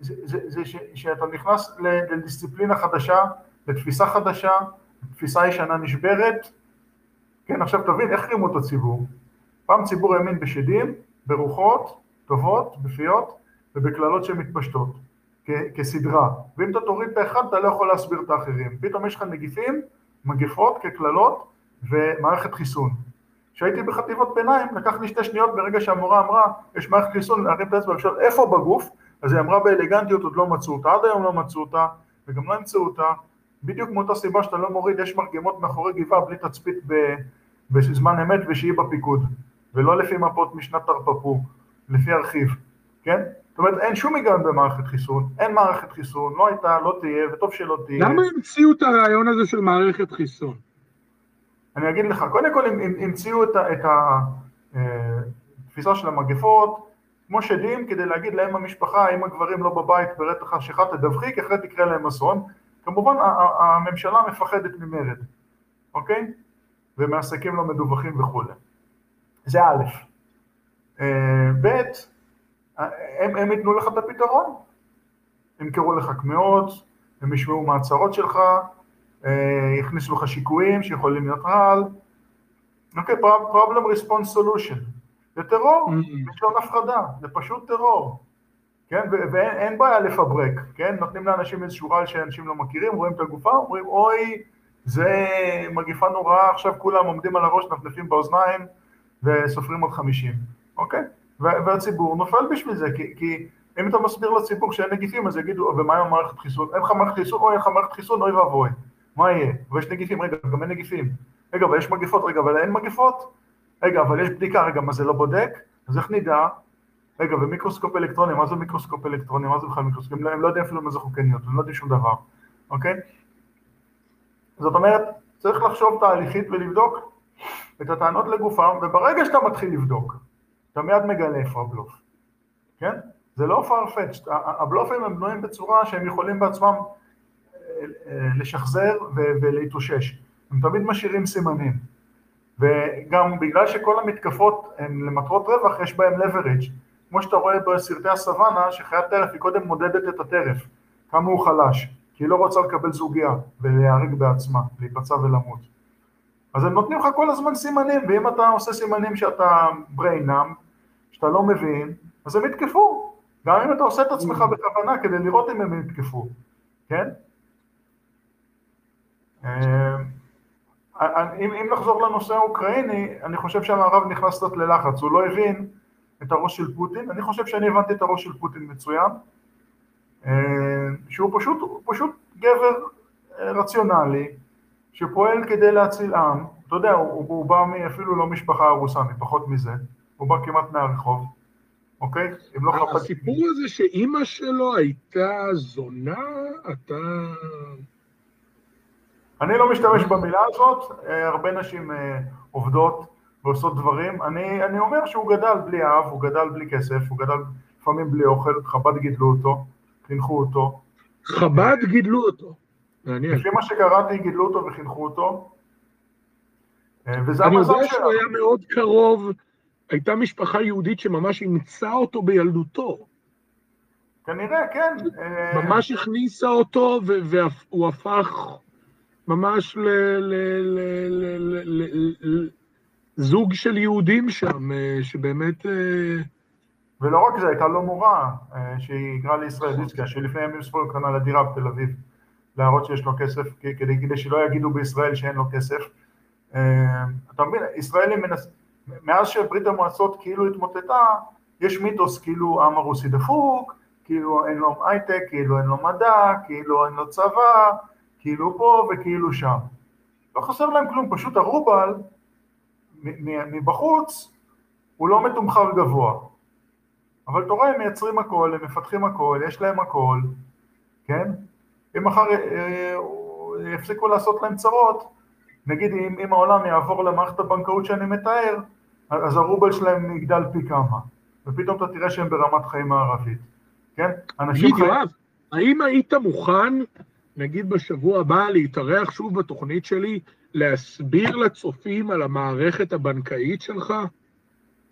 זה, זה, זה ש, שאתה נכנס לדיסציפלינה חדשה לתפיסה חדשה, תפיסה ישנה נשברת. כן, עכשיו תבין איך רימו את הציבור. פעם ציבור האמין בשדים, ברוחות טובות, בפיות, ובקללות שמתפשטות, כסדרה. ואם אתה תוריד את האחד, אתה לא יכול להסביר את האחרים. פתאום יש לך נגיפים, מגפות, כקללות, ומערכת חיסון. כשהייתי בחטיבות ביניים, לקח לי שתי שניות ברגע שהמורה אמרה, יש מערכת חיסון, להרים את האצבע ולשאול איפה בגוף, אז היא אמרה באלגנטיות, עוד לא מצאו אותה, עד היום לא מצאו אותה, וגם לא ימצאו אותה, בדיוק מאותה סיבה שאתה לא מוריד, יש מרגמות מאחורי גבעה בלי תצפית בזמן אמת ושיהי בפיקוד, ולא לפי מפות משנת תרפפו, לפי ארכיב, כן? זאת אומרת, אין שום היגיון במערכת חיסון, אין מערכת חיסון, לא הייתה, לא תהיה, וטוב שלא תהיה. למה המציאו את הרעיון הזה של מערכת חיסון? אני אגיד לך, קודם כל הם המציאו את התפיסה של המגפות, כמו שדים, כדי להגיד להם המשפחה, אם הגברים לא בבית ברית החשיכה תדווחי, כי אחרת יקרה להם אסון. כמובן הממשלה מפחדת ממרד, אוקיי? ומעסקים לא מדווחים וכולי. זה א', אה, ב', הם, הם ייתנו לך את הפתרון, ימכרו לך קמעות, הם ישמעו מהצהרות שלך, אה, יכניסו לך שיקויים שיכולים להיות רעל, אוקיי, problem response solution, זה טרור, בלשון mm-hmm. הפחדה, זה פשוט טרור, כן, ואין בעיה לפברק, כן, נותנים לאנשים איזשהו רעל שאנשים לא מכירים, רואים את הגופה, אומרים אוי, זה מגיפה נוראה, עכשיו כולם עומדים על הראש, נפנפים באוזניים וסופרים עוד חמישים, אוקיי? והציבור נופל בשביל זה, כי, כי אם אתה מסביר לציבור שאין נגיפים, אז יגידו, ומה עם המערכת חיסון? אין לך מערכת חיסון, אוי, אין לך מערכת חיסון, אוי ואבוי. מה יהיה? ויש נגיפים, רגע, גם אין נגיפים. רגע, אבל יש מגפות, רגע, אבל אין מגפות? רגע, אבל יש בדיקה, רגע, מה זה לא בודק? אז איך נדע? רגע, ומיקרוסקופ אלקטרוני, מה זה מיקרוסקופ אלקטרוני? מה זה בכלל מיקרוסקופ? הם לא, לא יודעים אפילו מה זה חוקניות, הם לא יודעים שום דבר, אוקיי? זאת אומרת, צריך לחשוב תהליכית ולבדוק את הטענות לגופם, וברגע שאתה מתחיל לבדוק, אתה מיד מגלה איפה הבלוף, כן? זה לא farfetched, הבלופים הם בנויים בצורה שהם יכולים בעצמם אה, אה, לשחזר ולהתאושש, הם תמיד משאירים סימנים, וגם בגלל שכל המתקפות הן למטרות רווח, יש בהן leverage, כמו שאתה רואה בסרטי הסוואנה, שחיית טרף היא קודם מודדת את הטרף, כמה הוא חלש, כי היא לא רוצה לקבל זוגיה ולהיהרג בעצמה, להיפצע ולמות. אז הם נותנים לך כל הזמן סימנים, ואם אתה עושה סימנים שאתה בריינם, שאתה לא מבין, אז הם יתקפו. גם אם אתה עושה את עצמך בכוונה כדי לראות אם הם יתקפו, כן? אה, אם, אם נחזור לנושא האוקראיני, אני חושב שהמערב נכנס קצת ללחץ, הוא לא הבין את הראש של פוטין, אני חושב שאני הבנתי את הראש של פוטין מצוין, אה, שהוא פשוט, פשוט גבר אה, רציונלי, שפועל כדי להציל עם, אתה יודע, הוא, הוא בא אפילו לא משפחה ארוסה, מפחות מזה, הוא בא כמעט מהרחוב, אוקיי? אם לא חפת... הסיפור הזה שאימא שלו הייתה זונה, אתה... אני לא משתמש במילה הזאת, אה, הרבה נשים עובדות ועושות דברים, אני, אני אומר שהוא גדל בלי אב, הוא גדל בלי כסף, הוא גדל לפעמים בלי אוכל, חב"ד גידלו אותו, חינכו אותו. חב"ד גידלו אותו. מעניין. לפי מה שקראתי, גידלו אותו וחינכו אותו. אה, וזה המזל שלו. אני יודע שהוא היה מאוד קרוב, הייתה משפחה יהודית שממש אימצה אותו בילדותו. כנראה, כן. אה, ממש הכניסה אותו, והוא הפך ממש לזוג של יהודים שם, אה, שבאמת... ולא רק זה, הייתה לו מורה אה, שהיא היגרה לישראל, דיסקה, שלפני ימים ספורים קנה לה דירה בתל אביב, להראות שיש לו כסף, כדי, כדי שלא יגידו בישראל שאין לו כסף. אה, אתה מבין, ישראלים מנס... מאז שברית המועצות כאילו התמוטטה, יש מיתוס כאילו העם הרוסי דפוק, כאילו אין לו הייטק, כאילו אין לו מדע, כאילו אין לו צבא, כאילו פה וכאילו שם. לא חסר להם כלום, פשוט הרובל מבחוץ הוא לא מתומחר גבוה. אבל אתה רואה, הם מייצרים הכל, הם מפתחים הכל, יש להם הכל, כן? אם מחר אה, אה, יפסיקו לעשות להם צרות, נגיד אם, אם העולם יעבור למערכת הבנקאות שאני מתאר, אז הרובל שלהם יגדל פי כמה, ופתאום אתה תראה שהם ברמת חיים מערבית, כן? אנשים חיים... יואב, האם היית מוכן, נגיד בשבוע הבא, להתארח שוב בתוכנית שלי, להסביר לצופים על המערכת הבנקאית שלך?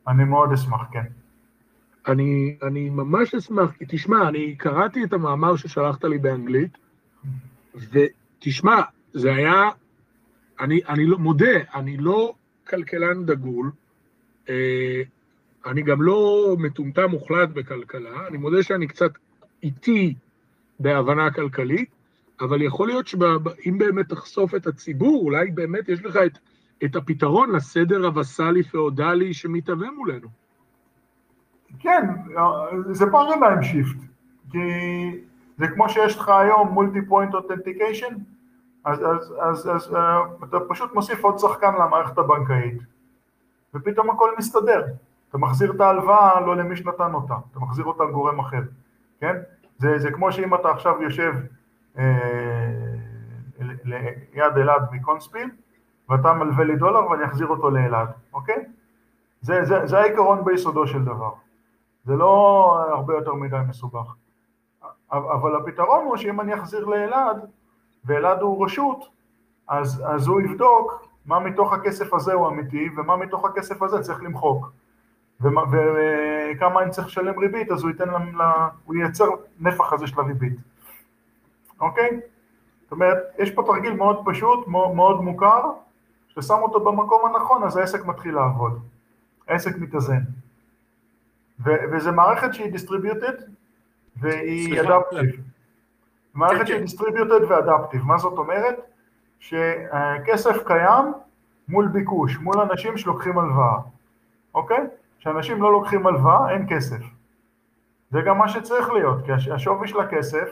אני מאוד אשמח, כן. אני, אני ממש אשמח, כי תשמע, אני קראתי את המאמר ששלחת לי באנגלית, ותשמע, זה היה, אני, אני לא, מודה, אני לא כלכלן דגול, אה, אני גם לא מטומטם מוחלט בכלכלה, אני מודה שאני קצת איטי בהבנה כלכלית, אבל יכול להיות שאם באמת תחשוף את הציבור, אולי באמת יש לך את, את הפתרון לסדר הווסאלי-פאודלי שמתהווה מולנו. כן, זה paradigm shift, כי זה כמו שיש לך היום multi point authentication, אז, אז, אז, אז uh, אתה פשוט מוסיף עוד שחקן למערכת הבנקאית, ופתאום הכל מסתדר. אתה מחזיר את ההלוואה לא למי שנתן אותה, אתה מחזיר אותה לגורם אחר, כן? זה, זה כמו שאם אתה עכשיו יושב אה, ליד אלעד מקונספין, ואתה מלווה לי דולר ואני אחזיר אותו לאלעד, אוקיי? זה, זה, זה העיקרון ביסודו של דבר. זה לא הרבה יותר מדי מסובך. אבל הפתרון הוא שאם אני אחזיר לאלעד, ואלעד הוא רשות, אז, אז הוא יבדוק מה מתוך הכסף הזה הוא אמיתי ומה מתוך הכסף הזה צריך למחוק. ומה, וכמה אני צריך לשלם ריבית, אז הוא ייתן להם, הוא ייצר נפח הזה של הריבית. אוקיי? זאת אומרת, יש פה תרגיל מאוד פשוט, מאוד, מוכר, שאתה שם אותו במקום הנכון, אז העסק מתחיל לעבוד. העסק מתאזן. וזו מערכת שהיא distributed, והיא adaptive. מערכת כן, שהיא distributed. ו adaptive. מה זאת אומרת? שכסף קיים מול ביקוש, מול אנשים שלוקחים הלוואה, אוקיי? כשאנשים לא לוקחים הלוואה, אין כסף. זה גם מה שצריך להיות, כי השווי של הכסף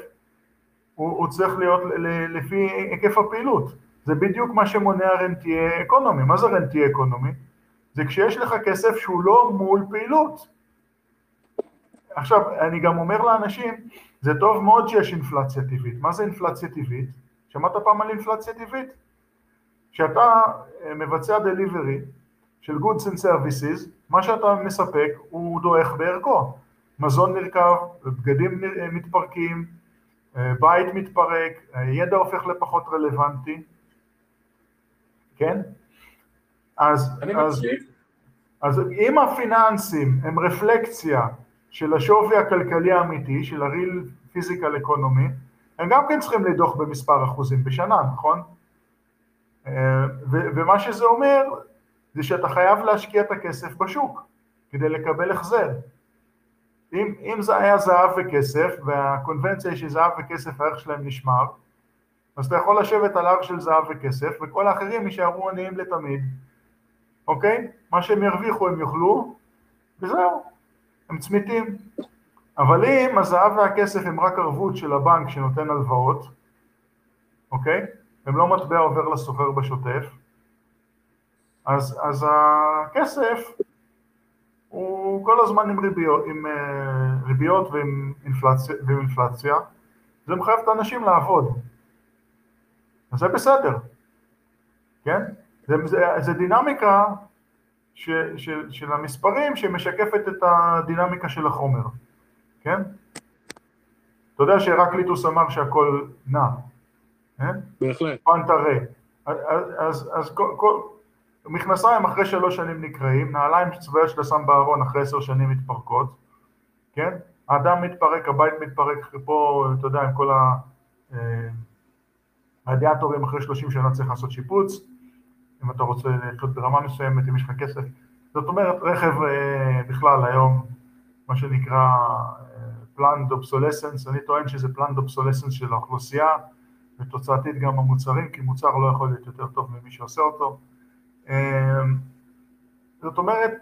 הוא, הוא צריך להיות לפי היקף הפעילות. זה בדיוק מה שמונע rentier economy. מה זה rentier economy? זה כשיש לך כסף שהוא לא מול פעילות. עכשיו, אני גם אומר לאנשים, זה טוב מאוד שיש אינפלציה טבעית. מה זה אינפלציה טבעית? שמעת פעם על אינפלציה טבעית? כשאתה אה, מבצע דליברי של goods and services, מה שאתה מספק הוא דועך בערכו. מזון נרקב, בגדים אה, מתפרקים, אה, בית מתפרק, ידע הופך לפחות רלוונטי, כן? אז, אז, אז אם הפיננסים הם רפלקציה של השווי הכלכלי האמיתי, של ה-real physical economy, הם גם כן צריכים לדוח במספר אחוזים בשנה, נכון? אה, ומה שזה אומר, זה שאתה חייב להשקיע את הכסף בשוק כדי לקבל החזר. אם, אם זה היה זהב וכסף, והקונבנציה היא שזהב וכסף הערך שלהם נשמר, אז אתה יכול לשבת על הר של זהב וכסף, וכל האחרים יישארו עניים לתמיד, אוקיי? מה שהם ירוויחו הם יאכלו, וזהו, הם צמיתים. אבל אם הזהב והכסף הם רק ערבות של הבנק שנותן הלוואות, אוקיי? הם לא מטבע עובר לסוחר בשוטף, אז, אז הכסף הוא כל הזמן עם ריביות, עם uh, ריביות ועם אינפלציה, ועם אינפלציה, זה מחייב את האנשים לעבוד. אז זה בסדר, כן? זה, זה, זה דינמיקה ש, של, של המספרים שמשקפת את הדינמיקה של החומר. כן? אתה יודע שהרקליטוס אמר שהכל נע, כן? בהחלט. פנטה רה. אז, אז, אז כל, כל, מכנסיים אחרי שלוש שנים נקראים, נעליים צבאיות שאתה שם בארון אחרי עשר שנים מתפרקות, כן? האדם מתפרק, הבית מתפרק, פה, אתה יודע, עם כל הרדיאטורים אה, אחרי שלושים שנה צריך לעשות שיפוץ, אם אתה רוצה לחיות ברמה מסוימת, אם יש לך כסף. זאת אומרת, רכב אה, בכלל היום, מה שנקרא planned obsolescence, אני טוען שזה planned obsolescence של האוכלוסייה ותוצאתית גם המוצרים, כי מוצר לא יכול להיות יותר טוב ממי שעושה אותו. אמ, זאת אומרת,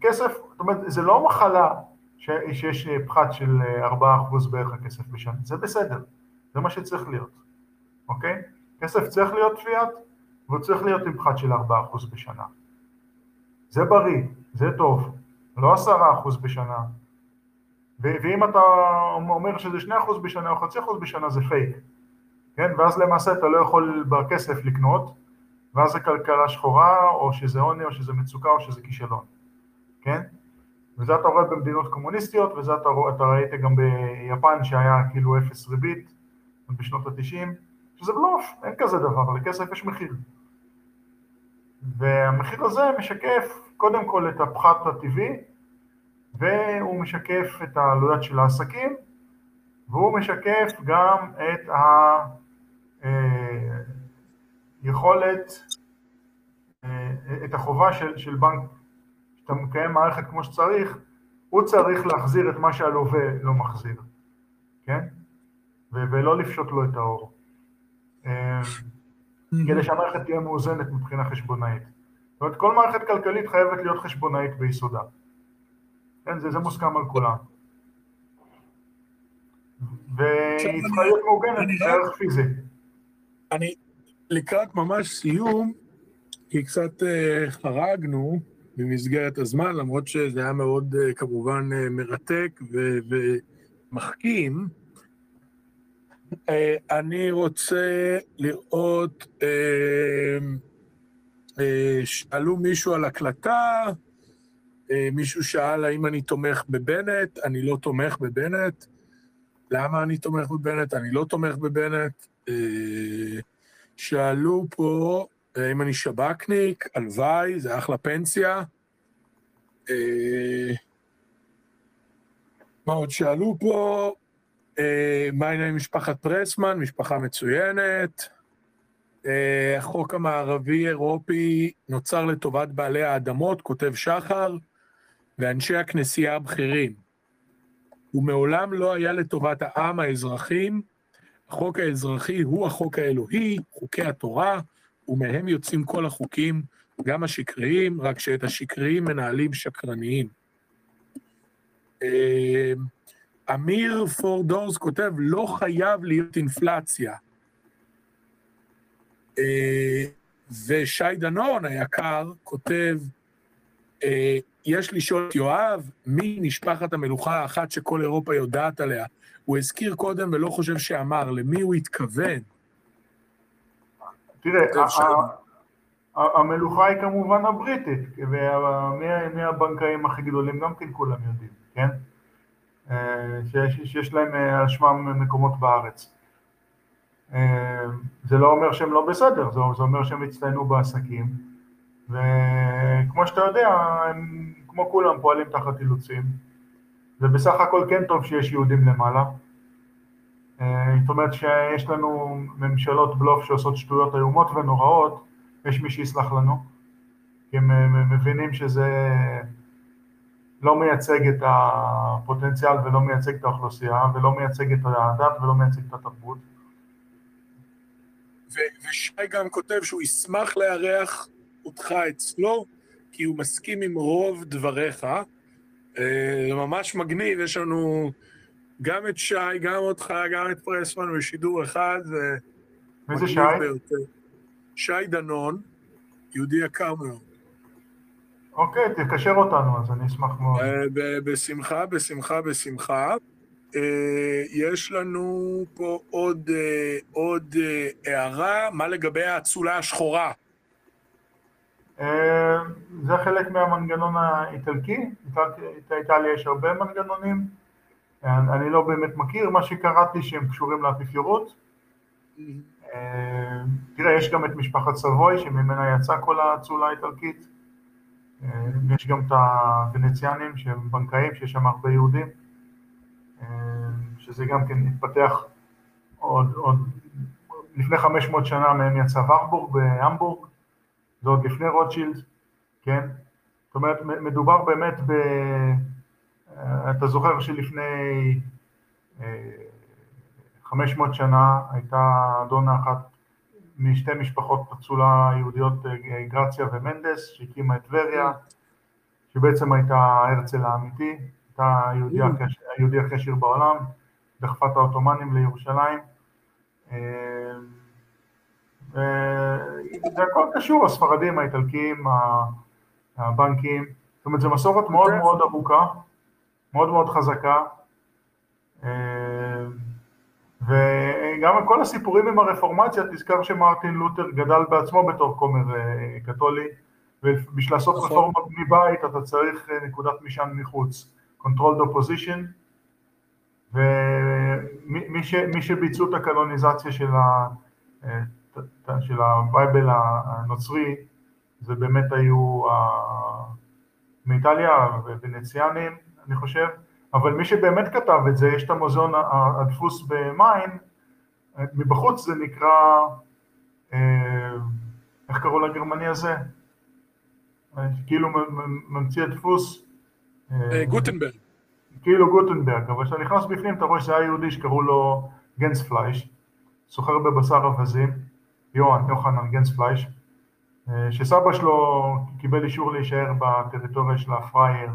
כסף, זאת אומרת, זה לא מחלה שיש פחת של 4% בערך הכסף בשנה, זה בסדר, זה מה שצריך להיות, אוקיי? כסף צריך להיות פיאט, והוא צריך להיות עם פחת של 4% בשנה. זה בריא, זה טוב, לא 10% בשנה, ואם אתה אומר שזה 2% בשנה או חצי אחוז בשנה זה פייק, כן? ואז למעשה אתה לא יכול בכסף לקנות, ואז זה כלכלה שחורה, או שזה עוני, או שזה מצוקה, או שזה כישלון, כן? וזה אתה רואה במדינות קומוניסטיות, וזה אתה, רואה, אתה ראית גם ביפן שהיה כאילו אפס ריבית בשנות התשעים, שזה בלוף, אין כזה דבר, לכסף יש מחיר. והמחיר הזה משקף קודם כל את הפחת הטבעי, והוא משקף את העלויות של העסקים, והוא משקף גם את היכולת, אה, את החובה של, של בנק, כשאתה מקיים מערכת כמו שצריך, הוא צריך להחזיר את מה שהלווה לא מחזיר, כן? ולא לפשוט לו את האור. אה, כדי שהמערכת תהיה מאוזנת מבחינה חשבונאית. זאת אומרת, כל מערכת כלכלית חייבת להיות חשבונאית ביסודה. כן, זה, זה מוסכם על כולם. והיא צריכה להיות מעוגנת בערך פיזי. אני לקראת ממש סיום, כי קצת uh, חרגנו, במסגרת הזמן, למרות שזה היה מאוד אה, כמובן אה, מרתק ומחכים. אה, אני רוצה לראות, שאלו מישהו על הקלטה, מישהו שאל האם אני תומך בבנט, אני לא תומך בבנט. למה אני תומך בבנט? אני לא תומך בבנט. שאלו פה, אם אני שב"כניק, הלוואי, זה אחלה פנסיה. אה, מה עוד שאלו פה? אה, מה העניין עם משפחת פרסמן? משפחה מצוינת. אה, החוק המערבי-אירופי נוצר לטובת בעלי האדמות, כותב שחר, ואנשי הכנסייה הבכירים. הוא מעולם לא היה לטובת העם, האזרחים. החוק האזרחי הוא החוק האלוהי, חוקי התורה, ומהם יוצאים כל החוקים, גם השקריים, רק שאת השקריים מנהלים שקרניים. אמיר פורדורס כותב, לא חייב להיות אינפלציה. אה, ושי דנון היקר כותב, אה, יש לשאול את יואב, מי משפחת המלוכה האחת שכל אירופה יודעת עליה? הוא הזכיר קודם ולא חושב שאמר, למי הוא התכוון? תראה, המלוכה היא כמובן הבריטית, ומי הבנקאים הכי גדולים גם כן כולם יודעים, כן? אה, שיש, שיש להם על שמם מקומות בארץ. אה, זה לא אומר שהם לא בסדר, זה, אומר שהם הצטיינו בעסקים, וכמו שאתה יודע, הם כמו כולם פועלים תחת אילוצים, ובסך הכל כן טוב שיש יהודים למעלה. אה, זאת אומרת שיש לנו ממשלות בלוף שעושות שטויות איומות ונוראות, יש מי שיסלח לנו, כי הם מבינים שזה לא מייצג את הפוטנציאל ולא מייצג את האוכלוסייה ולא מייצג את הדת ולא מייצג את התרבות. ושי גם כותב שהוא ישמח לארח אותך אצלו, כי הוא מסכים עם רוב דבריך. אה, זה ממש מגניב, יש לנו גם את שי, גם אותך, גם את פרסמן בשידור אחד, מי זה שי? ביותר. שי דנון, יהודי יקר מאוד. אוקיי, תקשר אותנו, אז אני אשמח מאוד. אה, בשמחה, בשמחה, בשמחה. אה, יש לנו פה עוד, אה, עוד הערה, מה לגבי האצולה השחורה? זה חלק מהמנגנון האיטלקי, באיטליה יש הרבה מנגנונים, אני לא באמת מכיר, מה שקראתי שהם קשורים לאפיפיורות, mm-hmm. אה, תראה, יש גם את משפחת סבוי, שממנה יצאה כל האצולה האיטלקית. אה, יש גם את הוונציאנים שהם בנקאים, שיש שם הרבה יהודים, אה, שזה גם כן התפתח עוד, עוד לפני 500 שנה מהם יצא ורבורג בהמבורג, זה עוד לפני רוטשילד, כן? זאת אומרת, מדובר באמת ב... אתה זוכר שלפני 500 שנה הייתה דונה אחת משתי משפחות אצולה יהודיות, אה, גרציה ומנדס, שהקימה את טבריה, שבעצם הייתה הרצל האמיתי, הייתה היהודי, mm. הכי, עשיר בעולם, דחפה את העות'מאנים לירושלים. אה, זה הכל קשור, הספרדים, האיטלקים, הבנקים, זאת אומרת, זו מסורת מאוד מאוד ארוכה, מאוד מאוד חזקה. אה, וגם כל הסיפורים עם הרפורמציה, תזכר שמרטין לותר גדל בעצמו בתור כומר אה, קתולי, ובשביל לעשות נכון. רפורמות מבית אתה צריך אה, נקודת משען מחוץ, controlled opposition, ומי ש, שביצעו את הקנוניזציה של, ה, אה, של ה Bible הנוצרי, זה באמת היו מאיטליה ונציאנים, אני חושב, אבל מי שבאמת כתב את זה, יש את המוזיאון הדפוס במיינץ, מבחוץ זה נקרא, אה, איך קראו לגרמני הזה? כאילו ממציא הדפוס. אה, גוטנברג. כאילו גוטנברג, אבל כשאתה נכנס בפנים אתה רואה שזה היה יהודי שקראו לו גנס פלייש, סוחר בבשר אווזים, יוהאן, יוחנן גנס פלייש, שסבא שלו קיבל אישור להישאר בטריטוריה של ה Freiherr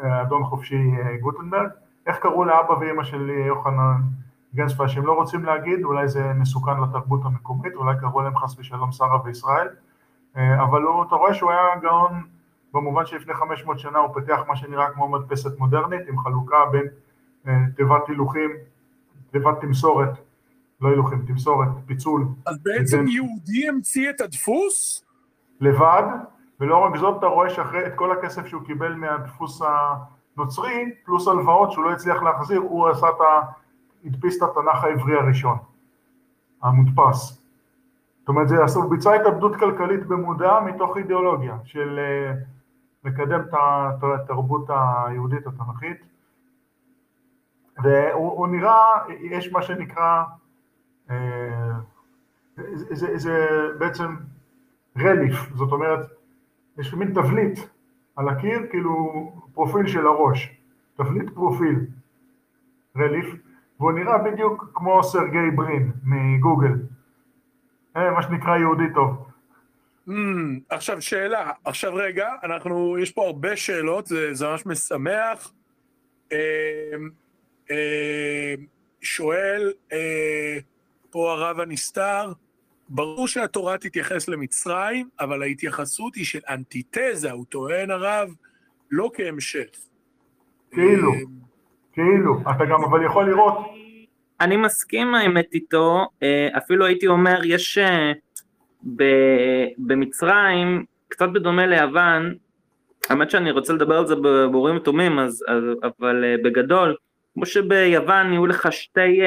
אדון חופשי גוטנברג. איך קראו לאבא ואימא של יוחנן גנספה שהם לא רוצים להגיד, אולי זה מסוכן לתרבות המקומית, אולי קראו להם חס ושלום שרה וישראל, אה, אבל הוא, אתה רואה שהוא היה גאון במובן שלפני 500 שנה הוא פיתח מה שנראה כמו מדפסת מודרנית, עם חלוקה בין אה, תיבת הילוכים, תיבת תמסורת, לא הילוכים, תמסורת, פיצול. אז בעצם יהודי המציא את הדפוס? לבד, ולא רק זאת, אתה רואה שאחרי את כל הכסף שהוא קיבל מהדפוס הנוצרי, פלוס הלוואות שהוא לא הצליח להחזיר, הוא עשה את ה... הדפיס את התנ"ך העברי הראשון, המודפס. זאת אומרת, זה הוא ביצע התאבדות כלכלית במודע מתוך אידיאולוגיה של אה, לקדם את התרבות היהודית התנ"כית. והוא נראה, יש מה שנקרא, אה, זה, זה, זה בעצם רליף, זאת אומרת, יש מין תבליט על הקיר, כאילו פרופיל של הראש, תבליט פרופיל, רליף, והוא נראה בדיוק כמו סרגי ברין מגוגל, אה, מה שנקרא יהודי טוב. Mm, עכשיו שאלה, עכשיו רגע, אנחנו, יש פה הרבה שאלות, זה, זה ממש משמח. אה, אה, שואל אה, פה הרב הנסתר, ברור שהתורה תתייחס למצרים, אבל ההתייחסות היא של אנטיתזה, הוא טוען הרב, לא כהמשך. כאילו, כאילו, אתה גם אבל יכול לראות... אני מסכים האמת איתו, אה, אפילו הייתי אומר, יש במצרים, קצת בדומה ליוון, האמת שאני רוצה לדבר על זה באורים ותומים, אז, אז, אבל בגדול, כמו שביוון יהיו לך שתי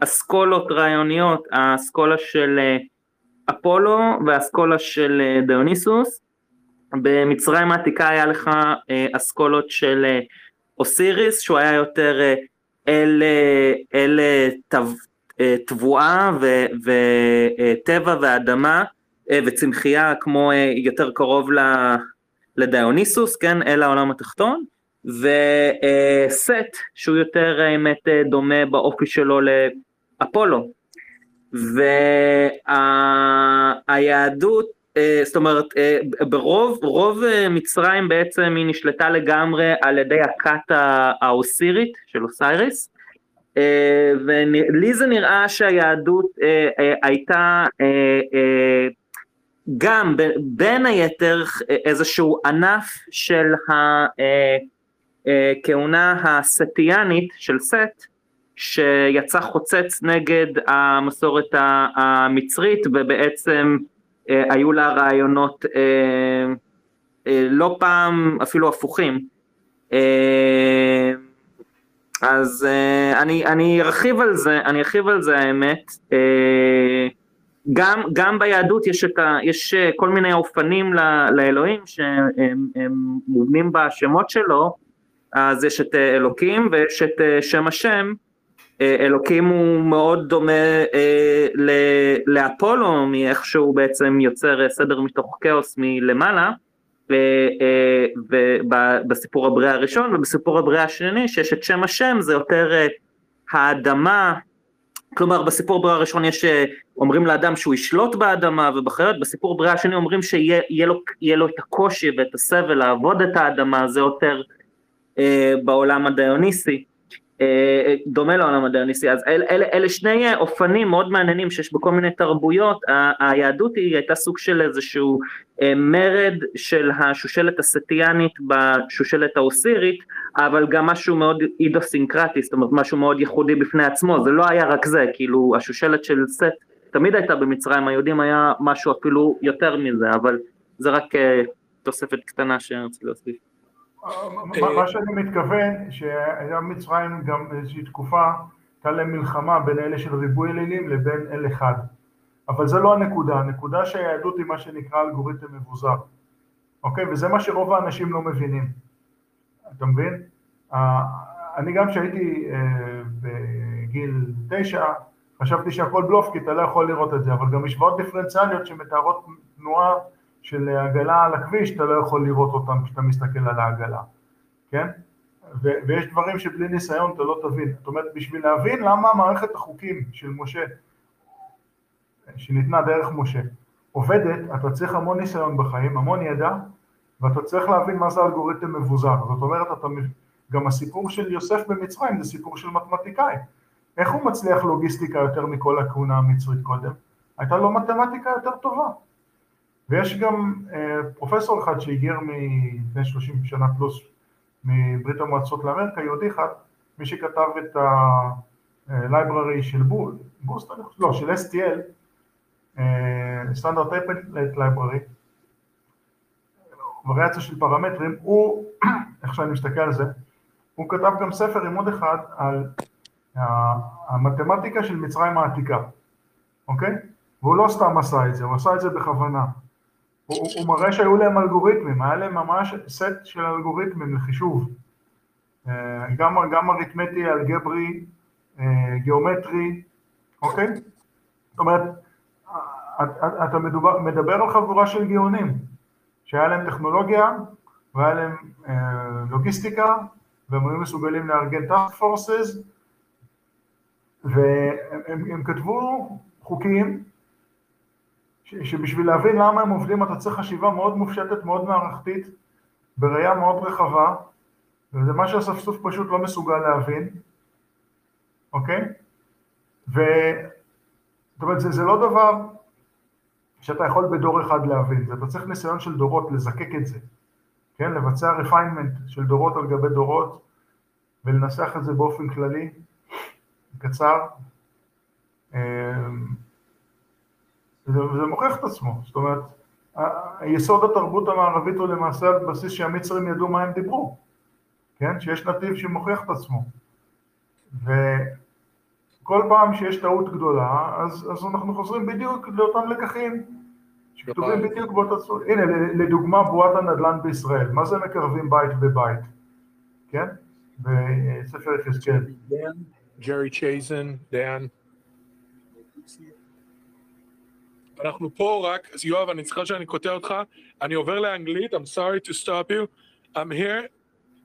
אסכולות רעיוניות, האסכולה של אה, אפולו והאסכולה של אה, דיוניסוס. במצרים העתיקה היה לך אה, אסכולות של אוסיריס, שהוא היה יותר אל, אל תבואה וטבע ואדמה וצמחייה כמו יותר קרוב לדיוניסוס, כן, אל העולם התחתון, וסט שהוא יותר האמת דומה באופי שלו אפולו. והיהדות, אה, זאת אומרת, אה, ברוב רוב אה, מצרים בעצם היא נשלטה לגמרי על ידי הכת האוסירית של אוסייריס, ולי זה נראה שהיהדות הייתה גם בין היתר איזשהו ענף של הכהונה הסטיאנית של סט, שיצא חוצץ נגד המסורת המצרית ובעצם אה, היו לה רעיונות אה, אה, לא פעם אפילו הפוכים. אז אני, אני ארחיב על זה, אני ארחיב על זה האמת. גם, גם ביהדות יש, ה, יש כל מיני אופנים לאלוהים שהם מובנים בשמות שלו, אז יש את אלוקים ויש את שם השם, אה, אלוקים הוא מאוד דומה אה, לאפולו מאיך שהוא בעצם יוצר סדר מתוך כאוס מלמעלה ובסיפור הבריאה הראשון ובסיפור הבריאה השני שיש את שם השם זה יותר אה, האדמה. כלומר בסיפור הבריאה הראשון יש אומרים לאדם שהוא ישלוט באדמה ובחיות בסיפור הבריאה השני אומרים שיהיה לו, לו את הקושי ואת הסבל לעבוד את האדמה זה יותר אה, בעולם הדיוניסי. אה, דומה לעולם המודרניסטי, אז אלה, אלה, אלה שני אופנים מאוד מעניינים שיש בכל מיני תרבויות, היהדות היא הייתה סוג של איזשהו אה, מרד של השושלת הסטיאנית בשושלת האוסירית, אבל גם משהו מאוד אידוסינקרטי, זאת אומרת משהו מאוד ייחודי בפני עצמו, זה לא היה רק זה, כאילו השושלת של סט תמיד הייתה במצרים, היהודים היה משהו אפילו יותר מזה, אבל זה רק אה, תוספת קטנה שרציתי להוסיף. מה שאני מתכוון, שהיה מצרים גם איזושהי תקופה, הייתה להם מלחמה בין אלה של ריבוי אלילים לבין אל אחד. אבל זה לא הנקודה, הנקודה שהיהדות היא מה שנקרא אלגוריתם מבוזר, אוקיי? וזה מה שרוב האנשים לא מבינים, אתה מבין? אני גם כשהייתי אה, בגיל תשע, חשבתי שהכל בלוף כי אתה לא יכול לראות את זה, אבל גם משוואות דיפרנציאליות שמתארות תנועה של עגלה על הכביש, אתה לא יכול לראות אותם כשאתה מסתכל על העגלה, כן? ו- ויש דברים שבלי ניסיון אתה לא תבין. זאת אומרת, בשביל להבין למה מערכת החוקים של משה, שניתנה דרך משה, עובדת, אתה צריך המון ניסיון בחיים, המון ידע, ואתה צריך להבין מה זה אלגוריתם מבוזר. זאת אומרת, אתה, גם הסיפור של יוסף במצרים זה סיפור של מתמטיקאי. איך הוא מצליח לוגיסטיקה יותר מכל הכהונה המצרית קודם? הייתה לו מתמטיקה יותר טובה. ויש גם אה, פרופסור אחד שהיגר מלפני 30 שנה פלוס מברית המועצות לאמריקה, יהודי אחד, מי שכתב את ה-library של Boost, לא, של STL, Standard Template Library, וריאציה של פרמטרים, הוא, <clears throat> איך שאני מסתכל על זה, הוא כתב גם ספר עם עוד אחד על המתמטיקה של מצרים העתיקה, אוקיי? והוא לא סתם עשה את זה, הוא עשה את זה בכוונה. הוא, הוא מראה שהיו להם אלגוריתמים, היה להם ממש סט של אלגוריתמים לחישוב. אה, גם, גם אריתמטי, אלגברי, אה, גיאומטרי, אוקיי? זאת אומרת, אתה מדובר, מדבר על חבורה של גאונים, שהיה להם טכנולוגיה והיה להם אה, לוגיסטיקה, והם היו מסוגלים לארגן טאסק פורסס, והם כתבו חוקים שבשביל להבין למה הם עובדים אתה צריך חשיבה מאוד מופשטת, מאוד מערכתית, בראייה מאוד רחבה, וזה מה שהספסוף פשוט לא מסוגל להבין, אוקיי? ו... זאת אומרת, זה, זה לא דבר שאתה יכול בדור אחד להבין, אתה צריך ניסיון של דורות לזקק את זה, כן? לבצע refinement של דורות על גבי דורות ולנסח את זה באופן כללי, קצר. וזה, וזה מוכיח את עצמו, זאת אומרת, יסוד התרבות המערבית הוא למעשה על בסיס שהמצרים ידעו מה הם דיברו, כן? שיש נתיב שמוכיח את עצמו. וכל פעם שיש טעות גדולה, אז, אז אנחנו חוזרים בדיוק לאותם לקחים שכתובים בדיוק באותה צורה. הנה, לדוגמה, בועת הנדל"ן בישראל, מה זה מקרבים בית בבית, כן? בספר יחזקאל. ג'רי צ'ייזן, דן. אנחנו פה רק, אז יואב, אני צריכה שאני קוטע אותך, אני עובר לאנגלית, I'm sorry to stop you. I'm here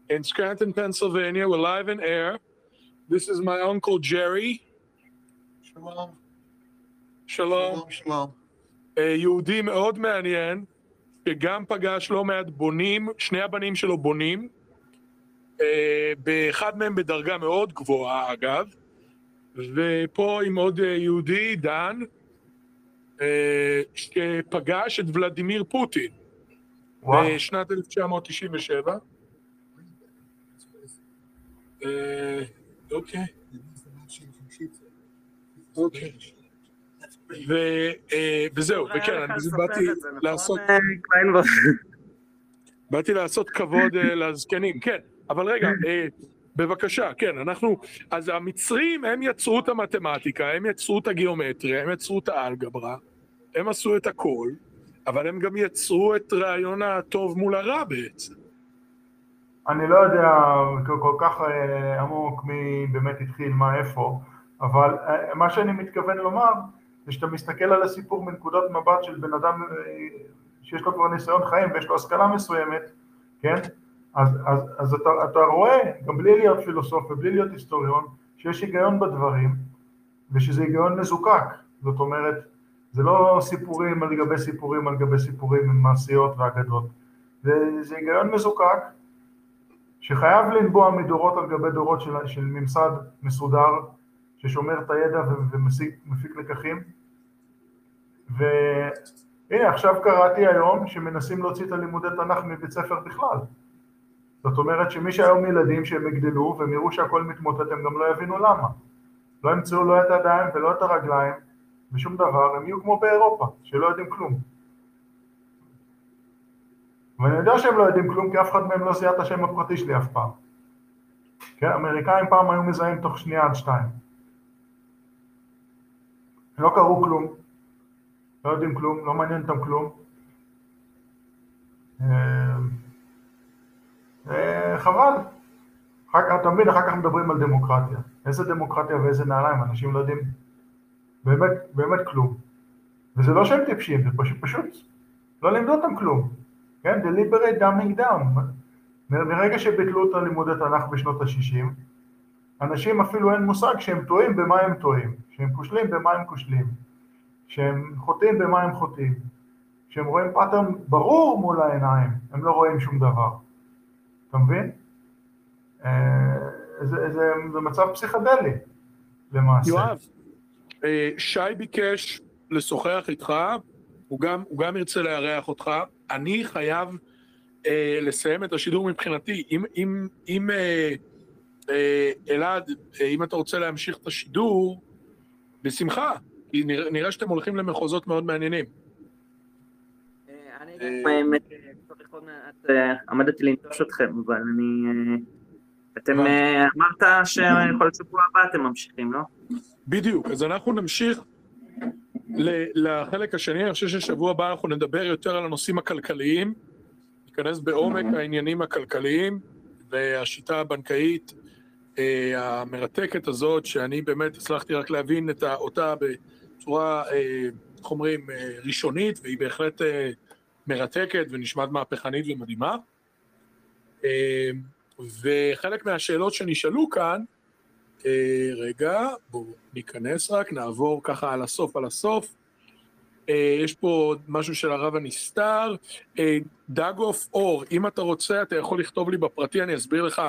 in Scranton, Pennsylvania, we're live in air. This is my uncle Jerry. שלום. שלום. שלום. אה, יהודי מאוד מעניין, שגם פגש לא מעט בונים, שני הבנים שלו בונים, אה, באחד מהם בדרגה מאוד גבוהה אגב, ופה עם עוד אה, יהודי, דן, שפגש את ולדימיר פוטין וואו. בשנת 1997. אוקיי. אוקיי. וזהו, וכן, אני באתי לעשות... <laughs> באתי לעשות כבוד לזקנים, כן, אבל רגע, בבקשה, כן, אנחנו, אז המצרים הם יצרו את המתמטיקה, הם יצרו את הגיאומטריה, הם יצרו את האלגברה, הם עשו את הכל, אבל הם גם יצרו את רעיון הטוב מול הרע בעצם. אני לא יודע כל כך עמוק מי באמת התחיל מה איפה, אבל מה שאני מתכוון לומר זה שאתה מסתכל על הסיפור מנקודת מבט של בן אדם שיש לו כבר ניסיון חיים ויש לו השכלה מסוימת, כן? אז, אז, אז אתה, אתה רואה, גם בלי להיות פילוסוף ובלי להיות היסטוריון, שיש היגיון בדברים ושזה היגיון מזוקק, זאת אומרת, זה לא סיפורים על גבי סיפורים על גבי סיפורים עם מעשיות ואגדות, זה, זה היגיון מזוקק שחייב לנבוע מדורות על גבי דורות של, של ממסד מסודר ששומר את הידע ומפיק לקחים. והנה עכשיו קראתי היום שמנסים להוציא את הלימודי תנ"ך מבית ספר בכלל. זאת אומרת שמי שהיום ילדים שהם יגדלו והם יראו שהכל מתמוטט הם גם לא יבינו למה. לא ימצאו לא את הידיים ולא את הרגליים ושום דבר, הם יהיו כמו באירופה, שלא יודעים כלום. ואני יודע שהם לא יודעים כלום כי אף אחד מהם לא זיהה את השם הפרטי שלי אף פעם. כן, אמריקאים פעם היו מזהים תוך שנייה עד שתיים. לא קראו כלום, לא יודעים כלום, לא מעניין אותם כלום. אה, אה, חבל. תמיד אחר כך מדברים על דמוקרטיה. איזה דמוקרטיה ואיזה נעליים, אנשים לא יודעים באמת, באמת כלום. וזה לא שהם טיפשים, זה פשוט, פשוט לא לימדו אותם כלום. כן, deliberate dumbing down. מרגע שביטלו את הלימודי תנ"ך בשנות ה-60, אנשים אפילו אין מושג שהם טועים במה הם טועים, שהם כושלים במה הם כושלים, שהם חוטאים במה הם חוטאים, שהם רואים pattern ברור מול העיניים, הם לא רואים שום דבר. אתה מבין? אה, זה, זה, זה מצב פסיכדלי, למעשה. יואב, שי ביקש לשוחח איתך, הוא גם, הוא גם ירצה לארח אותך. אני חייב אה, לסיים את השידור מבחינתי. אם, אם, אם אה, אה, אלעד, אה, אם אתה רוצה להמשיך את השידור, בשמחה, כי נראה, נראה שאתם הולכים למחוזות מאוד מעניינים. אה, אני גם האמת, צריך עוד מעט, אה, עמדתי לנטוש אתכם, אבל אני... אתם אה, אמרת שיכול להיות שבוע הבא אתם ממשיכים, לא? בדיוק, אז אנחנו נמשיך לחלק השני, אני חושב ששבוע הבא אנחנו נדבר יותר על הנושאים הכלכליים, ניכנס בעומק העניינים הכלכליים והשיטה הבנקאית אה, המרתקת הזאת, שאני באמת הצלחתי רק להבין את אותה בצורה, אה, איך אומרים, אה, ראשונית, והיא בהחלט מרתקת ונשמעת מהפכנית ומדהימה. אה, וחלק מהשאלות שנשאלו כאן, אה, רגע, בואו ניכנס רק, נעבור ככה על הסוף על הסוף. אה, יש פה עוד משהו של הרב הנסתר. אה, דאגוף אור, אם אתה רוצה, אתה יכול לכתוב לי בפרטי, אני אסביר לך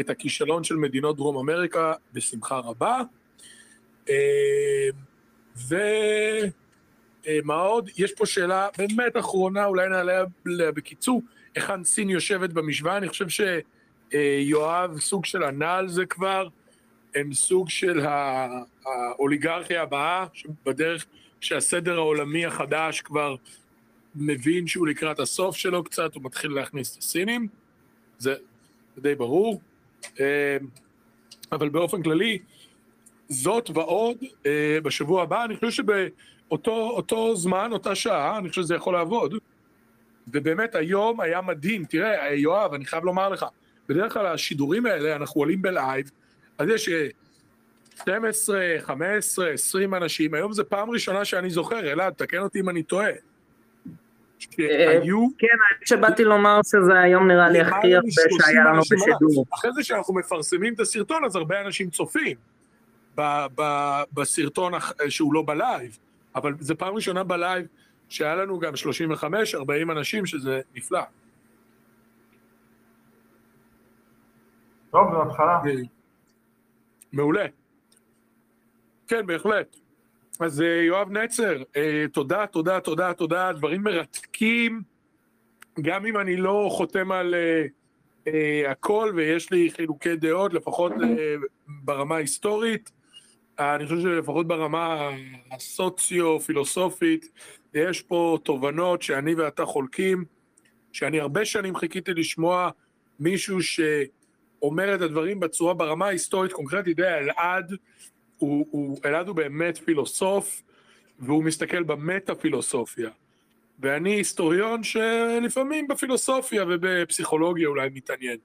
את הכישלון של מדינות דרום אמריקה בשמחה רבה. אה, ומה עוד? יש פה שאלה באמת אחרונה, אולי נעלה בקיצור, היכן סין יושבת במשוואה? אני חושב שיואב סוג של ענה על זה כבר. הם סוג של האוליגרכיה הבאה, בדרך שהסדר העולמי החדש כבר מבין שהוא לקראת הסוף שלו קצת, הוא מתחיל להכניס את הסינים, זה, די ברור. אה, אבל באופן כללי, זאת ועוד, אה, בשבוע הבא, אני חושב שבאותו אותו זמן, אותה שעה, אני חושב שזה יכול לעבוד. ובאמת היום היה מדהים, תראה, יואב, אני חייב לומר לך, בדרך כלל השידורים האלה, אנחנו עולים בלייב, אז יש אה, 12, 15, 20 אנשים, היום זו פעם ראשונה שאני זוכר, אלעד, תקן אותי אם אני טועה. שהיו... כן, האמת שבאתי לומר שזה היום נראה לי הכי הרבה מ-30 שהיה לנו. בשידור. אחרי זה שאנחנו מפרסמים את הסרטון, אז הרבה אנשים צופים בסרטון הח- שהוא לא בלייב, אבל זו פעם ראשונה בלייב שהיה לנו גם 35, 40 אנשים, שזה נפלא. טוב, זו התחלה. מעולה. כן, בהחלט. אז אה, יואב נצר, אה, תודה, תודה, תודה, תודה, דברים מרתקים, גם אם אני לא חותם על אה, אה, הכל ויש לי חילוקי דעות, לפחות אה, ברמה ההיסטורית, אה, אני חושב שלפחות ברמה הסוציו-פילוסופית, יש פה תובנות שאני ואתה חולקים, שאני הרבה שנים חיכיתי לשמוע מישהו שאומר את הדברים בצורה ברמה ההיסטורית קונקרטית, אתה יודע, אלעד הוא, הוא, אלעד הוא באמת פילוסוף, והוא מסתכל במטה-פילוסופיה. ואני היסטוריון שלפעמים בפילוסופיה ובפסיכולוגיה אולי מתעניין.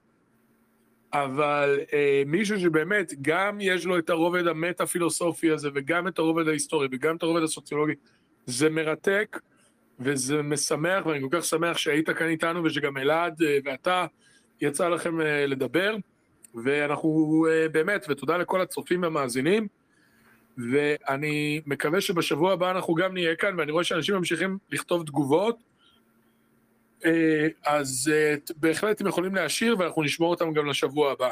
אבל אה, מישהו שבאמת גם יש לו את הרובד המטה-פילוסופי הזה, וגם את הרובד ההיסטורי, וגם את הרובד הסוציולוגי, זה מרתק, וזה משמח, ואני כל כך שמח שהיית כאן איתנו, ושגם אלעד אה, ואתה, יצא לכם אה, לדבר, ואנחנו אה, באמת, ותודה לכל הצופים והמאזינים, ואני מקווה שבשבוע הבא אנחנו גם נהיה כאן, ואני רואה שאנשים ממשיכים לכתוב תגובות, אה, אז ת- בהחלט אתם יכולים להשאיר, ואנחנו נשמור אותם גם לשבוע הבא.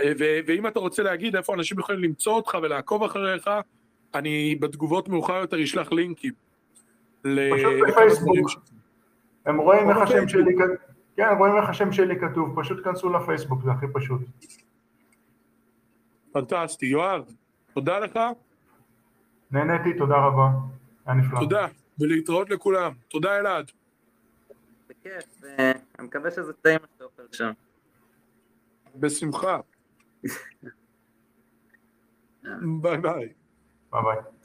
ו- ואם אתה רוצה להגיד איפה אנשים יכולים למצוא אותך ולעקוב אחריך, אני בתגובות מאוחר יותר אשלח לינקים. פשוט בפייסבוק. הם רואים איך השם בפייסבוק. שלי כתוב, כן, רואים איך השם שלי כתוב, פשוט כנסו לפייסבוק, זה הכי פשוט. פנטסטי. יואב, תודה לך, נהניתי, תודה רבה. היה נפלא. תודה, ולהתראות לכולם. תודה אלעד. בכיף, אה, אני מקווה שזה טעים מה שאתה אוכל שם. בשמחה. <laughs> ביי ביי. ביי ביי.